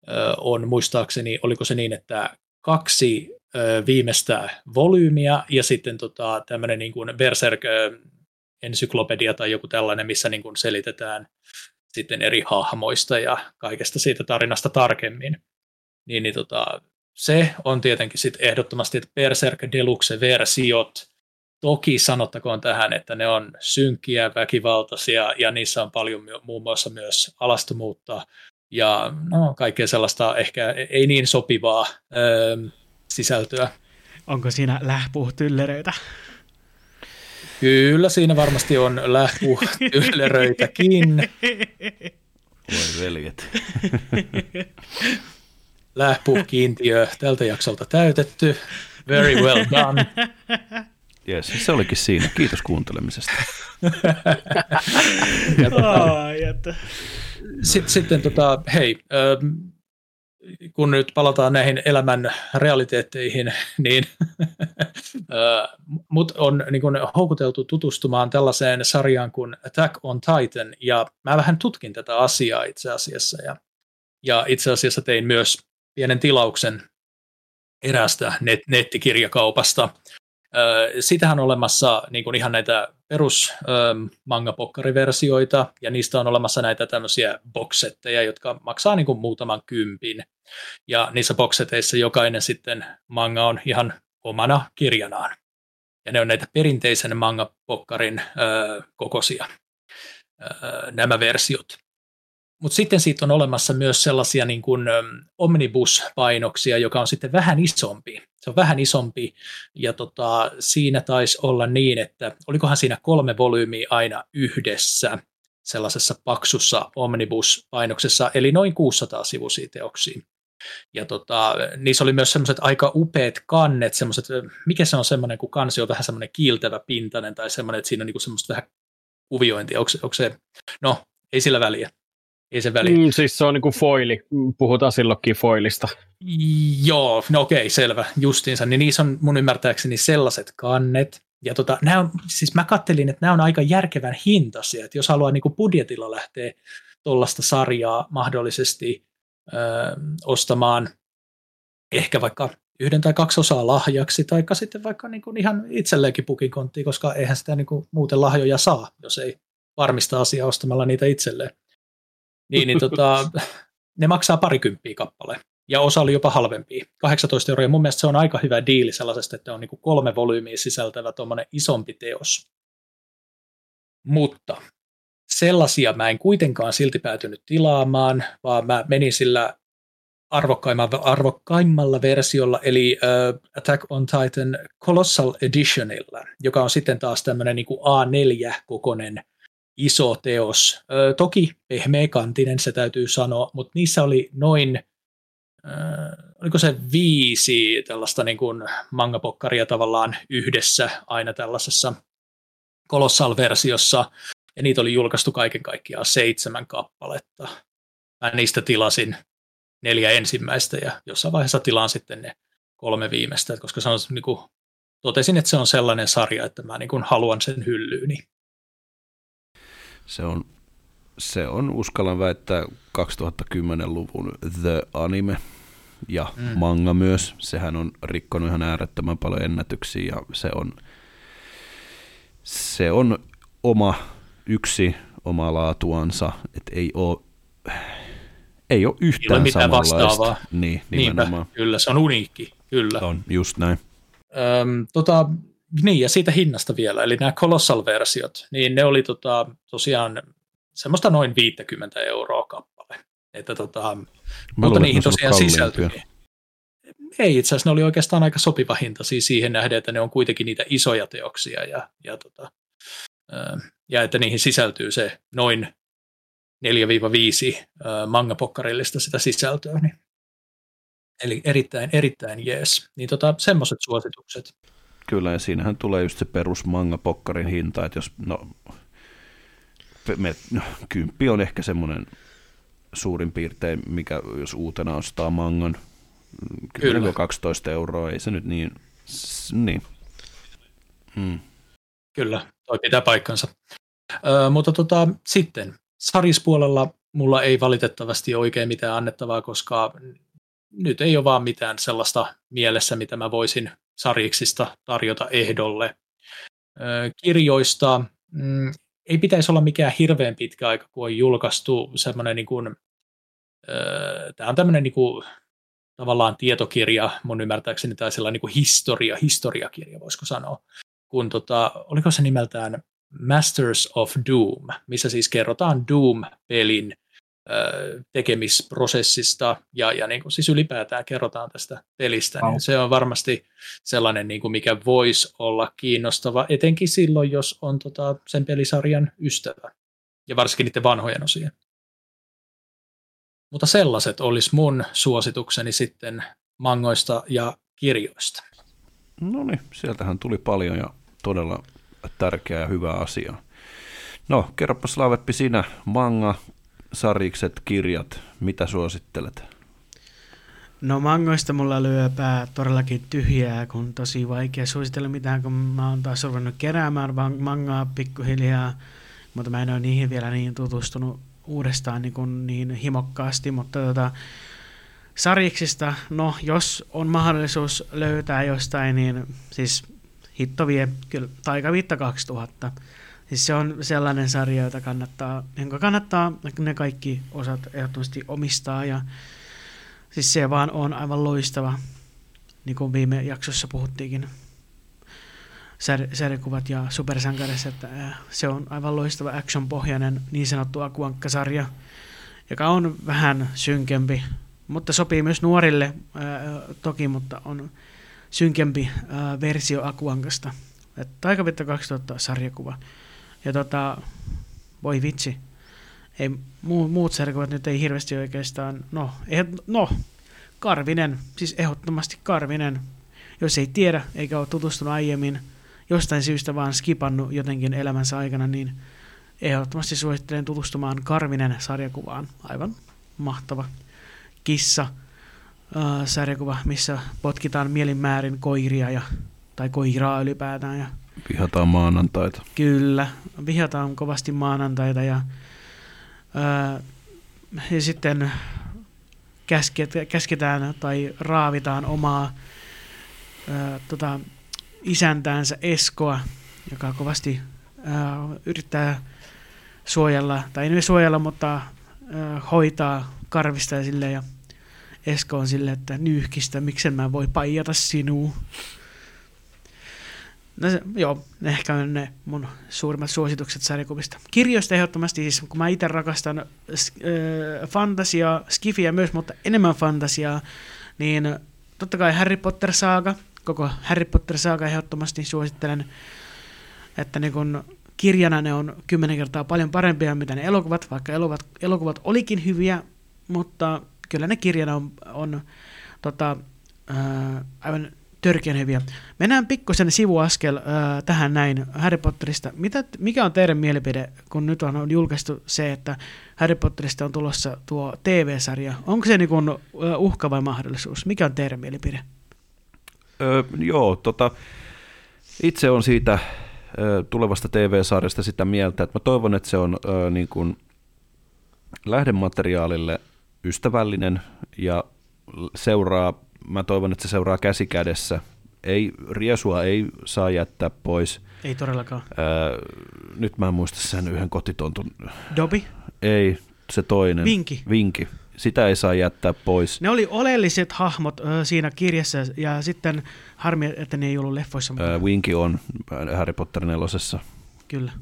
ö, on muistaakseni, oliko se niin, että kaksi ö, viimeistä volyymiä ja sitten tota, tämmöinen niin kuin Berserk ö, ensyklopedia tai joku tällainen, missä niin kuin selitetään sitten eri hahmoista ja kaikesta siitä tarinasta tarkemmin. Niin, niin tota, se on tietenkin sitten ehdottomasti, että Berserk Deluxe-versiot, toki sanottakoon tähän, että ne on synkkiä, väkivaltaisia ja niissä on paljon my- muun muassa myös alastomuutta ja no, kaikkea sellaista ehkä ei niin sopivaa öö, sisältöä. Onko siinä lähpuhtylleröitä? Kyllä siinä varmasti on lähpuhtylleröitäkin. Voi veljet. Lähpuhkiintiö tältä jaksolta täytetty. Very well done. Yes, se olikin siinä. Kiitos kuuntelemisesta. Tota. Sitten, sitten tota, hei, ähm, kun nyt palataan näihin elämän realiteetteihin, niin äh, mut on niin kun, houkuteltu tutustumaan tällaiseen sarjaan kuin Attack on Titan, ja mä vähän tutkin tätä asiaa itse asiassa, ja, ja itse asiassa tein myös pienen tilauksen eräästä net, nettikirjakaupasta. Sitähän on olemassa niin kuin ihan näitä perus manga-pokkariversioita, ja niistä on olemassa näitä tämmöisiä boksetteja, jotka maksaa niin kuin muutaman kympin. Ja niissä bokseteissa jokainen sitten manga on ihan omana kirjanaan. Ja ne on näitä perinteisen manga-pokkarin kokoisia. nämä versiot. Mutta sitten siitä on olemassa myös sellaisia niin kuin omnibus-painoksia, joka on sitten vähän isompi. Se on vähän isompi ja tota, siinä taisi olla niin, että olikohan siinä kolme volyymiä aina yhdessä sellaisessa paksussa omnibus-painoksessa, eli noin 600 sivuisia teoksia. Ja tota, niissä oli myös semmoiset aika upeat kannet, semmoiset, mikä se on semmoinen, kun kansi on vähän semmoinen kiiltävä pintainen tai semmoinen, että siinä on niinku semmoista vähän kuviointia. Onko, onko se, no ei sillä väliä. Ei se väliä. Mm, siis se on niinku foili, puhutaan silloinkin foilista. Joo, no okei, selvä, justiinsa. Niin niissä on mun ymmärtääkseni sellaiset kannet, ja tota, nämä on, siis mä kattelin, että nämä on aika järkevän hintaisia, että jos haluaa niinku budjetilla lähteä tuollaista sarjaa mahdollisesti ö, ostamaan ehkä vaikka yhden tai kaksi osaa lahjaksi, tai sitten vaikka niin kuin ihan itselleenkin pukikonttiin, koska eihän sitä niin kuin muuten lahjoja saa, jos ei varmista asiaa ostamalla niitä itselleen. Niin, niin tota, ne maksaa parikymppiä kappale. Ja osa oli jopa halvempia, 18 euroa. Mun mielestä se on aika hyvä diili sellaisesta, että on niin kolme volyymiä sisältävä tuommoinen isompi teos. Mutta sellaisia mä en kuitenkaan silti päätynyt tilaamaan, vaan mä menin sillä arvokkaimmalla, arvokkaimmalla versiolla, eli uh, Attack on Titan Colossal Editionilla, joka on sitten taas tämmöinen niin A4-kokoinen iso teos. Uh, toki pehmeäkantinen, se täytyy sanoa, mutta niissä oli noin, uh, oliko se viisi tällaista niin kuin mangapokkaria tavallaan yhdessä aina tällaisessa Colossal-versiossa, ja niitä oli julkaistu kaiken kaikkiaan seitsemän kappaletta. Mä niistä tilasin neljä ensimmäistä ja jossain vaiheessa tilaan sitten ne kolme viimeistä, koska se on, niin kuin, totesin, että se on sellainen sarja, että mä niin kuin, haluan sen hyllyyni. Se on, se on, uskallan väittää, 2010-luvun The Anime ja mm. manga myös. Sehän on rikkonut ihan äärettömän paljon ennätyksiä ja se on, se on oma yksi oma laatuansa, että ei ole ei ole yhtään ei ole vastaavaa. Niin, nimenomaan. Niinpä, kyllä, se on uniikki, kyllä. On, just näin. Öm, tota, niin, ja siitä hinnasta vielä, eli nämä Colossal-versiot, niin ne oli tota, tosiaan semmoista noin 50 euroa kappale. Että tota, Mä mutta luulen, niihin tosiaan sisältyi. Ei itse asiassa, ne oli oikeastaan aika sopiva hinta siis siihen nähden, että ne on kuitenkin niitä isoja teoksia ja, ja, tota, ja että niihin sisältyy se noin 4-5 mangapokkarillista sitä sisältöä. Niin. Eli erittäin, erittäin jees. Niin tota, semmoiset suositukset. Kyllä, ja siinähän tulee just se perus mangapokkarin hinta, että jos, no, me, no, kymppi on ehkä semmoinen suurin piirtein, mikä jos uutena ostaa mangan, 10-12 euroa, ei se nyt niin, niin. Hmm. Kyllä, toi pitää paikkansa. Ö, mutta tota, sitten Sarispuolella mulla ei valitettavasti oikein mitään annettavaa, koska nyt ei ole vaan mitään sellaista mielessä, mitä mä voisin sarjiksista tarjota ehdolle. Kirjoista mm, ei pitäisi olla mikään hirveän pitkä aika, kun on julkaistu semmoinen niin kuin, tämä on tämmöinen niin kuin, tavallaan tietokirja, mun ymmärtääkseni, tai sellainen niin kuin historia, historiakirja, voisiko sanoa. Kun tota, oliko se nimeltään Masters of Doom, missä siis kerrotaan Doom-pelin tekemisprosessista ja, ja niin kuin siis ylipäätään kerrotaan tästä pelistä, niin se on varmasti sellainen, niin kuin mikä voisi olla kiinnostava, etenkin silloin, jos on tota, sen pelisarjan ystävä ja varsinkin niiden vanhojen osien. Mutta sellaiset olisi mun suositukseni sitten mangoista ja kirjoista. No niin, sieltähän tuli paljon ja todella tärkeä ja hyvä asia. No, kerropas Laaveppi sinä, manga, sarjikset, kirjat, mitä suosittelet? No mangoista mulla lyö pää todellakin tyhjää, kun tosi vaikea suositella mitään, kun mä oon taas ruvennut keräämään mangaa pikkuhiljaa, mutta mä en ole niihin vielä niin tutustunut uudestaan niin, kuin niin himokkaasti, mutta tota, sarjiksista, no jos on mahdollisuus löytää jostain, niin siis hitto vie kyllä Taikaviitta 2000. Siis se on sellainen sarja, jota kannattaa, jonka kannattaa ne kaikki osat ehdottomasti omistaa ja siis se vaan on aivan loistava, niin kuin viime jaksossa puhuttiinkin. sarjakuvat ja supersankarissa, että se on aivan loistava action-pohjainen niin sanottu akuankkasarja, joka on vähän synkempi, mutta sopii myös nuorille ää, toki, mutta on synkempi ää, versio Akuankasta. Taikavitta 2000 sarjakuva. Ja tota, voi vitsi, ei, muu, muut sarjakuvat nyt ei hirveästi oikeastaan, no, eh, no, Karvinen, siis ehdottomasti Karvinen, jos ei tiedä eikä ole tutustunut aiemmin, jostain syystä vaan skipannut jotenkin elämänsä aikana, niin ehdottomasti suosittelen tutustumaan Karvinen sarjakuvaan. Aivan mahtava kissa sarjakuva, missä potkitaan mielinmäärin koiria ja, tai koiraa ylipäätään. Ja, vihataan maanantaita. Kyllä, vihataan kovasti maanantaita ja, ää, ja sitten käsket, käsketään tai raavitaan omaa ää, tota, isäntäänsä Eskoa, joka kovasti ää, yrittää suojella, tai ei suojella, mutta ää, hoitaa karvista ja sille ja Esko on sille, että nyyhkistä, miksen mä voi paijata sinua. No se, joo, ehkä on ne mun suurimmat suositukset sarjakuvista. Kirjoista ehdottomasti siis, kun mä itse rakastan äh, fantasiaa, skifiä myös, mutta enemmän fantasiaa, niin totta kai Harry Potter-saaga, koko Harry Potter-saaga ehdottomasti suosittelen, että niin kun kirjana ne on kymmenen kertaa paljon parempia, mitä ne elokuvat, vaikka elokuvat, elokuvat olikin hyviä, mutta kyllä ne kirjana on, on tota, ää, aivan törkeän hyviä. Mennään pikkusen sivuaskel ää, tähän näin Harry Potterista. Mitä, mikä on teidän mielipide, kun nyt on, julkaistu se, että Harry Potterista on tulossa tuo TV-sarja? Onko se niin kuin, uhka vai mahdollisuus? Mikä on teidän mielipide? Öö, joo, tota, itse on siitä ö, tulevasta TV-sarjasta sitä mieltä, että mä toivon, että se on ö, niin kuin lähdemateriaalille ystävällinen ja seuraa mä toivon, että se seuraa käsi kädessä. Ei, riesua ei saa jättää pois. Ei todellakaan. Ää, nyt mä en muista sen yhden kotitontun. Dobi? Ei, se toinen. Vinki. Vinki. Sitä ei saa jättää pois. Ne oli oleelliset hahmot ö, siinä kirjassa ja sitten harmi, että ne ei ollut leffoissa. Ää, Winki on Harry Potter nelosessa. Kyllä.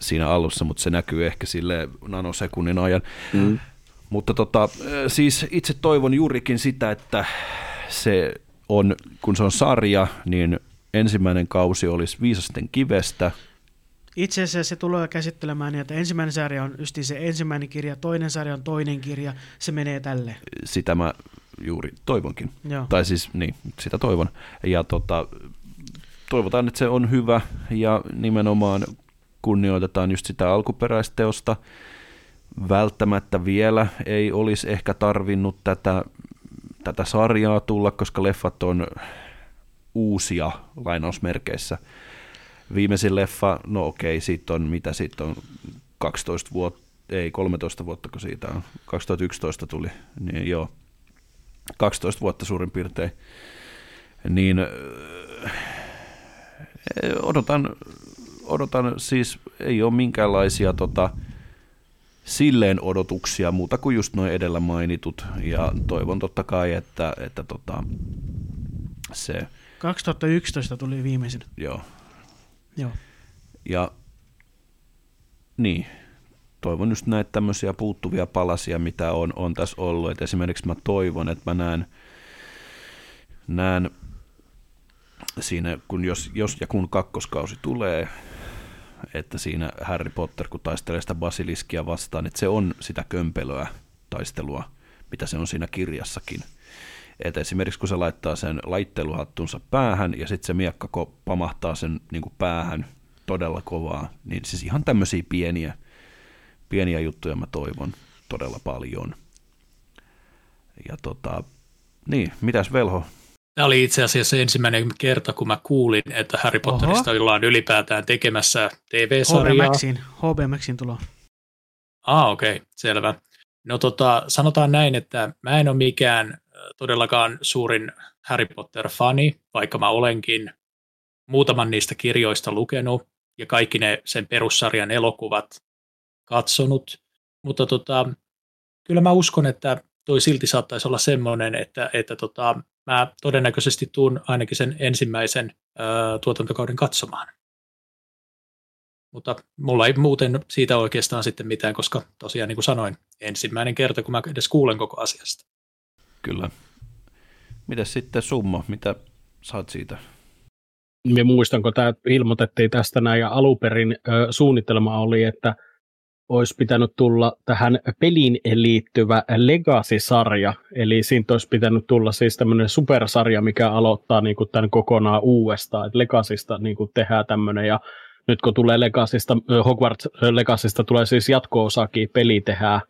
Siinä alussa, mutta se näkyy ehkä sille nanosekunnin ajan. Mm. Mutta tota, siis itse toivon juurikin sitä, että se on, kun se on sarja, niin ensimmäinen kausi olisi Viisasten kivestä. Itse asiassa se tulee käsittelemään niin, että ensimmäinen sarja on just se ensimmäinen kirja, toinen sarja on toinen kirja, se menee tälle. Sitä mä juuri toivonkin. Joo. Tai siis, niin, sitä toivon. Ja tota, toivotaan, että se on hyvä ja nimenomaan kunnioitetaan just sitä alkuperäisteosta välttämättä vielä ei olisi ehkä tarvinnut tätä, tätä sarjaa tulla, koska leffat on uusia lainausmerkeissä. Viimeisin leffa, no okei, siitä on, mitä siitä on, 12 vuotta, ei 13 vuotta, kun siitä on, 2011 tuli, niin joo, 12 vuotta suurin piirtein, niin odotan, odotan siis, ei ole minkäänlaisia tota, silleen odotuksia muuta kuin just noin edellä mainitut. Ja toivon totta kai, että, että tota, se... 2011 tuli viimeisin. Joo. Joo. Ja niin, toivon just näitä tämmöisiä puuttuvia palasia, mitä on, on tässä ollut. Et esimerkiksi mä toivon, että mä näen, näen siinä, kun jos, jos ja kun kakkoskausi tulee, että siinä Harry Potter, kun taistelee sitä basiliskia vastaan, että se on sitä kömpelöä taistelua, mitä se on siinä kirjassakin. Että esimerkiksi kun se laittaa sen laitteluhattunsa päähän ja sitten se miekka pamahtaa sen niin kuin päähän todella kovaa, niin siis ihan tämmöisiä pieniä, pieniä juttuja mä toivon todella paljon. Ja tota, niin, mitäs Velho, Tämä oli itse asiassa ensimmäinen kerta, kun mä kuulin, että Harry Potterista Oho. ollaan ylipäätään tekemässä TV-sarjaa. HBMXin, HBMXin tulo. Ah, okei, okay, selvä. No tota, sanotaan näin, että mä en ole mikään todellakaan suurin Harry Potter-fani, vaikka mä olenkin muutaman niistä kirjoista lukenut ja kaikki ne sen perussarjan elokuvat katsonut. Mutta tota, kyllä mä uskon, että toi silti saattaisi olla semmoinen, että, että tota, mä todennäköisesti tuun ainakin sen ensimmäisen ää, tuotantokauden katsomaan. Mutta mulla ei muuten siitä oikeastaan sitten mitään, koska tosiaan niin kuin sanoin, ensimmäinen kerta, kun mä edes kuulen koko asiasta. Kyllä. Mitäs sitten summa? Mitä saat siitä? Minä muistan, kun tämä ilmoitettiin tästä näin, ja aluperin ö, suunnitelma oli, että olisi pitänyt tulla tähän peliin liittyvä Legacy-sarja, eli siitä olisi pitänyt tulla siis tämmöinen supersarja, mikä aloittaa niin kuin tämän kokonaan uudestaan, että Legacysta niin kuin tehdään tämmöinen, ja nyt kun tulee Legacysta, Hogwarts Legacysta tulee siis jatko-osakin, peli tehdään,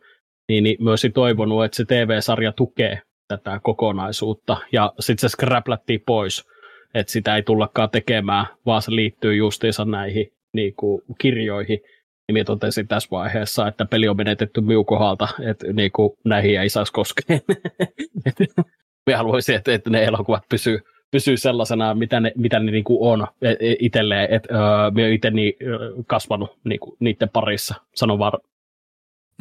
niin, niin myös toivonut, että se TV-sarja tukee tätä kokonaisuutta, ja sitten se scraplattiin pois, että sitä ei tullakaan tekemään, vaan se liittyy justiinsa näihin niin kuin, kirjoihin, minä totesin tässä vaiheessa, että peli on menetetty minun kohdalta, että niin kuin, näihin ei saisi koskea. minä haluaisin, että, että ne elokuvat pysyy, pysyy sellaisena, mitä ne, mitä ne niin kuin on e, e, itselleen, että öö, minä itse niin, kasvanut niin kuin, niiden parissa, sanon vaan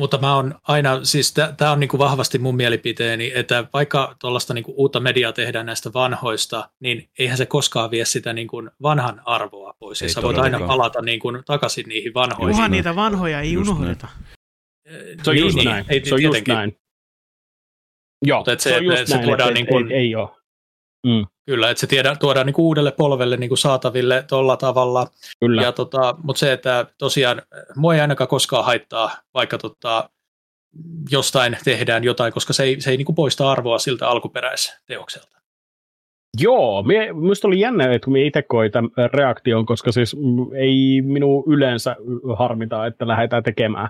mutta mä oon aina, siis tämä on niinku vahvasti mun mielipiteeni, että vaikka tuollaista niinku uutta mediaa tehdään näistä vanhoista, niin eihän se koskaan vie sitä niinku vanhan arvoa pois. Ei ja sä voit aina palata niinku takaisin niihin vanhoihin. Kunhan niitä vanhoja ei just unohdeta. Se on just niin, näin. Ei, se on just näin. Joo, Mutta se, se, on just se näin, tuodaan että, niin ei, ei ole. Mm. Kyllä, että se tiedä, tuodaan niin uudelle polvelle niin kuin saataville tuolla tavalla. Kyllä. Ja tota, mutta se, että tosiaan mua ei ainakaan koskaan haittaa, vaikka tota, jostain tehdään jotain, koska se ei, se ei niin kuin poista arvoa siltä alkuperäisteokselta. Joo, minusta oli jännä, että kun minä itse koin tämän reaktion, koska siis ei minun yleensä harmita, että lähdetään tekemään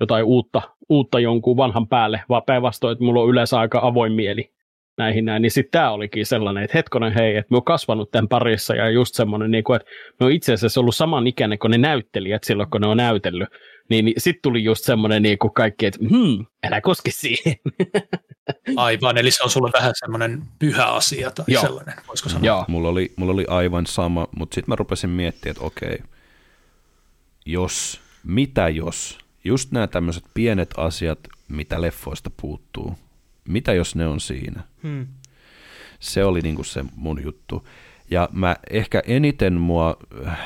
jotain uutta, uutta jonkun vanhan päälle, vaan päinvastoin, että mulla on yleensä aika avoin mieli näihin näin, niin sitten tämä olikin sellainen, että hetkonen hei, että me on kasvanut tämän parissa ja just semmoinen, niin kuin, että me on itse asiassa ollut saman ikäinen kuin ne näyttelijät silloin, kun ne on näytellyt. Niin, niin sitten tuli just semmoinen niin kuin kaikki, että hmm, älä koske siihen. Aivan, eli se on sulle vähän semmoinen pyhä asia tai Joo. sellainen, voisiko sanoa. Joo. Mulla oli, mulla oli aivan sama, mutta sitten mä rupesin miettimään, että okei, jos, mitä jos, just nämä tämmöiset pienet asiat, mitä leffoista puuttuu, mitä jos ne on siinä? Hmm. Se oli niinku se mun juttu. Ja mä ehkä eniten mua äh,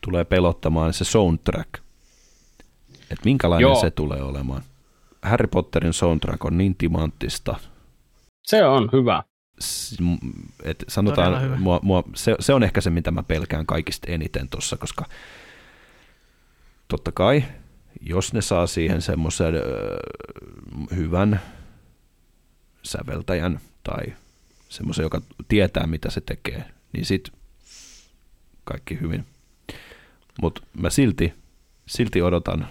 tulee pelottamaan se soundtrack. Että minkälainen Joo. se tulee olemaan. Harry Potterin soundtrack on niin timanttista. Se on hyvä. Et sanotaan, hyvä. Mua, mua, se, se on ehkä se, mitä mä pelkään kaikista eniten tuossa, koska totta kai, jos ne saa siihen semmoisen äh, hyvän säveltäjän tai semmoisen, joka tietää, mitä se tekee, niin sitten kaikki hyvin. Mutta mä silti, silti odotan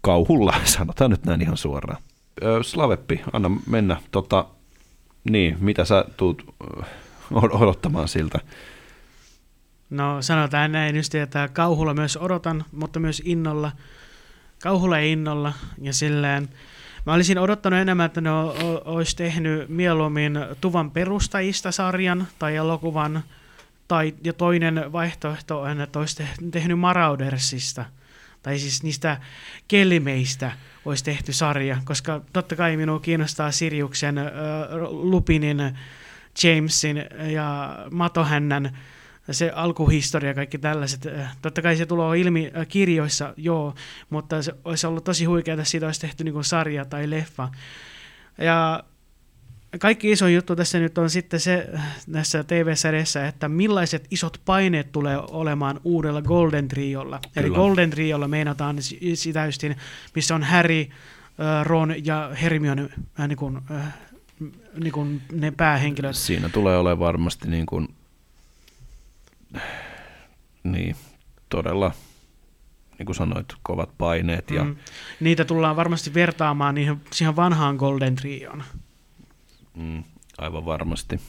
kauhulla, sanotaan nyt näin ihan suoraan. Ö, Slaveppi, anna mennä. Tota, niin, mitä sä tuut odottamaan siltä? No sanotaan näin just, että kauhulla myös odotan, mutta myös innolla. Kauhulla ja innolla ja silleen Mä olisin odottanut enemmän, että ne olisi tehnyt mieluummin Tuvan perustajista sarjan tai elokuvan, tai ja toinen vaihtoehto on, että olisi tehnyt Maraudersista, tai siis niistä kelmeistä olisi tehty sarja, koska totta kai minua kiinnostaa Siriuksen, äh, Lupinin, Jamesin ja Matohännän se alkuhistoria ja kaikki tällaiset. Äh, totta kai se tulee ilmi äh, kirjoissa, joo, mutta se olisi ollut tosi huikeaa, että siitä olisi tehty niin sarja tai leffa. Ja kaikki iso juttu tässä nyt on sitten se näissä TV-sarjassa, että millaiset isot paineet tulee olemaan uudella Golden Triolla. Kyllä. Eli Golden Triolla meinataan sitä justin, missä on Harry, Ron ja Hermione niin kuin, niin kuin ne päähenkilöt. Siinä tulee olemaan varmasti niin kuin niin, todella, niin kuin sanoit, kovat paineet. Ja... Mm. Niitä tullaan varmasti vertaamaan niihin, siihen vanhaan Golden Trioon. Mm, aivan varmasti.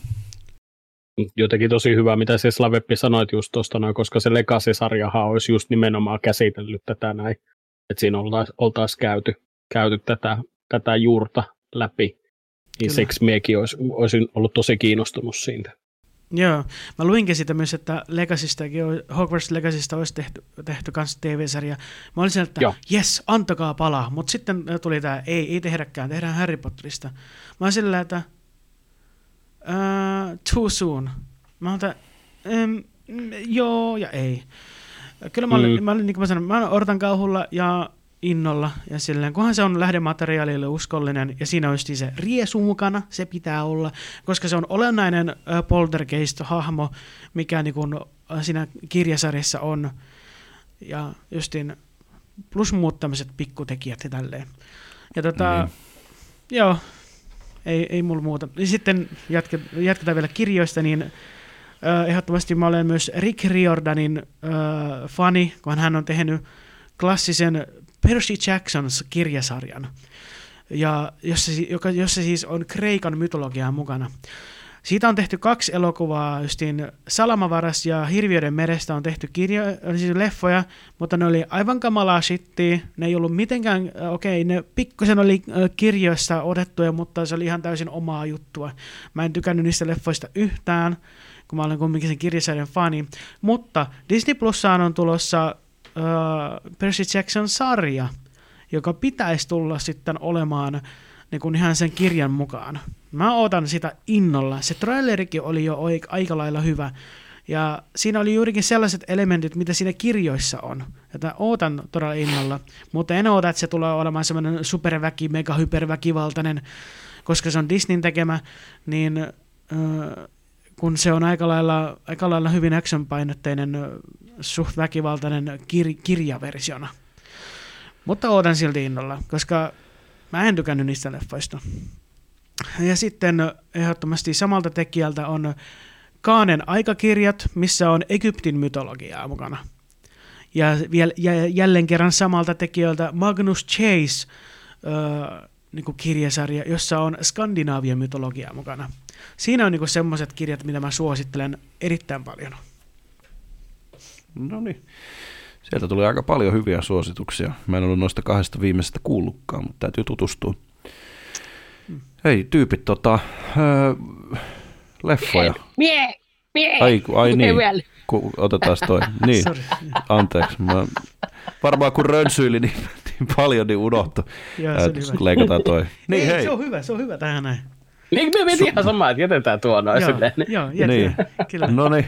Jotenkin tosi hyvä, mitä se Slaveppi sanoit just tuosta noin, koska se Legacy-sarjahan olisi just nimenomaan käsitellyt tätä näin. Että siinä oltaisiin oltais käyty, käyty tätä, tätä juurta läpi. Niin siksi miekin olisi, olisin ollut tosi kiinnostunut siitä. Joo, mä luinkin sitä myös, että Legacystakin, Hogwarts Legacysta olisi tehty, tehty kanssa TV-sarja. Mä olisin, että Joo. yes, antakaa palaa, mutta sitten tuli tämä, ei, ei tehdäkään, tehdään Harry Potterista. Mä olin sillä, että uh, too soon. Mä otan, um, joo ja ei. Kyllä mä, olen, mm. mä, olen, niin kuin mä, sanon, mä odotan kauhulla ja innolla ja silleen, kunhan se on lähdemateriaalille uskollinen ja siinä on se riesu mukana, se pitää olla, koska se on olennainen uh, poltergeist-hahmo, mikä niin kuin, uh, siinä kirjasarjassa on ja justin plus muut tämmöiset pikkutekijät ja tälleen. Ja tota, mm. joo, ei, ei mulla muuta. Ja sitten jatke, jatketaan vielä kirjoista, niin äh, ehdottomasti mä olen myös Rick Riordanin äh, fani, kun hän on tehnyt klassisen Percy Jacksons kirjasarjan, ja jossa, joka, jossa siis on Kreikan mytologiaa mukana. Siitä on tehty kaksi elokuvaa, justiin Salamavaras ja Hirviöiden merestä on tehty kirjo, siis leffoja, mutta ne oli aivan kamalaa shittiä. Ne ei ollut mitenkään, okei, okay, ne pikkusen oli kirjoissa odettuja, mutta se oli ihan täysin omaa juttua. Mä en tykännyt niistä leffoista yhtään, kun mä olen kumminkin sen kirjasarjan fani. Mutta Disney Plussaan on tulossa uh, Percy Jackson sarja, joka pitäisi tulla sitten olemaan niin kuin ihan sen kirjan mukaan. Mä ootan sitä innolla. Se trailerikin oli jo aika lailla hyvä. Ja siinä oli juurikin sellaiset elementit, mitä siinä kirjoissa on. Jota ootan todella innolla. Mutta en oota, että se tulee olemaan semmoinen superväki, mega hyperväkivaltainen, koska se on Disneyn tekemä, niin äh, kun se on aika lailla, aika lailla hyvin action-painotteinen, suht väkivaltainen kir- kirjaversiona. Mutta ootan silti innolla, koska Mä en tykännyt niistä leffoista. Ja sitten ehdottomasti samalta tekijältä on Kaanen aikakirjat, missä on Egyptin mytologiaa mukana. Ja, vielä, ja jälleen kerran samalta tekijältä Magnus Chase öö, niin kirjasarja, jossa on Skandinaavian mytologiaa mukana. Siinä on niin semmoiset kirjat, mitä mä suosittelen erittäin paljon. No niin. Sieltä tuli aika paljon hyviä suosituksia. Mä en ollut noista kahdesta viimeisestä kuullutkaan, mutta täytyy tutustua. Hmm. Hei, tyypit, tota, öö, leffoja. Mie, mie. Ai, ai niin, ku, otetaan toi. Niin, anteeksi. Mä, varmaan kun rönsyili niin, niin paljon, niin unohtui. Joo, se Leikataan toi. Niin, Ei, hei. Se on hyvä, se on hyvä tähän näin. Niin, me mietin ihan samaa, että jätetään tuo noin joo, silleen. Joo, jätetään, niin. kyllä. No niin,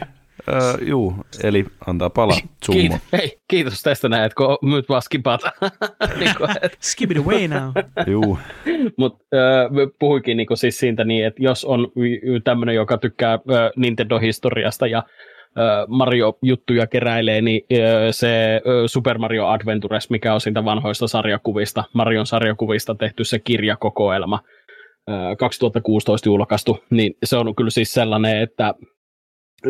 Öö, juu, eli antaa pala summo. Kiit, hei, kiitos tästä näin, että kun nyt vaan skipata. niin Skip it away now. juu. Mutta öö, puhuikin niinku siis siitä niin, että jos on tämmöinen, joka tykkää öö, Nintendo-historiasta ja Mario-juttuja keräilee, niin se Super Mario Adventures, mikä on siitä vanhoista sarjakuvista, Marion sarjakuvista tehty se kirjakokoelma, 2016 julkaistu, niin se on kyllä siis sellainen, että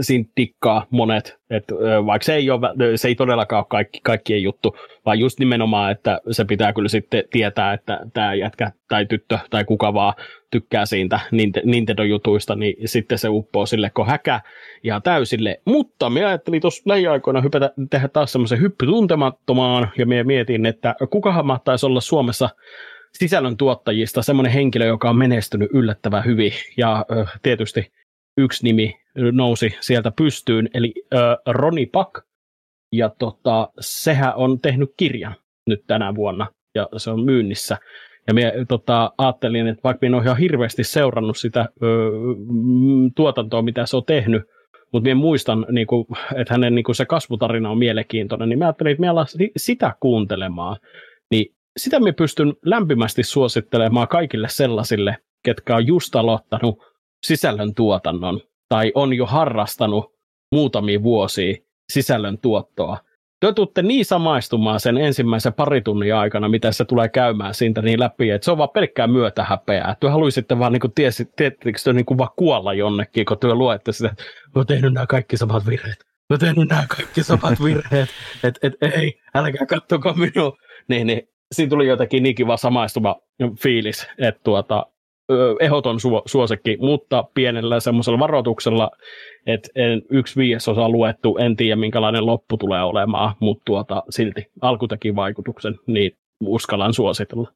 siinä tikkaa monet, että vaikka se ei, ole, se ei todellakaan ole kaikki, kaikkien juttu, vaan just nimenomaan, että se pitää kyllä sitten tietää, että tämä jätkä tai tyttö tai kuka vaan tykkää siitä Nintendo-jutuista, niin sitten se uppoo sille kun häkä ihan täysille. Mutta me ajattelin tuossa lähiaikoina hypätä, tehdä taas semmoisen hyppy tuntemattomaan, ja me mietin, että kukahan mahtaisi olla Suomessa sisällön tuottajista semmoinen henkilö, joka on menestynyt yllättävän hyvin, ja tietysti yksi nimi nousi sieltä pystyyn, eli Roni Pak, ja tota, sehän on tehnyt kirjan nyt tänä vuonna, ja se on myynnissä. Ja minä tota, ajattelin, että vaikka minä olen ihan hirveästi seurannut sitä ö, tuotantoa, mitä se on tehnyt, mutta minä muistan, niin kuin, että hänen niin kuin se kasvutarina on mielenkiintoinen, niin mä ajattelin, että minä sitä kuuntelemaan. Niin sitä minä pystyn lämpimästi suosittelemaan kaikille sellaisille, ketkä on just aloittanut sisällön tuotannon tai on jo harrastanut muutamia vuosia sisällön tuottoa. Te tuutte niin samaistumaan sen ensimmäisen pari tunnin aikana, mitä se tulee käymään siitä niin läpi, että se on vaan pelkkää myötähäpeää. Te haluaisitte vaan, niin kuin, tiesi, te niin kuin vaan kuolla jonnekin, kun te luette sitä, että olen tehnyt nämä kaikki samat virheet. Olen tehnyt nämä kaikki samat virheet. Että et, ei, älkää kattoko minua. Niin, niin siinä tuli jotenkin niin kiva samaistuma fiilis, että tuota, ehdoton su- suosikki, mutta pienellä semmoisella varoituksella, että en, yksi viidesosa luettu, en tiedä minkälainen loppu tulee olemaan, mutta tuota, silti alku teki vaikutuksen, niin uskallan suositella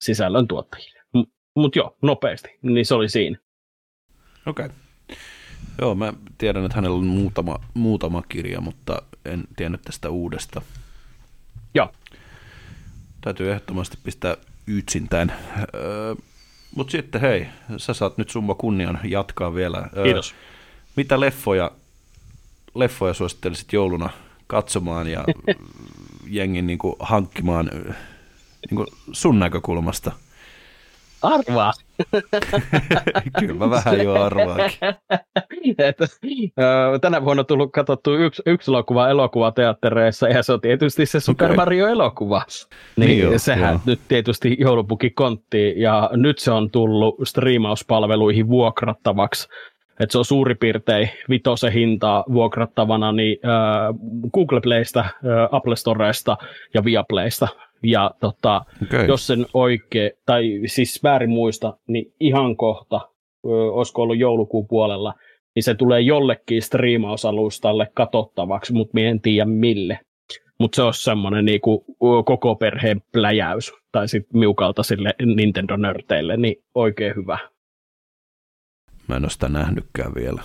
sisällön tuottajille. Mutta joo, nopeasti, niin se oli siinä. Okei. Okay. Joo, mä tiedän, että hänellä on muutama, muutama kirja, mutta en tiennyt tästä uudesta. Joo. Täytyy ehdottomasti pistää ytsintään. Öö, Mutta sitten hei, sä saat nyt summa kunnian jatkaa vielä. Kiitos. Mitä leffoja, leffoja suosittelisit jouluna katsomaan ja jengin niin kuin hankkimaan niin kuin sun näkökulmasta? Arvaa. Kyllä mä vähän jo arvaakin. että, tänä vuonna on tullut katsottu yksi, yksi elokuva elokuvateattereissa, ja se on tietysti se Super. Mario-elokuva. Niin, niin sehän joo. nyt tietysti joulupuki kontti, ja nyt se on tullut striimauspalveluihin vuokrattavaksi. Että se on suurin piirtein vitosen hintaa vuokrattavana niin, äh, Google Playsta, äh, Apple Storesta ja Viaplaysta ja tota, okay. jos sen oikein, tai siis väärin muista, niin ihan kohta, ö, olisiko ollut joulukuun puolella, niin se tulee jollekin striimausalustalle katsottavaksi, mutta minä en tiedä mille. Mutta se on semmoinen niinku, koko perheen pläjäys, tai sitten miukalta sille Nintendo-nörteille, niin oikein hyvä. Mä en ole sitä nähnytkään vielä.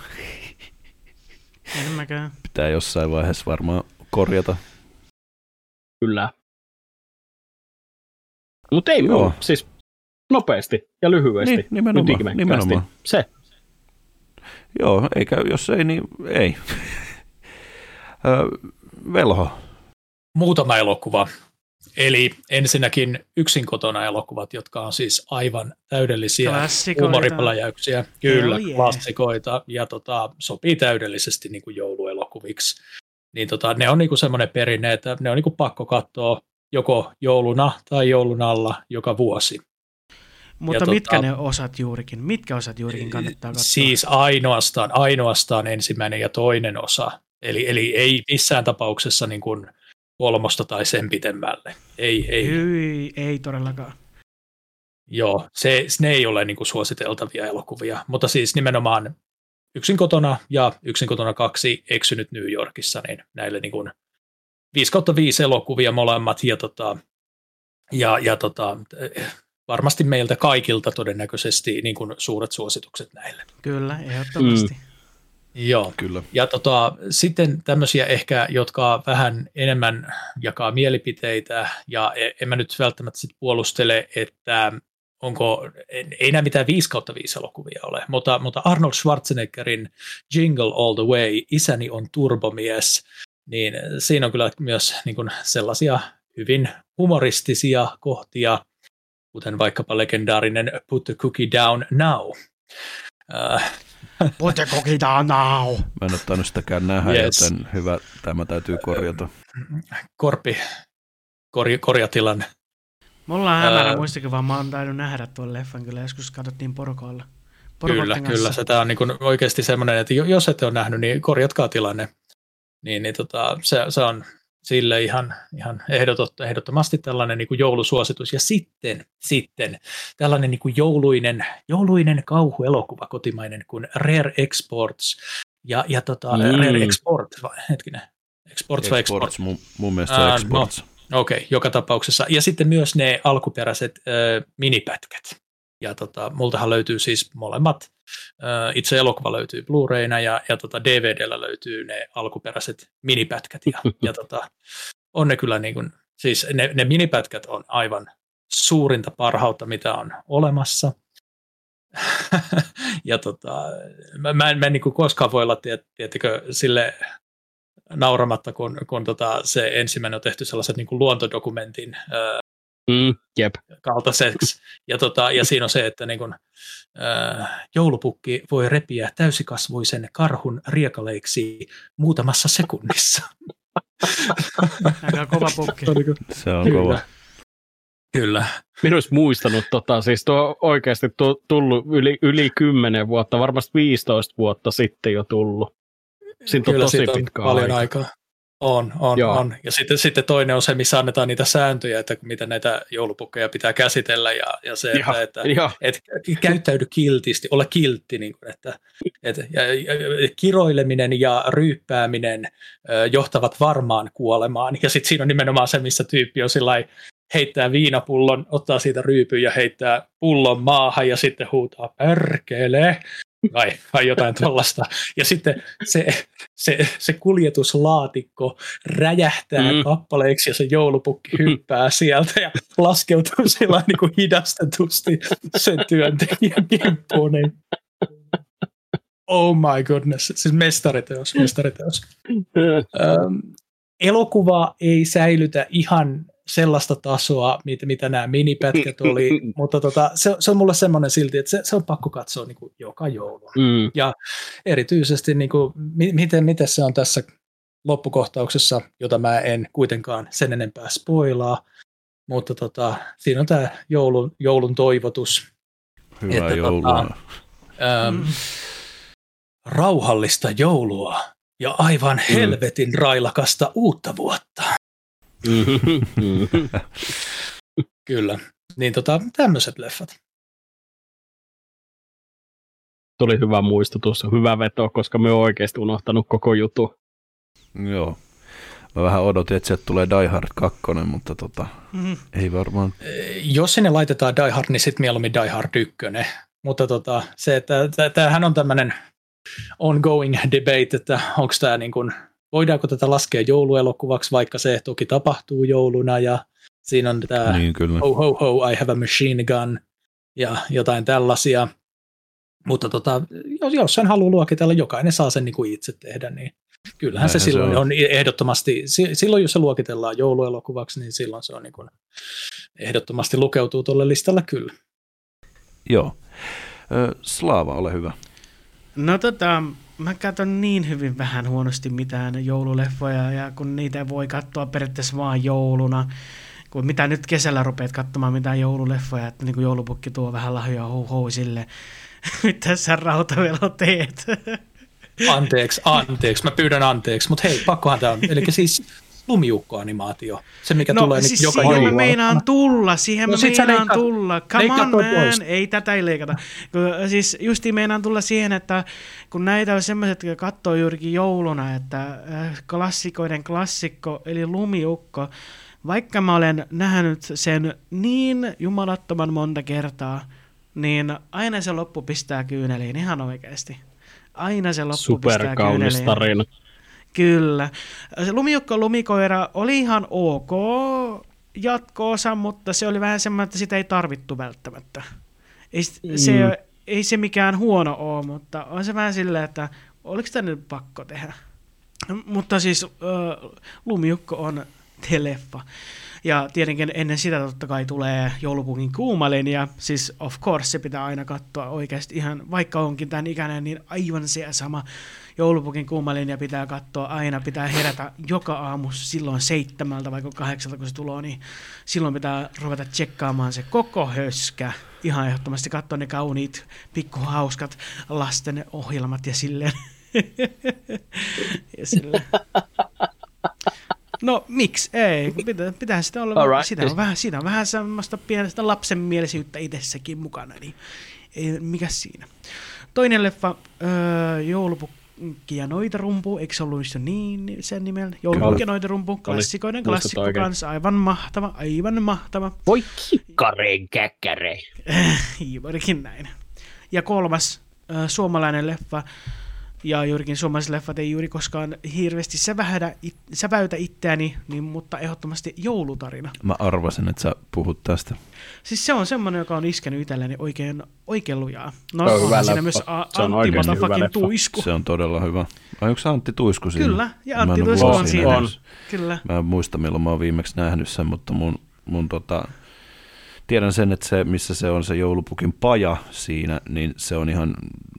En mäkään. Pitää jossain vaiheessa varmaan korjata. Kyllä. Mutta ei Joo. siis nopeasti ja lyhyesti. Niin, nimenomaan, nimenomaan. Se. Joo, eikä, jos ei, niin ei. Velho. Muutama elokuva. Eli ensinnäkin yksin kotona elokuvat, jotka on siis aivan täydellisiä huumoripläjäyksiä. Kyllä, oh, yeah. klassikoita ja tota, sopii täydellisesti niin kuin jouluelokuviksi. Niin tota, ne on niin kuin semmoinen perinne, että ne on niin kuin pakko katsoa joko jouluna tai joulun alla joka vuosi. Mutta ja mitkä tota, ne osat juurikin? Mitkä osat juurikin kannattaa katsoa? Siis ainoastaan, ainoastaan ensimmäinen ja toinen osa. Eli, eli ei missään tapauksessa niin kuin kolmosta tai sen pitemmälle. Ei, ei. Hyi, ei todellakaan. Joo, se, ne ei ole niin kuin suositeltavia elokuvia, mutta siis nimenomaan yksin kotona ja yksin kotona kaksi eksynyt New Yorkissa, niin näille niin kuin 5 kautta 5 elokuvia molemmat ja, tota, ja, ja tota, varmasti meiltä kaikilta todennäköisesti niin kuin suuret suositukset näille. Kyllä, ehdottomasti. Mm. Joo, kyllä. Ja tota, sitten tämmöisiä ehkä, jotka vähän enemmän jakaa mielipiteitä, ja e, en mä nyt välttämättä sit puolustele, että onko, ei nämä mitään 5 kautta 5 elokuvia ole, mutta, mutta Arnold Schwarzeneggerin Jingle All the Way, Isäni on turbomies, niin siinä on kyllä myös niin kuin sellaisia hyvin humoristisia kohtia, kuten vaikkapa legendaarinen Put the Cookie Down Now. Uh, Put the cookie down now. Mä en ottanut sitäkään nähdä, yes. joten hyvä, tämä täytyy korjata. Korpi, korj, korjatilanne. Mulla on hämärä uh, muistikin, vaan mä oon tainnut nähdä tuon leffan kyllä, joskus katsottiin porukoilla. Kyllä, kyllä. Se on niin oikeasti semmoinen, että jos ette ole nähnyt, niin korjatkaa tilanne niin, niin tota, se, se, on sille ihan, ihan ehdotot, ehdottomasti tällainen niin kuin joulusuositus. Ja sitten, sitten tällainen niin kuin jouluinen, jouluinen kauhuelokuva kotimainen kuin Rare Exports. Ja, ja tota, mm. Rare Export, vai, hetkinen, Exports vai Exports? Mun, mun mielestä se on Exports. No, Okei, okay, joka tapauksessa. Ja sitten myös ne alkuperäiset äh, minipätkät. Ja tota, multahan löytyy siis molemmat. Itse elokuva löytyy Blu-rayna ja, ja tota DVDllä löytyy ne alkuperäiset minipätkät. Ja, ja tota, on ne kyllä niin kuin, siis ne, ne minipätkät on aivan suurinta parhautta, mitä on olemassa. ja tota, mä, mä en, mä en niin kuin koskaan voi olla, tiettikö, sille nauramatta, kun, kun tota, se ensimmäinen on tehty sellaiset niin kuin luontodokumentin Mm, jep. kaltaiseksi. Ja, tota, ja siinä on se, että niin kun, äh, joulupukki voi repiä täysikasvuisen karhun riekaleiksi muutamassa sekunnissa. Aika kova pukki. Se on Kyllä. kova. Kyllä. Minä olisi muistanut, tota, siis tuo oikeasti tuo, tullut yli, yli 10 vuotta, varmasti 15 vuotta sitten jo tullut. Siitä on tosi pitkä paljon aika. aikaa. On, on, Joo. on. Ja sitten, sitten toinen on se, missä annetaan niitä sääntöjä, että miten näitä joulupukkeja pitää käsitellä ja, ja se, että, että, että, että käyttäydy kiltisti, ole kiltti, niin kuin, että, että ja, ja, kiroileminen ja ryyppääminen ö, johtavat varmaan kuolemaan. Ja sitten siinä on nimenomaan se, missä tyyppi on sillä heittää viinapullon, ottaa siitä ryypyn ja heittää pullon maahan ja sitten huutaa perkele. Vai, vai jotain tuollaista. Ja sitten se, se, se kuljetuslaatikko räjähtää mm. kappaleiksi ja se joulupukki hyppää sieltä ja laskeutuu sillä niin kuin hidastetusti sen työntekijän kimppuun. Niin Oh my goodness, siis mestariteos, mestariteos. ähm, elokuva ei säilytä ihan sellaista tasoa, mitä, mitä nämä minipätkät oli, mutta tota, se, se on mulle semmoinen silti, että se, se on pakko katsoa niin kuin joka joulu. Mm. Ja erityisesti, niin kuin, miten, miten se on tässä loppukohtauksessa, jota mä en kuitenkaan sen enempää spoilaa, mutta tota, siinä on tämä joulun, joulun toivotus. Hyvää että, tota, joulua. Tota, ähm, mm rauhallista joulua ja aivan mm. helvetin railakasta uutta vuotta. Kyllä. Niin tota, tämmöiset leffat. Tuli hyvä muistutus, hyvä veto, koska me on oikeasti unohtanut koko jutu. Joo. Mä vähän odotin, että sieltä tulee Die Hard 2, mutta tota, mm. ei varmaan. Jos sinne laitetaan Die Hard, niin sitten mieluummin Die Hard 1. Mutta tota, se, että tämähän on tämmöinen ongoing debate, että onko tämä niin kuin, voidaanko tätä laskea jouluelokuvaksi, vaikka se toki tapahtuu jouluna ja siinä on tämä niin, kyllä. ho ho ho, I have a machine gun ja jotain tällaisia. Mutta tota, jos sen haluaa luokitella, jokainen saa sen niin kuin itse tehdä, niin kyllähän Näinhän se silloin se on. on ehdottomasti, silloin jos se luokitellaan jouluelokuvaksi, niin silloin se on niin kuin, ehdottomasti lukeutuu tuolle listalla kyllä. Joo. Slaava, ole hyvä. No tota, mä katson niin hyvin vähän huonosti mitään joululeffoja, ja kun niitä voi katsoa periaatteessa vaan jouluna, kun mitä nyt kesällä rupeat katsomaan mitään joululeffoja, että niin kuin joulupukki tuo vähän lahjoja hou, hou sille, mitä sä rautavelo teet. Anteeksi, anteeksi, mä pyydän anteeksi, mutta hei, pakkohan tämä on. Eli siis lumiukko-animaatio. Se, mikä no, tulee siis joka siihen joulua. mä meinaan tulla, siihen no, mä meinaan leikka, tulla. Come on, man, pois. ei tätä ei leikata. Siis justi meinaan tulla siihen, että kun näitä on semmoiset, jotka katsoo juurikin jouluna, että äh, klassikoiden klassikko, eli lumiukko, vaikka mä olen nähnyt sen niin jumalattoman monta kertaa, niin aina se loppu pistää kyyneliin ihan oikeasti. Aina se loppu Super pistää kyyneliin. tarina. Kyllä. Se Lumiukko lumikoira oli ihan ok jatkoosa, mutta se oli vähän semmoinen, että sitä ei tarvittu välttämättä. Ei, mm. se, ei se mikään huono ole, mutta on se vähän silleen, että oliko tämä nyt pakko tehdä. Mutta siis äh, Lumiukko on teleffa. Ja tietenkin ennen sitä totta kai tulee joulupukin kuumalin, ja siis of course se pitää aina katsoa oikeasti ihan, vaikka onkin tämän ikäinen, niin aivan se sama joulupukin kuumalinja pitää katsoa aina, pitää herätä joka aamu silloin seitsemältä vai kahdeksalta, kun se tulee, niin silloin pitää ruveta tsekkaamaan se koko höskä. Ihan ehdottomasti katsoa ne kauniit, pikkuhauskat lasten ohjelmat ja silleen. ja silleen. No miksi ei? Pitää, pitää sitä olla, right. sitä on vähän, siinä on vähän semmoista pienestä lapsenmielisyyttä itsessäkin mukana, niin ei, mikä siinä. Toinen leffa, öö, joulupukki Joulupukki ja Noitarumpu, eikö se ollut niin sen nimellä? Joulupukki ja Noitarumpu, klassikoiden klassikko kanssa, aivan mahtava, aivan mahtava. Voi kikkareen käkkäre. Juurikin näin. Ja kolmas äh, suomalainen leffa, ja juurikin suomalaiset leffat ei juuri koskaan hirveästi sävähdä, it, säväytä itseäni, niin, mutta ehdottomasti joulutarina. Mä arvasin, että sä puhut tästä. Siis se on semmoinen, joka on iskenyt itselleni oikein, oikein lujaa. No on siinä leffa. myös a- se on Antti Matafakin Tuisku. Se on todella hyvä. Vai onko se Antti Tuisku siinä? Kyllä, ja Antti Tuisku on siinä. On. Kyllä. Mä en muista, milloin mä oon viimeksi nähnyt sen, mutta mun, mun tota, tiedän sen, että se, missä se on se joulupukin paja siinä, niin se on ihan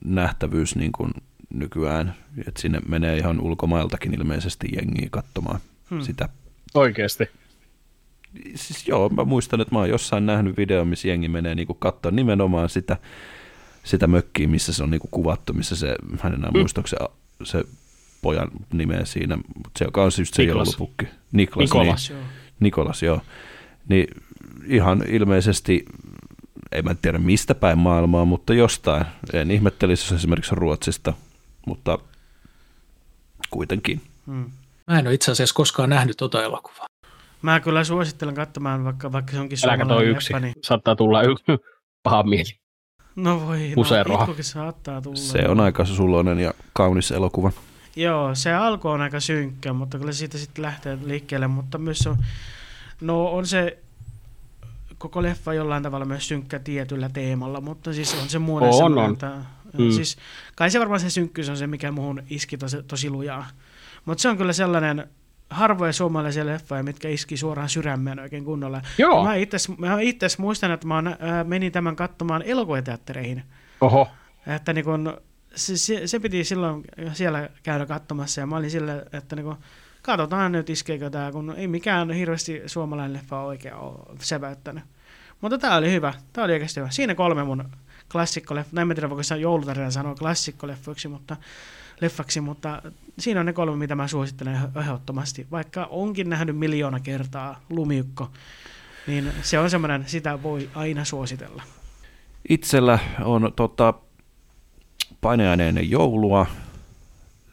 nähtävyys niin kuin nykyään, että sinne menee ihan ulkomailtakin ilmeisesti jengiä katsomaan hmm. sitä. Oikeasti? Siis joo, mä muistan, että mä oon jossain nähnyt video, missä jengi menee niin katsoa nimenomaan sitä, sitä mökkiä, missä se on niin kuvattu, missä se, hän enää hmm. se, se pojan nimeä siinä, mutta se, joka on just se Niklas. joulupukki. Niklas. Nikolas, niin, joo. Nikolas, joo. Niin ihan ilmeisesti ei mä tiedä mistä päin maailmaa, mutta jostain. En ihmettelisi, jos esimerkiksi Ruotsista mutta kuitenkin. Hmm. Mä en ole itse asiassa koskaan nähnyt tota elokuvaa. Mä kyllä suosittelen katsomaan, vaikka, vaikka se onkin Älä kato yksi, leppa, niin... saattaa tulla yksi paha mieli. No voi, Puseroa. no, saattaa tulla. Se on aika suloinen ja kaunis elokuva. Joo, se alku on aika synkkä, mutta kyllä siitä sitten lähtee liikkeelle, mutta myös se on, no on se koko leffa jollain tavalla myös synkkä tietyllä teemalla, mutta siis on se muuten On, on. että Mm. siis kai se varmaan se synkkyys on se, mikä muuhun iski tosi, tosi lujaa. Mutta se on kyllä sellainen harvoja suomalaisia leffoja, mitkä iski suoraan sydämeen oikein kunnolla. Joo. Mä itse mä itse muistan, että mä ää, menin tämän katsomaan elokuvateattereihin. Oho. Että niin kun, se, se, se, piti silloin siellä käydä katsomassa ja mä olin sille, että niin kun, katsotaan nyt iskeekö tämä, kun ei mikään hirveästi suomalainen leffa oikein ole säväyttänyt. Mutta tämä oli hyvä, tämä oli oikeasti hyvä. Siinä kolme mun klassikkoleffa, näin mä tiedä voiko joulutarina sanoa klassikkoleffoiksi, mutta leffaksi, mutta siinä on ne kolme, mitä mä suosittelen ehdottomasti. Vaikka onkin nähnyt miljoona kertaa Lumiukko, niin se on semmoinen, sitä voi aina suositella. Itsellä on tota, paineaineinen joulua.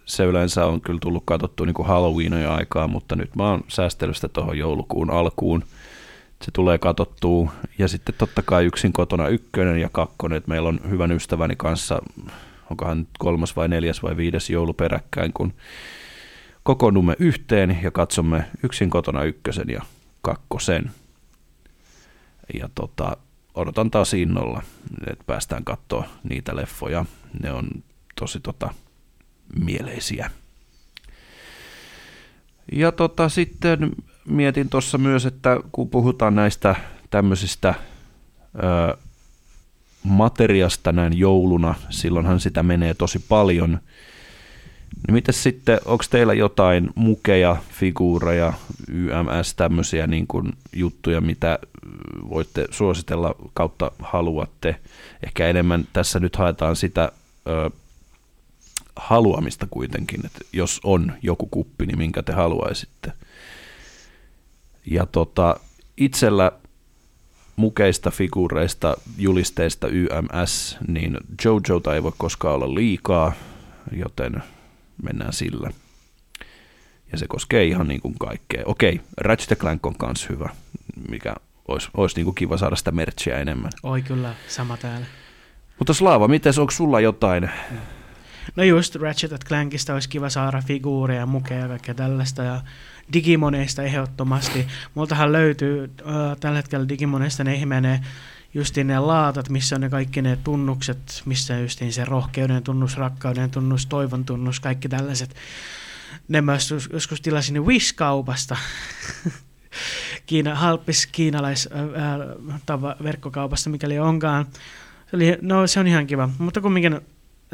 Se yleensä on kyllä tullut katsottua niin Halloweenin aikaa, mutta nyt mä oon säästellyt sitä tuohon joulukuun alkuun. Se tulee katsottua. Ja sitten totta kai yksin kotona ykkönen ja kakkonen. Et meillä on hyvän ystäväni kanssa, onkohan nyt kolmas vai neljäs vai viides joulu peräkkäin, kun kokoonnumme yhteen ja katsomme yksin kotona ykkösen ja kakkosen. Ja tota, odotan taas innolla, että päästään katsoa niitä leffoja. Ne on tosi tota, mieleisiä. Ja tota, sitten mietin tuossa myös, että kun puhutaan näistä tämmöisistä ö, materiasta näin jouluna, silloinhan sitä menee tosi paljon. Niin miten sitten, onko teillä jotain mukeja, figuureja, YMS, tämmöisiä niin kuin juttuja, mitä voitte suositella kautta haluatte? Ehkä enemmän tässä nyt haetaan sitä ö, haluamista kuitenkin, että jos on joku kuppi, niin minkä te haluaisitte. Ja tota, itsellä mukeista, figuureista, julisteista YMS, niin Jojota ei voi koskaan olla liikaa, joten mennään sillä. Ja se koskee ihan niin kuin kaikkea. Okei, Ratchet Clank on kans hyvä, mikä olisi, olisi niin kuin kiva saada sitä merchia enemmän. Oi kyllä, sama täällä. Mutta Slaava, miten onko sulla jotain? No just Ratchet Clankista olisi kiva saada figuureja ja mukeja ja kaikkea tällaista. Ja Digimoneista ehdottomasti. Multahan löytyy äh, tällä hetkellä Digimoneista ne ihmeinen justiin ne laatat, missä on ne kaikki ne tunnukset, missä justiin se rohkeuden tunnus, rakkauden tunnus, toivon tunnus, kaikki tällaiset. Ne mä jos- joskus tilasin Wish-kaupasta. Kiina, halppis kiinalais äh, tava, verkkokaupasta, mikäli onkaan. Se, oli, no, se on ihan kiva, mutta kumminkin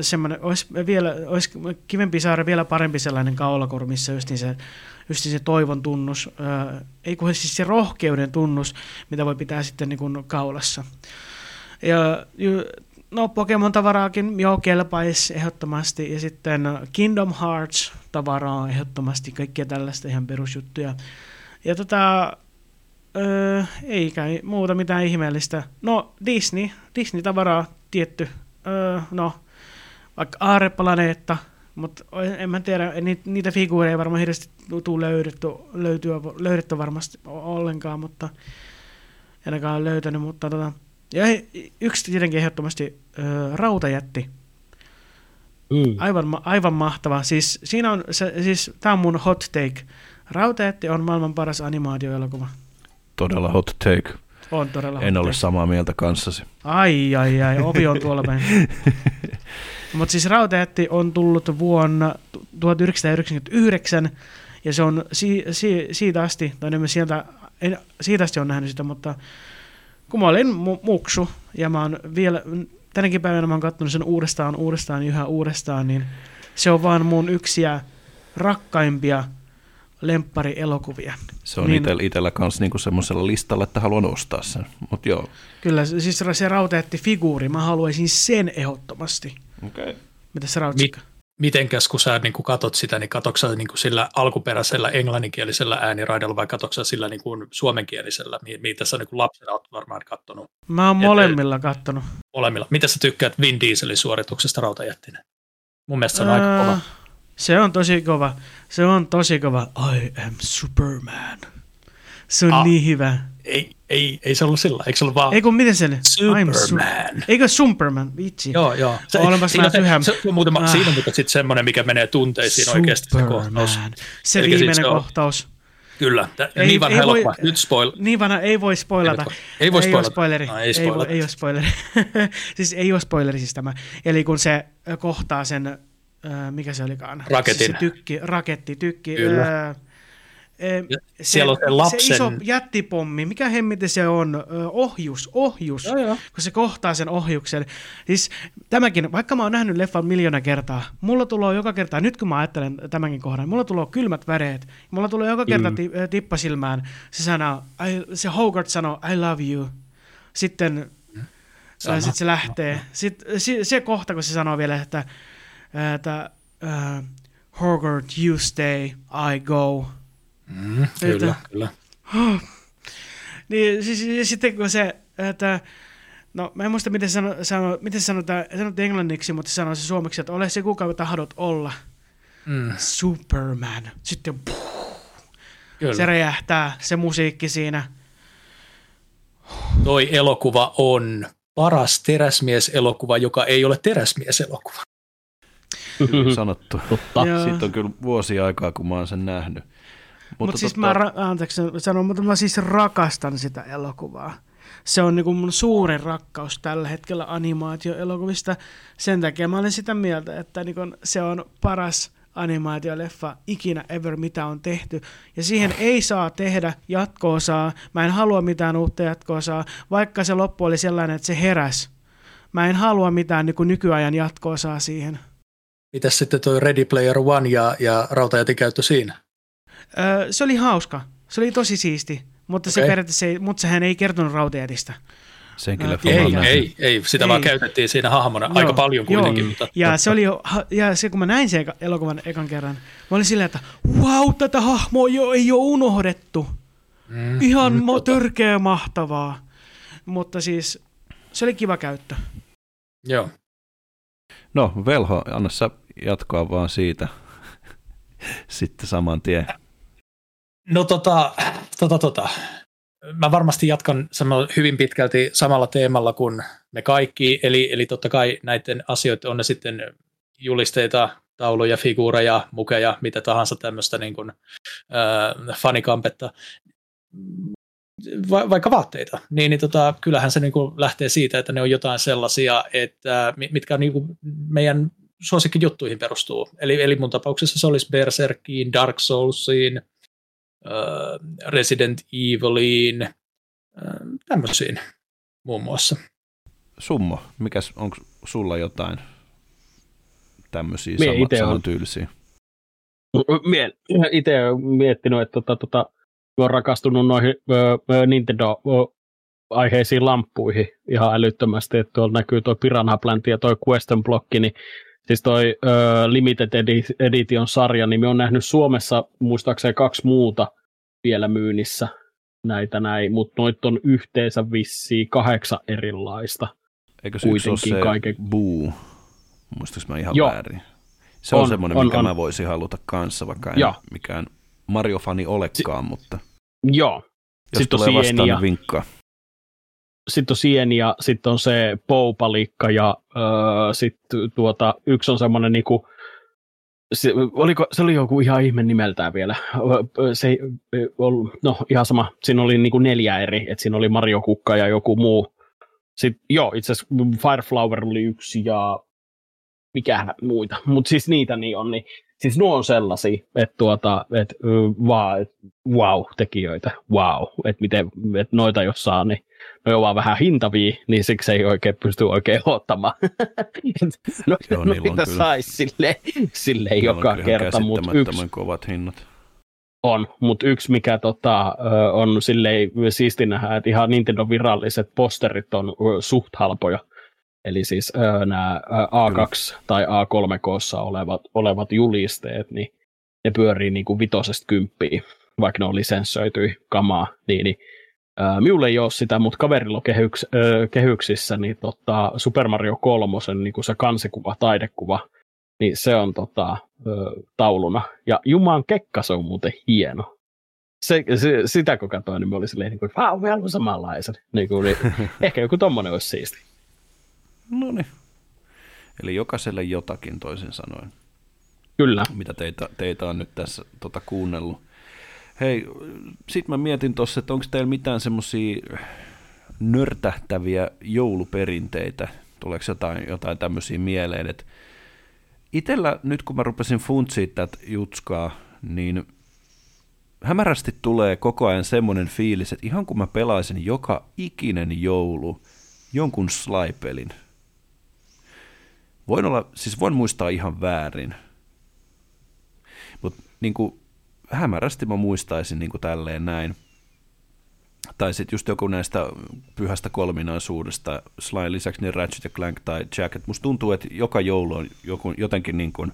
semmoinen, olisi, vielä, olisi kivempi saada vielä parempi sellainen kaulakoru, missä justiin se, justiin se toivon tunnus, ei kun siis se rohkeuden tunnus, mitä voi pitää sitten niin kuin kaulassa. Ja no Pokemon-tavaraakin joo kelpaisi ehdottomasti, ja sitten Kingdom Hearts-tavaraa ehdottomasti, kaikkia tällaista ihan perusjuttuja. Ja tota, öö, ei kai muuta mitään ihmeellistä. No Disney, Disney-tavaraa tietty, öö, no vaikka Aareplaneetta, mutta en mä tiedä, ni- niitä figuureja ei varmaan hirveästi tule löydetty, löytyä, löydetty varmasti ollenkaan, mutta en ainakaan ole löytänyt, mutta tota, ja yksi tietenkin ehdottomasti ö, rautajätti, Mm. aivan, aivan mahtava. Siis, siinä on, se, siis, tämä on mun hot take. Rautajätti on maailman paras animaatioelokuva. Todella hot take. On todella En hot ole take. samaa mieltä kanssasi. Ai, ai, ai, ovi on tuolla päin. Mutta siis Rautajätti on tullut vuonna 1999, ja se on si, si, siitä asti, tai en sieltä, en, siitä asti on nähnyt sitä, mutta kun mä olin mu- muksu, ja mä oon vielä, tänäkin päivänä mä oon katsonut sen uudestaan, uudestaan, yhä uudestaan, niin se on vaan mun yksiä rakkaimpia lempparielokuvia. Se on Niin. niin. itsellä kanssa niinku semmoisella listalla, että haluan ostaa sen. Mutta joo. Kyllä, siis se Rautajätti figuuri, mä haluaisin sen ehdottomasti. Okay. Mitä se Rautsikka? Mitenkäs kun sä niin kuin katot sitä, niin katoksa niin kuin sillä alkuperäisellä englanninkielisellä ääniraidalla vai katoksa sillä niin kuin suomenkielisellä, mi- mitä sä niin kuin lapsena oot varmaan kattonut Mä oon Et- molemmilla kattonut. molemmilla. Mitä sä tykkäät Vin Dieselin suorituksesta rautajättinä? Mun mielestä se on aika Ää, kova. Se on tosi kova. Se on tosi kova. I am Superman. Se on Ah. niin hyvä. Ei, Ei, ei se ollut sillä, eikö se ollut vaan Ei kun miten se nyt? I'm su- Superman? Eikö Superman? Vitsi. Joo, joo. Se, Olemassa siinä, on se, vähän- se, se, on muutama, Ah. siinä on mutta sitten semmoinen, mikä menee tunteisiin oikeasti se kohtaus. Superman. Se sit viimeinen se kohtaus. Kyllä, tä, Ei- niin vanha ei voi- elokuva. Nyt spoil. Niin vanha, ei voi spoilata. Ei voi- ei voi Ei spoilata. spoileri. No, ei ei, voi, spoilata. ei ole spoileri. siis ei ole spoileri siis tämä. Eli kun se kohtaa sen, ö, mikä se olikaan? Raketin. Siis se tykki, raketti, tykki. Kyllä. Ö, Ja siellä on se lapsen- Se iso jättipommi, mikä hemmiti se on? Ohjus, ohjus. Joo, joo. Kun se kohtaa sen ohjuksen. Siis tämäkin, vaikka mä oon nähnyt leffan miljoona kertaa, mulla tulee joka kerta, nyt kun mä ajattelen tämänkin kohdan, mulla tulee kylmät väreet. Mulla tulee joka kerta Mm. tippasilmään se sana, I, se Hogarth sanoo, I love you. Sitten Sama. sitten se lähtee. Sitten se, se kohta, kun se sanoo vielä, että, että uh, Hogarth, you stay, I go. Mm, kyllä, kyllä. Niin siis, sitten kun se, että no mä en muista miten, sano, sano, miten sanotaan, sanotaan englanniksi, mutta sanoo se suomeksi, että ole se kuka tahdot olla. Mm, Superman. Sitten puh, kyllä. se räjähtää, se musiikki siinä. Toi elokuva on paras teräsmies-elokuva, joka ei ole teräsmies-elokuva. Sanottu. Totta. Siitä on kyllä vuosia aikaa, kun mä oon sen nähnyt. Mutta Mut siis mä, ra- anteeksi sanon, mutta mä siis rakastan sitä elokuvaa. Se on niinku mun suurin rakkaus tällä hetkellä animaatioelokuvista. Sen takia mä olen sitä mieltä, että niinku se on paras animaatioleffa ikinä ever, mitä on tehty. Ja siihen ei saa tehdä jatko-osaa. Mä en halua mitään uutta jatko-osaa, vaikka se loppu oli sellainen, että se heräs. Mä en halua mitään niinku nykyajan jatko-osaa siihen. Mitäs sitten toi Ready Player One ja, ja rautajätin käyttö siinä? Öö, se oli hauska. Se oli tosi siisti. Mutta se Okei. periaatteessa ei, mutta sehän ei kertonut rautajätistä. No, leffan Ei, nähnyt. ei, ei, sitä Ei. vaan käytettiin siinä hahmona Joo, aika paljon kuitenkin. joo. Mutta, Ja se oli jo, ja se kun mä näin sen elokuvan ekan kerran, mä olin silleen, että wow, tätä hahmoa jo, ei ole unohdettu. mm, Ihan mm, tota, törkeä mahtavaa. Mutta siis se oli kiva käyttö. Joo. No, Velho, anna sä jatkoa vaan siitä sitten saman tien. No tota, tota, tota. Mä varmasti jatkan hyvin pitkälti samalla teemalla kuin me kaikki, eli, eli totta kai näiden asioiden on ne sitten julisteita, tauluja, figuureja, mukeja, mitä tahansa tämmöistä niin kuin, äh, fanikampetta, va- vaikka vaatteita, niin, niin tota, kyllähän se niin kuin lähtee siitä, että ne on jotain sellaisia, että mi- mitkä on niin kuin meidän suosikkijuttuihin perustuu. Eli, eli mun tapauksessa se olisi Berserkiin, Dark Soulsiin, äh, Resident Eviliin, äh, tämmöisiin muun muassa. Summo, mikäs, onko sulla jotain tämmöisiä sama, ite on- samantyylisiä? Mie itse olen miettinyt, että tota, tota, oon rakastunut noihin ö, ö, Nintendo-aiheisiin lamppuihin ihan älyttömästi, että tuolla näkyy tuo Piranha Plant ja tuo Question Blocki, niin siis toi ö, Limited Edi- Edition sarja, niin me on nähnyt Suomessa muistaakseni kaksi muuta vielä myynnissä näitä näin, mutta noit on yhteensä vissiin kahdeksan erilaista. Eikö se yksi ole se kaiken- Boo? Muistaaks mä ihan Joo. väärin? Se on, On, semmoinen, on, mikä on. mä voisin haluta kanssa, vaikka en Joo. mikään Mario-fani olekaan, mutta Joo, jos Sitten tulee vastaan, sieniä. niin vinkkaa. Sitten on sieni ja sitten on se poupalikka ja öö, sitten tuota, yksi on semmoinen niinku, se, oliko, se oli joku ihan ihme nimeltään vielä. Se no ihan sama, siinä oli niinku neljä eri, että siinä oli Mario Kukka ja joku muu. Sitten, joo, itse asiassa Fireflower oli yksi ja mikähän muita, mutta siis niitä niin on, niin siis nuo on sellaisia, että tuota, et, et, wow, tekijöitä, wow, että miten, että noita jos saa, niin ne on vaan vähän hintavia, niin siksi ei oikein pysty oikein ottamaan. no, Joo, no kyllä. saisi sille, sille joka kerta, mutta yksi kovat hinnat. on, mutta yksi mikä tota, on silleen siisti nähdä, että ihan Nintendo viralliset posterit on suht halpoja. Eli siis nämä A2 tai A3K olevat, olevat julisteet, niin ne pyörii niin kuin vitosesta kymppiä, vaikka ne on lisenssöity kamaa, niin, niin ää, minulle ei ole sitä, mutta kaverilla on kehyks, ö, kehyksissä niin tota, Super Mario 3, niin kuin se kansikuva, taidekuva, niin se on tota, ö, tauluna. Ja Juman kekka, se on muuten hieno. se, se, sitä kun katsoin, niin mä olin silleen, niin kuin, vau, me haluan samanlaisen. Niin kuin, niin, ehkä joku tommonen olisi siisti. No niin. Eli jokaiselle jotakin toisin sanoen. Kyllä. Mitä teitä, teitä on nyt tässä tota, kuunnellut. Hei, sit mä mietin tuossa, että onko teillä mitään semmoisia nörtähtäviä jouluperinteitä? Tuleeko jotain, jotain tämmöisiä mieleen? Et itellä nyt kun mä rupesin funtsiin tätä jutskaa, niin hämärästi tulee koko ajan semmoinen fiilis, että ihan kun mä pelaisin joka ikinen joulu jonkun slaipelin. Voin olla, siis voin muistaa ihan väärin. Mutta niin hämärästi mä muistaisin niin kuin tälleen näin. Tai sitten just joku näistä pyhästä kolminaisuudesta, Slain lisäksi niin Ratchet ja Clank tai Jack. Et musta tuntuu, että joka joulu on joku, jotenkin niin kuin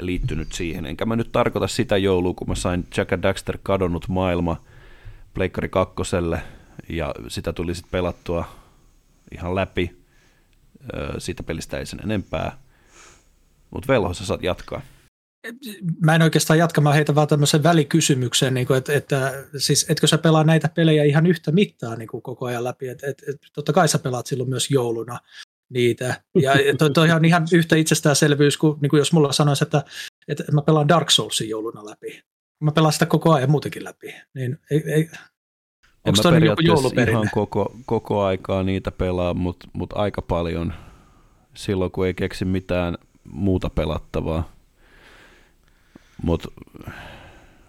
liittynyt siihen. Enkä mä nyt tarkoita sitä joulua, kun mä sain Jack and Daxter kadonnut maailma Pleikkari kakkoselle, ja sitä tuli sitten pelattua ihan läpi. Siitä pelistä ei sen enempää. Mutta Velho, sä saat jatkaa mä en oikeastaan jatka, mä heitän vaan tämmöisen välikysymyksen, niin kuin, että, että siis etkö sä pelaa näitä pelejä ihan yhtä mittaa niin kuin koko ajan läpi, että, että, että totta kai sä pelaat silloin myös jouluna niitä, ja toi, toi on ihan yhtä itsestäänselvyys kuin, niin kuin jos mulla sanoisi, että, että mä pelaan Dark Soulsin jouluna läpi, mä pelaan sitä koko ajan muutenkin läpi, niin ei, ei. Onko toi joku ihan koko, koko aikaa niitä pelaa, mutta mut aika paljon silloin, kun ei keksi mitään muuta pelattavaa. Mutta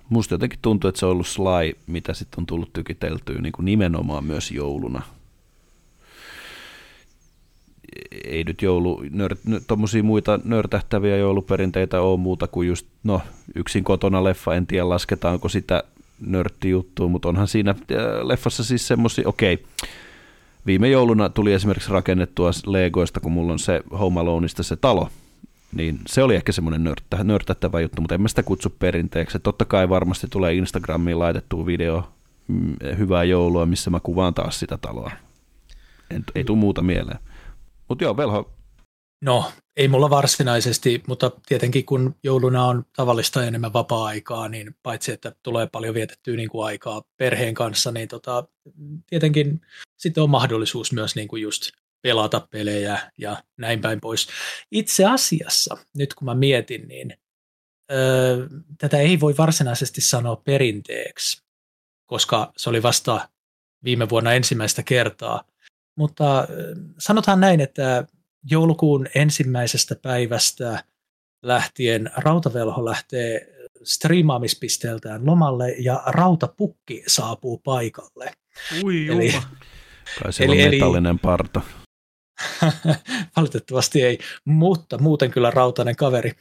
musta jotenkin tuntuu, että se on ollut Sly, mitä sitten on tullut tykiteltyä niin kuin nimenomaan myös jouluna. Ei nyt joulu, nör, tommosia muita nörtähtäviä jouluperinteitä ole muuta kuin just, no yksin kotona leffa, en tiedä lasketaanko sitä nörttijuttua, mutta onhan siinä äh, leffassa siis semmosia, okei, viime jouluna tuli esimerkiksi rakennettua Legoista, kun mulla on se Home Aloneista se talo, niin se oli ehkä semmoinen nörttä, nörttättävä juttu, mutta en mä sitä kutsu perinteeksi. Totta kai varmasti tulee Instagramiin laitettu video mm, hyvää joulua, missä mä kuvaan taas sitä taloa. En, ei tule muuta mieleen. Mutta joo, Velho. No, ei mulla varsinaisesti, mutta tietenkin kun jouluna on tavallista enemmän vapaa-aikaa, niin paitsi että tulee paljon vietettyä niin kuin aikaa perheen kanssa, niin tota, tietenkin sitten on mahdollisuus myös niin kuin just pelata pelejä ja näin päin pois. Itse asiassa, nyt kun mä mietin, niin öö, tätä ei voi varsinaisesti sanoa perinteeksi, koska se oli vasta viime vuonna ensimmäistä kertaa. Mutta sanotaan näin, että joulukuun ensimmäisestä päivästä lähtien Rautavelho lähtee striimaamispisteeltään lomalle ja Rautapukki saapuu paikalle. Ui Eli, Kai eli, on metallinen eli, parta. Valitettavasti ei, mutta muuten kyllä rautainen kaveri.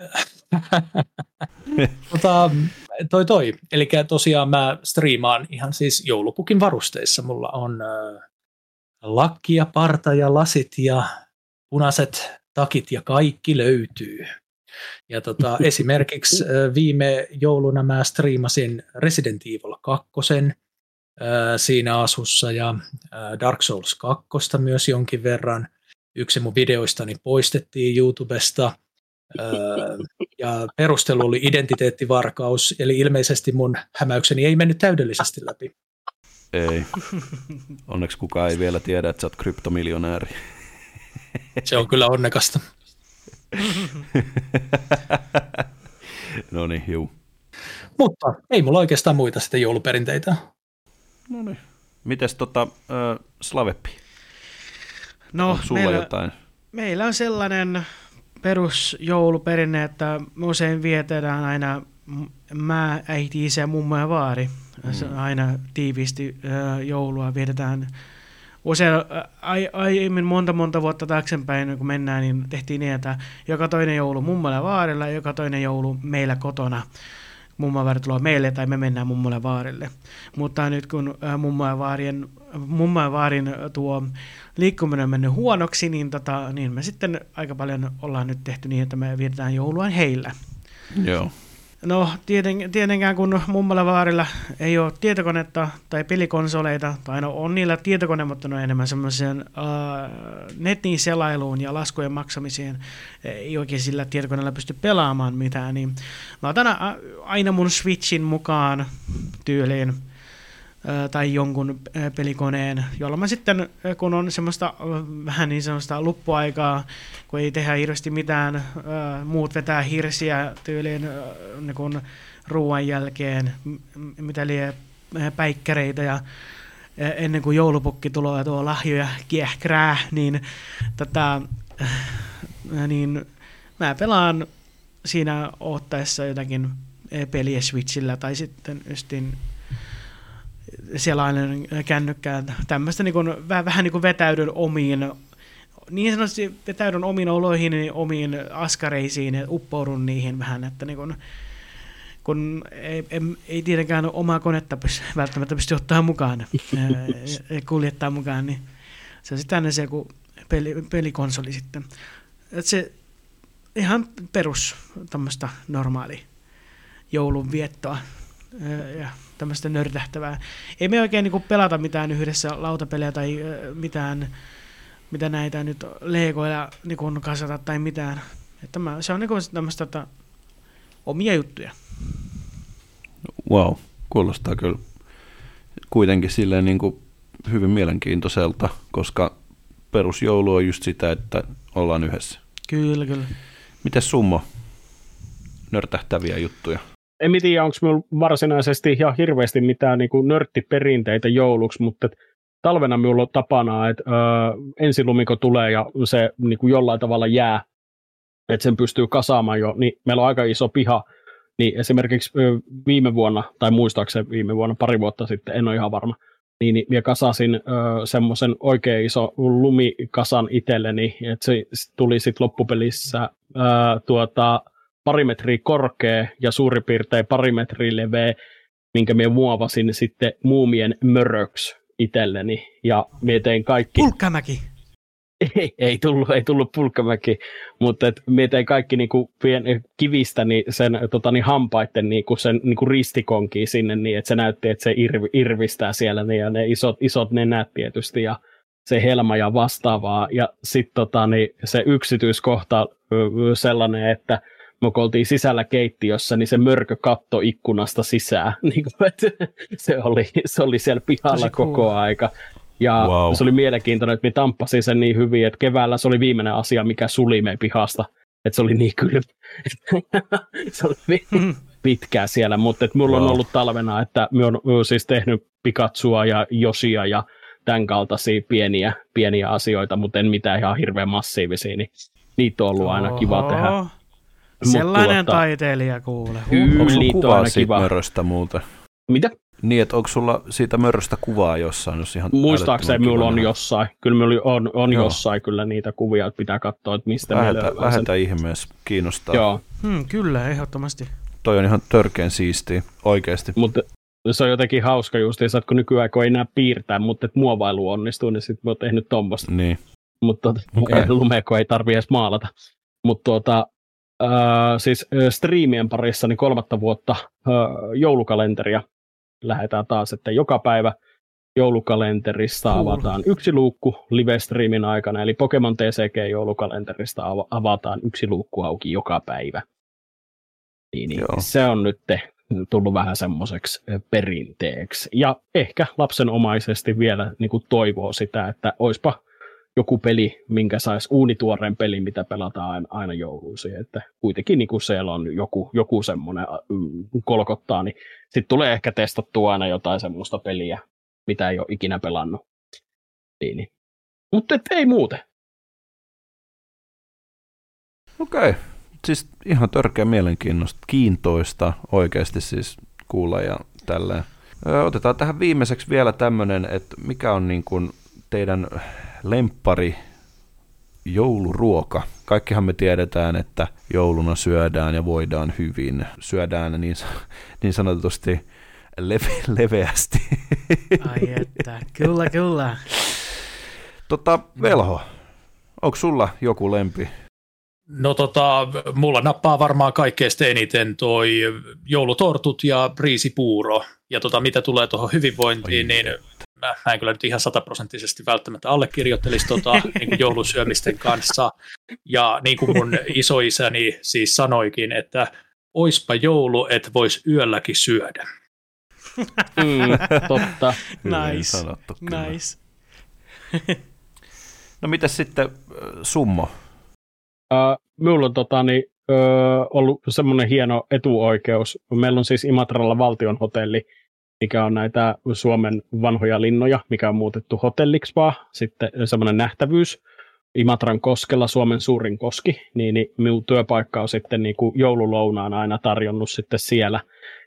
tota, toi toi, eli tosiaan mä striimaan ihan siis joulupukin varusteissa. Mulla on äh, lakki ja parta ja lasit ja punaiset takit ja kaikki löytyy. Ja tota, esimerkiksi äh, viime jouluna mä striimasin Resident Evil 2 siinä asussa ja Dark Souls 2 myös jonkin verran. Yksi mun videoistani poistettiin YouTubesta ja perustelu oli identiteettivarkaus, eli ilmeisesti mun hämäykseni ei mennyt täydellisesti läpi. Ei. Onneksi kukaan ei vielä tiedä, että sä oot kryptomiljonääri. Se on kyllä onnekasta. no niin, juu. Mutta ei mulla oikeastaan muita sitten jouluperinteitä. No niin. Mites tota, äh, Slaveppi? No, on sulla meillä, jotain? Meillä on sellainen perusjouluperinne, että me usein vietetään aina mä, äiti, isä, mummo ja vaari. Mm. Aina tiiviisti äh, joulua vietetään usein ai, aiemmin monta monta vuotta taaksepäin, kun mennään, niin tehtiin niin, että joka toinen joulu mummolla ja vaarilla ja joka toinen joulu meillä kotona mummovaarit tulee meille tai me mennään mummolle vaarille. Mutta nyt kun äh, mummo ja, vaarien, mummo ja vaarin tuo liikkuminen on mennyt huonoksi, niin, tota, niin me sitten aika paljon ollaan nyt tehty niin, että me vietetään joulua heillä. Joo. No tieten, tietenkään kun mummalla vaarilla ei ole tietokonetta tai pelikonsoleita, tai no on niillä tietokone, mutta ne on enemmän semmoisen uh, netin selailuun ja laskujen maksamiseen, ei oikein sillä tietokoneella pysty pelaamaan mitään, niin mä otan aina mun Switchin mukaan tyyliin tai jonkun pelikoneen, jolla mä sitten, kun on semmoista vähän niin semmoista luppuaikaa, kun ei tehdä hirveästi mitään, muut vetää hirsiä tyyliin niin ruoan jälkeen, mitä lie päikkäreitä ja ennen kuin joulupukki tulee tuo lahjoja kiehkrää, niin, tota, niin mä pelaan siinä ottaessa jotakin peliä Switchillä tai sitten justin selainen kännykkään, tämmöistä niin kuin, vähän, vähän niin kuin vetäydyn omiin niin sanotusti vetäydyn omiin oloihin, niin omiin askareisiin ja uppoudun niihin vähän, että niin kun, kun ei, ei, ei tietenkään omaa konetta pysty, välttämättä pysty ottaa mukaan, ja kuljettaa mukaan, niin se on sitten se joku peli, pelikonsoli sitten. että se ihan perus tämmöistä normaali joulunviettoa ja tämmöistä nörtähtävää. Ei me oikein niin pelata mitään yhdessä lautapelejä tai mitään, mitä näitä nyt legoilla niin kasata tai mitään. Että mä, se on niin tämmöistä että, omia juttuja. Wow, kuulostaa kyllä kuitenkin silleen niin kuin hyvin mielenkiintoiselta, koska perusjoulu on just sitä, että ollaan yhdessä. Kyllä, kyllä. Miten summo? Nörtähtäviä juttuja en tiedä, onko minulla varsinaisesti ihan hirveästi mitään niin kuin nörttiperinteitä jouluksi, mutta talvena minulla on tapana, että ö, ensilumiko tulee ja se niin kuin jollain tavalla jää, että sen pystyy kasaamaan jo, niin meillä on aika iso piha, niin esimerkiksi viime vuonna, tai muistaakseni viime vuonna, pari vuotta sitten, en ole ihan varma, niin, niin minä kasasin semmoisen oikein iso lumikasan itselleni, että se tuli sitten loppupelissä ö, tuota, pari metriä korkea ja suurin piirtein pari metriä leveä, minkä minä muovasin sitten muumien möröksi itselleni. Ja minä tein kaikki... Pulkkamäki! Ei, ei tullut, ei tullut pulkkamäki, mutta et minä tein kaikki niinku pien, kivistä niin sen tota, niin hampaiden niinku sen niinku ristikonki sinne niin, että se näytti, että se irv, irvistää siellä niin, ja ne isot, isot nenät tietysti ja se helma ja vastaavaa. Ja sitten tota, niin se yksityiskohta sellainen, että me oltiin sisällä keittiössä, niin se mörkö katto ikkunasta sisään. Niin kuin, se, oli, se oli siellä pihalla Tosi koko cool. aika. Ja wow. se oli mielenkiintoinen, että me tamppasin sen niin hyvin, että keväällä se oli viimeinen asia, mikä suli meidän pihasta. Että se oli niin kylmä. se oli pitkää siellä, mutta että mulla wow. on ollut talvena, että me on siis tehnyt Pikatsua ja Josia ja tämän kaltaisia pieniä, pieniä asioita, mutta en mitään ihan hirveän massiivisia, niin niitä on ollut aina kiva Oho. tehdä. Sellainen tuota, taiteilija kuule. Onko sulla kuvaa siitä kiva. möröstä muuta? Mitä? Niin, että onko sulla siitä möröstä kuvaa jossain? Jos ihan Muistaakseni minulla on jossain. Kyllä minulla on, on jossain kyllä niitä kuvia, että pitää katsoa, että mistä Vähentä, vähentä ihmeessä, kiinnostaa. Joo. Hmm, kyllä, ehdottomasti. Toi on ihan törkeän siistiä, oikeasti. Mutta se on jotenkin hauska just, että kun nykyään kun ei enää piirtää, mutta että muovailu onnistuu, niin sitten mä oon tehnyt tuommoista. Niin. Mutta okay. lumeko ei tarvi edes maalata. Mutta tuota, äh, siis äh, striimien parissa niin kolmatta vuotta äh, joulukalenteria lähdetään taas, että joka päivä joulukalenterista cool. avataan yksi luukku live-streamin aikana, eli Pokemon TCG-joulukalenterista avataan yksi luukku auki joka päivä. Niin, niin se on nyt tullut vähän semmoiseksi perinteeksi. Ja ehkä lapsenomaisesti vielä niin kuin toivoo sitä, että oispa joku peli, minkä saisi uunituoreen peli, mitä pelataan aina, aina jouluisin. Että kuitenkin niin kuin siellä on joku, joku semmoinen kolkottaa, niin sitten tulee ehkä testattua aina jotain semmoista peliä, mitä ei ole ikinä pelannut. Niin, niin. Mutta ei muuten. Okei. Okay. Siis ihan törkeä mielenkiintoista, kiintoista oikeasti siis kuulla ja tälleen. Otetaan tähän viimeiseksi vielä tämmöinen, että mikä on niin kuin teidän lemppari jouluruoka. Kaikkihan me tiedetään, että jouluna syödään ja voidaan hyvin. Syödään niin, niin sanotusti leve, leveästi. Ai että, kyllä, kyllä. Tota, Velho, onko sulla joku lempi No tota, mulla nappaa varmaan kaikkein eniten toi joulutortut ja riisipuuro. Ja tota, mitä tulee tuohon hyvinvointiin, Ai niin mä, mä en kyllä nyt ihan sataprosenttisesti välttämättä allekirjoittelisi tota, niin kuin joulusyömisten kanssa. Ja niin kuin mun isoisäni siis sanoikin, että oispa joulu, et vois yölläkin syödä. Mm, totta. Nice. sanottu, kyllä. Nice. No mitäs sitten äh, summo? Uh, minulla on tota, niin, uh, ollut semmoinen hieno etuoikeus. Meillä on siis Imatralla valtion hotelli, mikä on näitä Suomen vanhoja linnoja, mikä on muutettu hotelliksi vaan. Sitten semmoinen nähtävyys. Imatran koskella Suomen suurin koski, niin, niin minun työpaikka on sitten niin kuin joululounaan aina tarjonnut sitten siellä.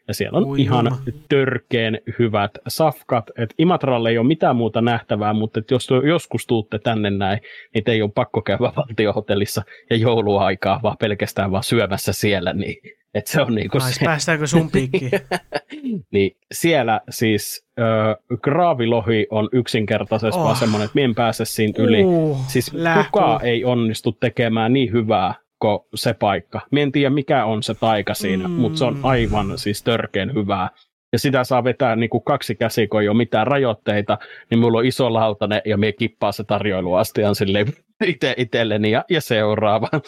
Ja siellä on Ui ihan jumma. törkeen hyvät safkat. Et Imatralle ei ole mitään muuta nähtävää, mutta et jos joskus tuutte tänne näin, niin ei ole pakko käydä valtiohotellissa ja jouluaikaa, vaan pelkästään vaan syömässä siellä. Niin, et se on niinku se, Päästäänkö sun piikkiin? niin siellä siis äh, graavilohi on yksinkertaisesti oh. Vaan semmoinen, että en pääse siinä yli. Uh, Siis lähkuu. kukaan ei onnistu tekemään niin hyvää kuin se paikka. Mie en tiedä mikä on se taika siinä, mm. Mm. mutta se on aivan siis törkeen hyvää. Ja sitä saa vetää niin kuin kaksi käsiä, kun ei ole mitään rajoitteita, niin mulla on iso lautanen ja mie kippaa se tarjoiluastian silleen ite, itselleni ja, ja seuraava.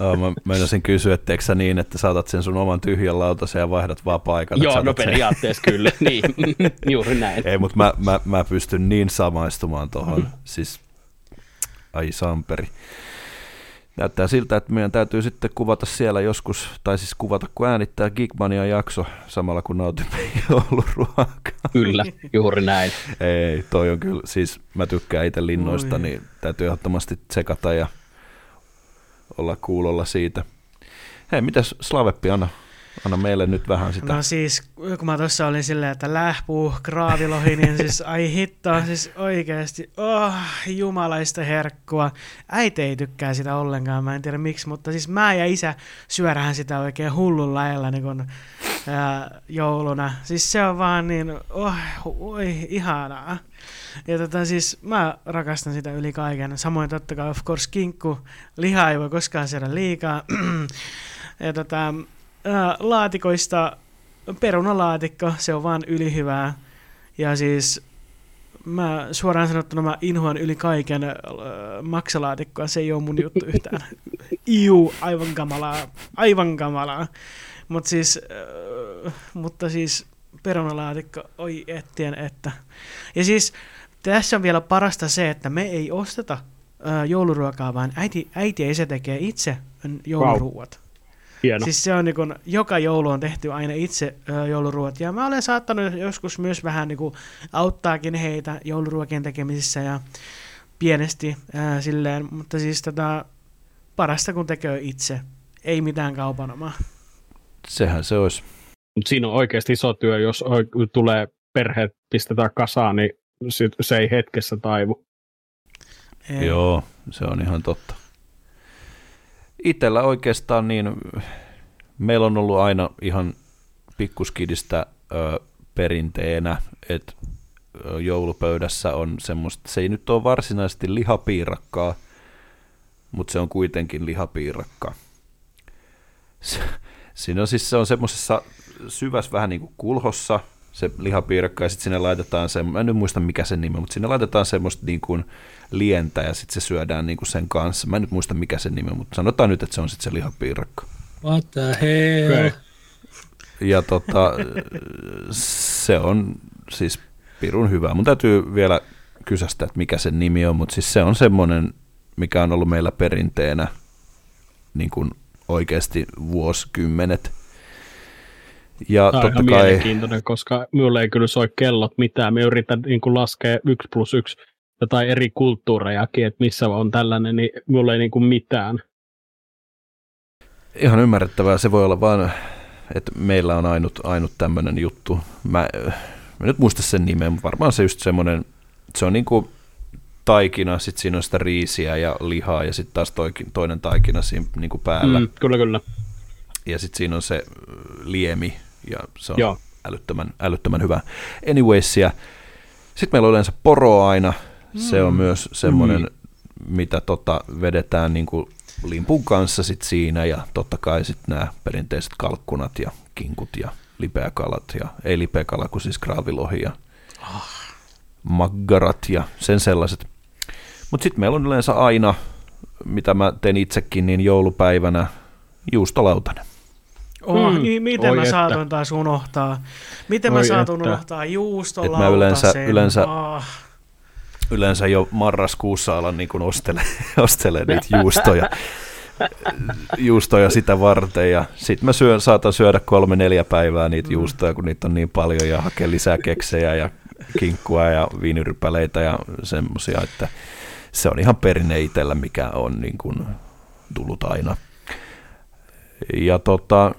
Oh, mä meinasin kysyä, etteikö sä niin, että saatat sen sun oman tyhjän lautasen ja vaihdat vaan paikan. että Joo, no sen- periaatteessa kyllä, niin, juuri näin. Ei, mutta mä, mä, mä pystyn niin samaistumaan tuohon. Siis, ai Samperi. Näyttää siltä, että meidän täytyy sitten kuvata siellä joskus, tai siis kuvata kun äänittää Geekmania jakso samalla kun nautimme jouluruokaa. Kyllä, juuri näin. Ei, toi on kyllä, siis mä tykkään itse linnoista, Oi. niin täytyy ehdottomasti tsekata ja olla kuulolla siitä. Hei, mitäs Slaveppi, anna, anna meille nyt vähän sitä. No siis, kun mä tuossa olin silleen, että lähpuu, kraavilohi, niin siis ai hitto, siis oikeasti, oh, jumalaista herkkua. Äiti ei tykkää sitä ollenkaan, mä en tiedä miksi, mutta siis mä ja isä syödään sitä oikein hullun lailla niin kun, ää, jouluna. Siis se on vaan niin, oh, oi, ihanaa. Ja tota siis mä rakastan sitä yli kaiken. Samoin totta kai of course kinkku, liha ei voi koskaan syödä liikaa. ja tota, ää, laatikoista perunalaatikko, se on vaan ylihyvää. Ja siis mä suoraan sanottuna mä inhoan yli kaiken äh, maksalaatikkoa, se ei ole mun juttu yhtään. Iu, aivan kamalaa, aivan kamalaa. Mut siis, äh, mutta siis perunalaatikko, oi ettien että. Ja siis tässä on vielä parasta se, että me ei osteta äh, jouluruokaa, vaan äiti, äiti ei se tekee itse jouluruuat. Hieno. Siis se on niin kun, joka joulu on tehty aina itse ö, jouluruot. Ja mä olen saattanut joskus myös vähän niin kuin, auttaakin heitä jouluruokien tekemisissä ja pienesti ää, silleen. Mutta siis tätä parasta kun tekee itse. Ei mitään kaupanomaa. Sehän se olisi. Mutta siinä on oikeasti iso työ, jos tulee perheet pistetään kasaan, niin sit se ei hetkessä taivu. Ei. Joo, se on ihan totta. Itellä oikeastaan niin, meillä on ollut aina ihan pikkuskidistä ö, perinteenä, että joulupöydässä on semmoista, se ei nyt ole varsinaisesti lihapiirakkaa, mutta se on kuitenkin lihapiirakka. Se, siinä on siis se on semmoisessa syvässä vähän niin kuin kulhossa, se lihapiirakka, ja sitten sinne laitetaan se, mä en nyt muista mikä sen nimi mutta sinne laitetaan semmoista niin kuin lientä, ja sitten se syödään niin kuin sen kanssa. Mä en nyt muista mikä sen nimi on, mutta sanotaan nyt, että se on sitten se lihapiirakka. What the hell? Okei. Ja tota, se on siis pirun hyvä. Mun täytyy vielä kysästä, että mikä sen nimi on, mutta siis se on semmoinen, mikä on ollut meillä perinteenä niin kuin oikeasti vuosikymmenet. Ja Tämä on totta ihan kai, mielenkiintoinen, koska minulle ei kyllä soi kellot mitään. Me yritän niin kuin laskea yksi plus yksi jotain eri kulttuurejakin, että missä on tällainen, niin minulla ei niin kuin mitään. ihan ymmärrettävää, se voi olla vaan, että meillä on ainut, ainut tämmöinen juttu. Mä, mä nyt muista sen nimen, mutta varmaan se just semmoinen, se on niinku taikina, sitten siinä on sitä riisiä ja lihaa ja sitten taas toikin, toinen taikina siinä niinku päällä. Mm. Kyllä, kyllä. Ja sitten siinä on se liemi ja se on Joo. älyttömän, älyttömän hyvä. Anywaysia. Sitten meillä on yleensä poro aina. Se on Mm. myös semmoinen, mitä tota vedetään niin kuin limpun kanssa sit siinä ja totta kai sitten nämä perinteiset kalkkunat ja kinkut ja lipeäkalat ja ei lipeäkala kuin siis kraavilohi ja maggarat ja sen sellaiset. Mutta sitten meillä on yleensä aina, mitä mä teen itsekin, niin joulupäivänä juustolautanen. Oh, Mm. niin miten Oi mä että. saatoin taas unohtaa? Miten mä Oi saatoin että. unohtaa juustolautasen? Et mä yleensä- yleensä- Ah. Yleensä jo marraskuussa alan niin kun ostele, ostele niitä juustoja, juustoja sitä varten ja sitten mä syön, saatan syödä kolme neljä päivää niitä juustoja, kun niitä on niin paljon ja hakea lisää keksejä ja kinkkua ja viinirypäleitä ja semmosia, että se on ihan perinne itsellä, mikä on niin kuin tullut aina. Ja tota,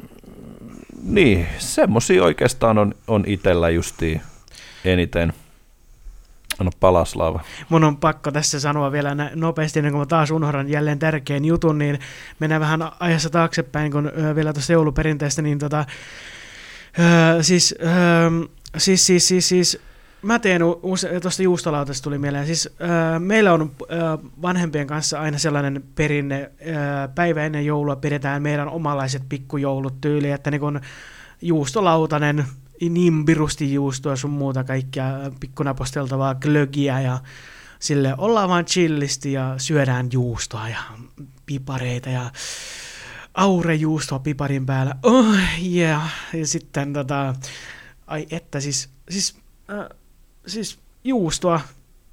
niin, semmosia oikeastaan on, on itsellä justiin eniten. Anna palaslava. Mun on pakko tässä sanoa vielä nopeasti, ennen kuin mä taas unohdan jälleen tärkeän jutun, niin mennään vähän ajassa taaksepäin, kun vielä tuosta jouluperinteestä, niin tota, ö, siis, ö, siis, siis, siis, siis, mä teen use- tuosta juustolautasta tuli mieleen, siis ö, meillä on ö, vanhempien kanssa aina sellainen perinne, ö, päivä ennen joulua pidetään meidän omalaiset pikkujoulut tyyli, että niin kun juustolautanen, pirusti juustoa sun muuta kaikkia pikkunaposteltavaa glögiä ja sille ollaan vaan chillisti ja syödään juustoa ja pipareita ja aurejuustoa piparin päällä. Oh, yeah. Ja sitten tota, ai että siis, siis, äh, siis juustoa,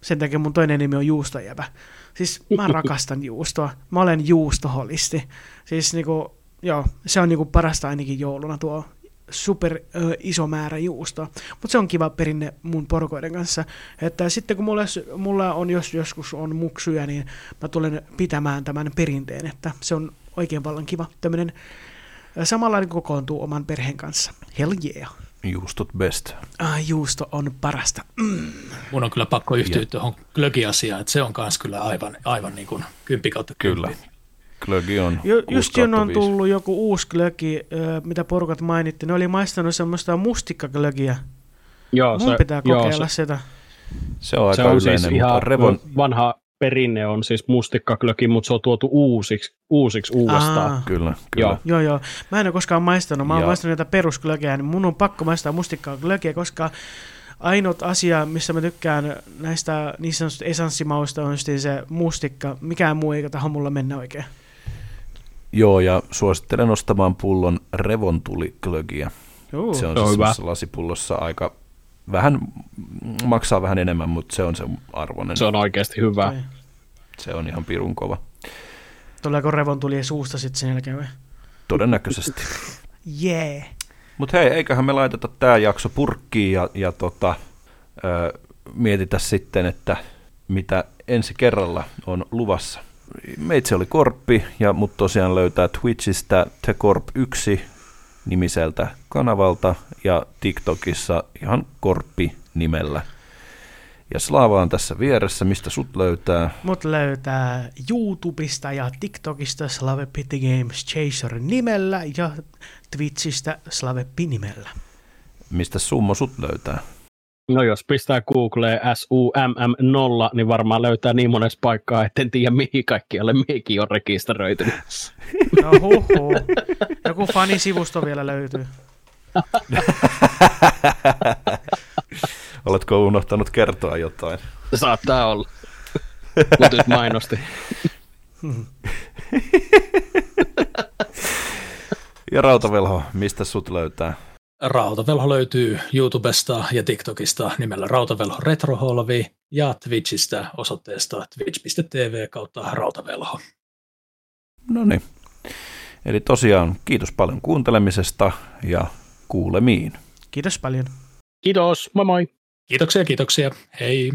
sen takia mun toinen nimi on juustojäpä. Siis mä rakastan juustoa. Mä olen juustoholisti. Siis niinku, joo, se on niinku parasta ainakin jouluna tuo super ö, iso määrä juustoa. Mutta se on kiva perinne mun porukoiden kanssa. Että sitten kun mulla, mulla on, jos joskus on muksuja, niin mä tulen pitämään tämän perinteen, että se on oikein vallan kiva. Tämmöinen samanlainen kokoontuu oman perheen kanssa. Hell yeah. Juustot best. Ah, juusto on parasta. Mm. Mun on kyllä pakko yhtyä tuohon glögi-asiaan, että se on kans kyllä aivan, aivan niin kuin kymppi kautta Kyllä. kymppi. Glögi on Jo, just kun on tullut joku uusi glögi, ö, mitä porukat mainitti, ne oli maistanut semmoista mustikkaglögiä. Joo, Mun se, pitää joo, kokeilla se, sitä. Se on se aika on yleinen, siis mutta ihan revon, vanha perinne on siis mustikkaklöki, mutta se on tuotu uusiksi, uusiksi uudestaan. Aa. kyllä, kyllä. Joo. Joo, joo. Mä en ole koskaan maistanut. Mä oon maistanut näitä perusglögejä, niin mun on pakko maistaa mustikkaa glögiä, koska ainut asia, missä mä tykkään näistä niin sanotusta esanssimausta on just se mustikka. Mikään muu ei taho mulla mennä oikein. Joo, ja suosittelen ostamaan pullon revontuliklögiä. Juu. Se on, Se on siis hyvä. lasipullossa aika vähän, maksaa vähän enemmän, mutta se on se arvoinen. Se on oikeasti hyvä. Okei. se on ihan pirun kova. Tuleeko revon tuli suusta sitten sen jälkeen vai? Todennäköisesti. Jee. Yeah. Mutta hei, eiköhän me laiteta tämä jakso purkkiin ja, ja tota, ö, mietitä sitten, että mitä ensi kerralla on luvassa. Meitsi oli Korppi ja mut tosiaan löytää Twitchistä TheKorp1 nimiseltä kanavalta ja TikTokissa ihan Korppi nimellä. Ja Slaava on tässä vieressä, mistä sut löytää. Mut löytää YouTubesta ja TikTokista Slave Pity Games Chaser nimellä ja Twitchistä Slaveppi nimellä. Mistä Summo sut löytää? No jos pistää Googleen SUMM0, niin varmaan löytää niin monessa paikkaa, että en tiedä mihin kaikkialle mihinkin on rekisteröitynyt. No huhu. Joku fanisivusto vielä löytyy. Oletko unohtanut kertoa jotain? Saattaa olla. Mutta nyt mainosti. Ja Rautavelho, mistä sut löytää? Rautavelho löytyy YouTubesta ja TikTokista nimellä Rautavelho Retroholvi ja Twitchistä osoitteesta twitch.tv kautta Rautavelho. No niin. Eli tosiaan kiitos paljon kuuntelemisesta ja kuulemiin. Kiitos paljon. Kiitos, moi moi. Kiitoksia, kiitoksia. Hei.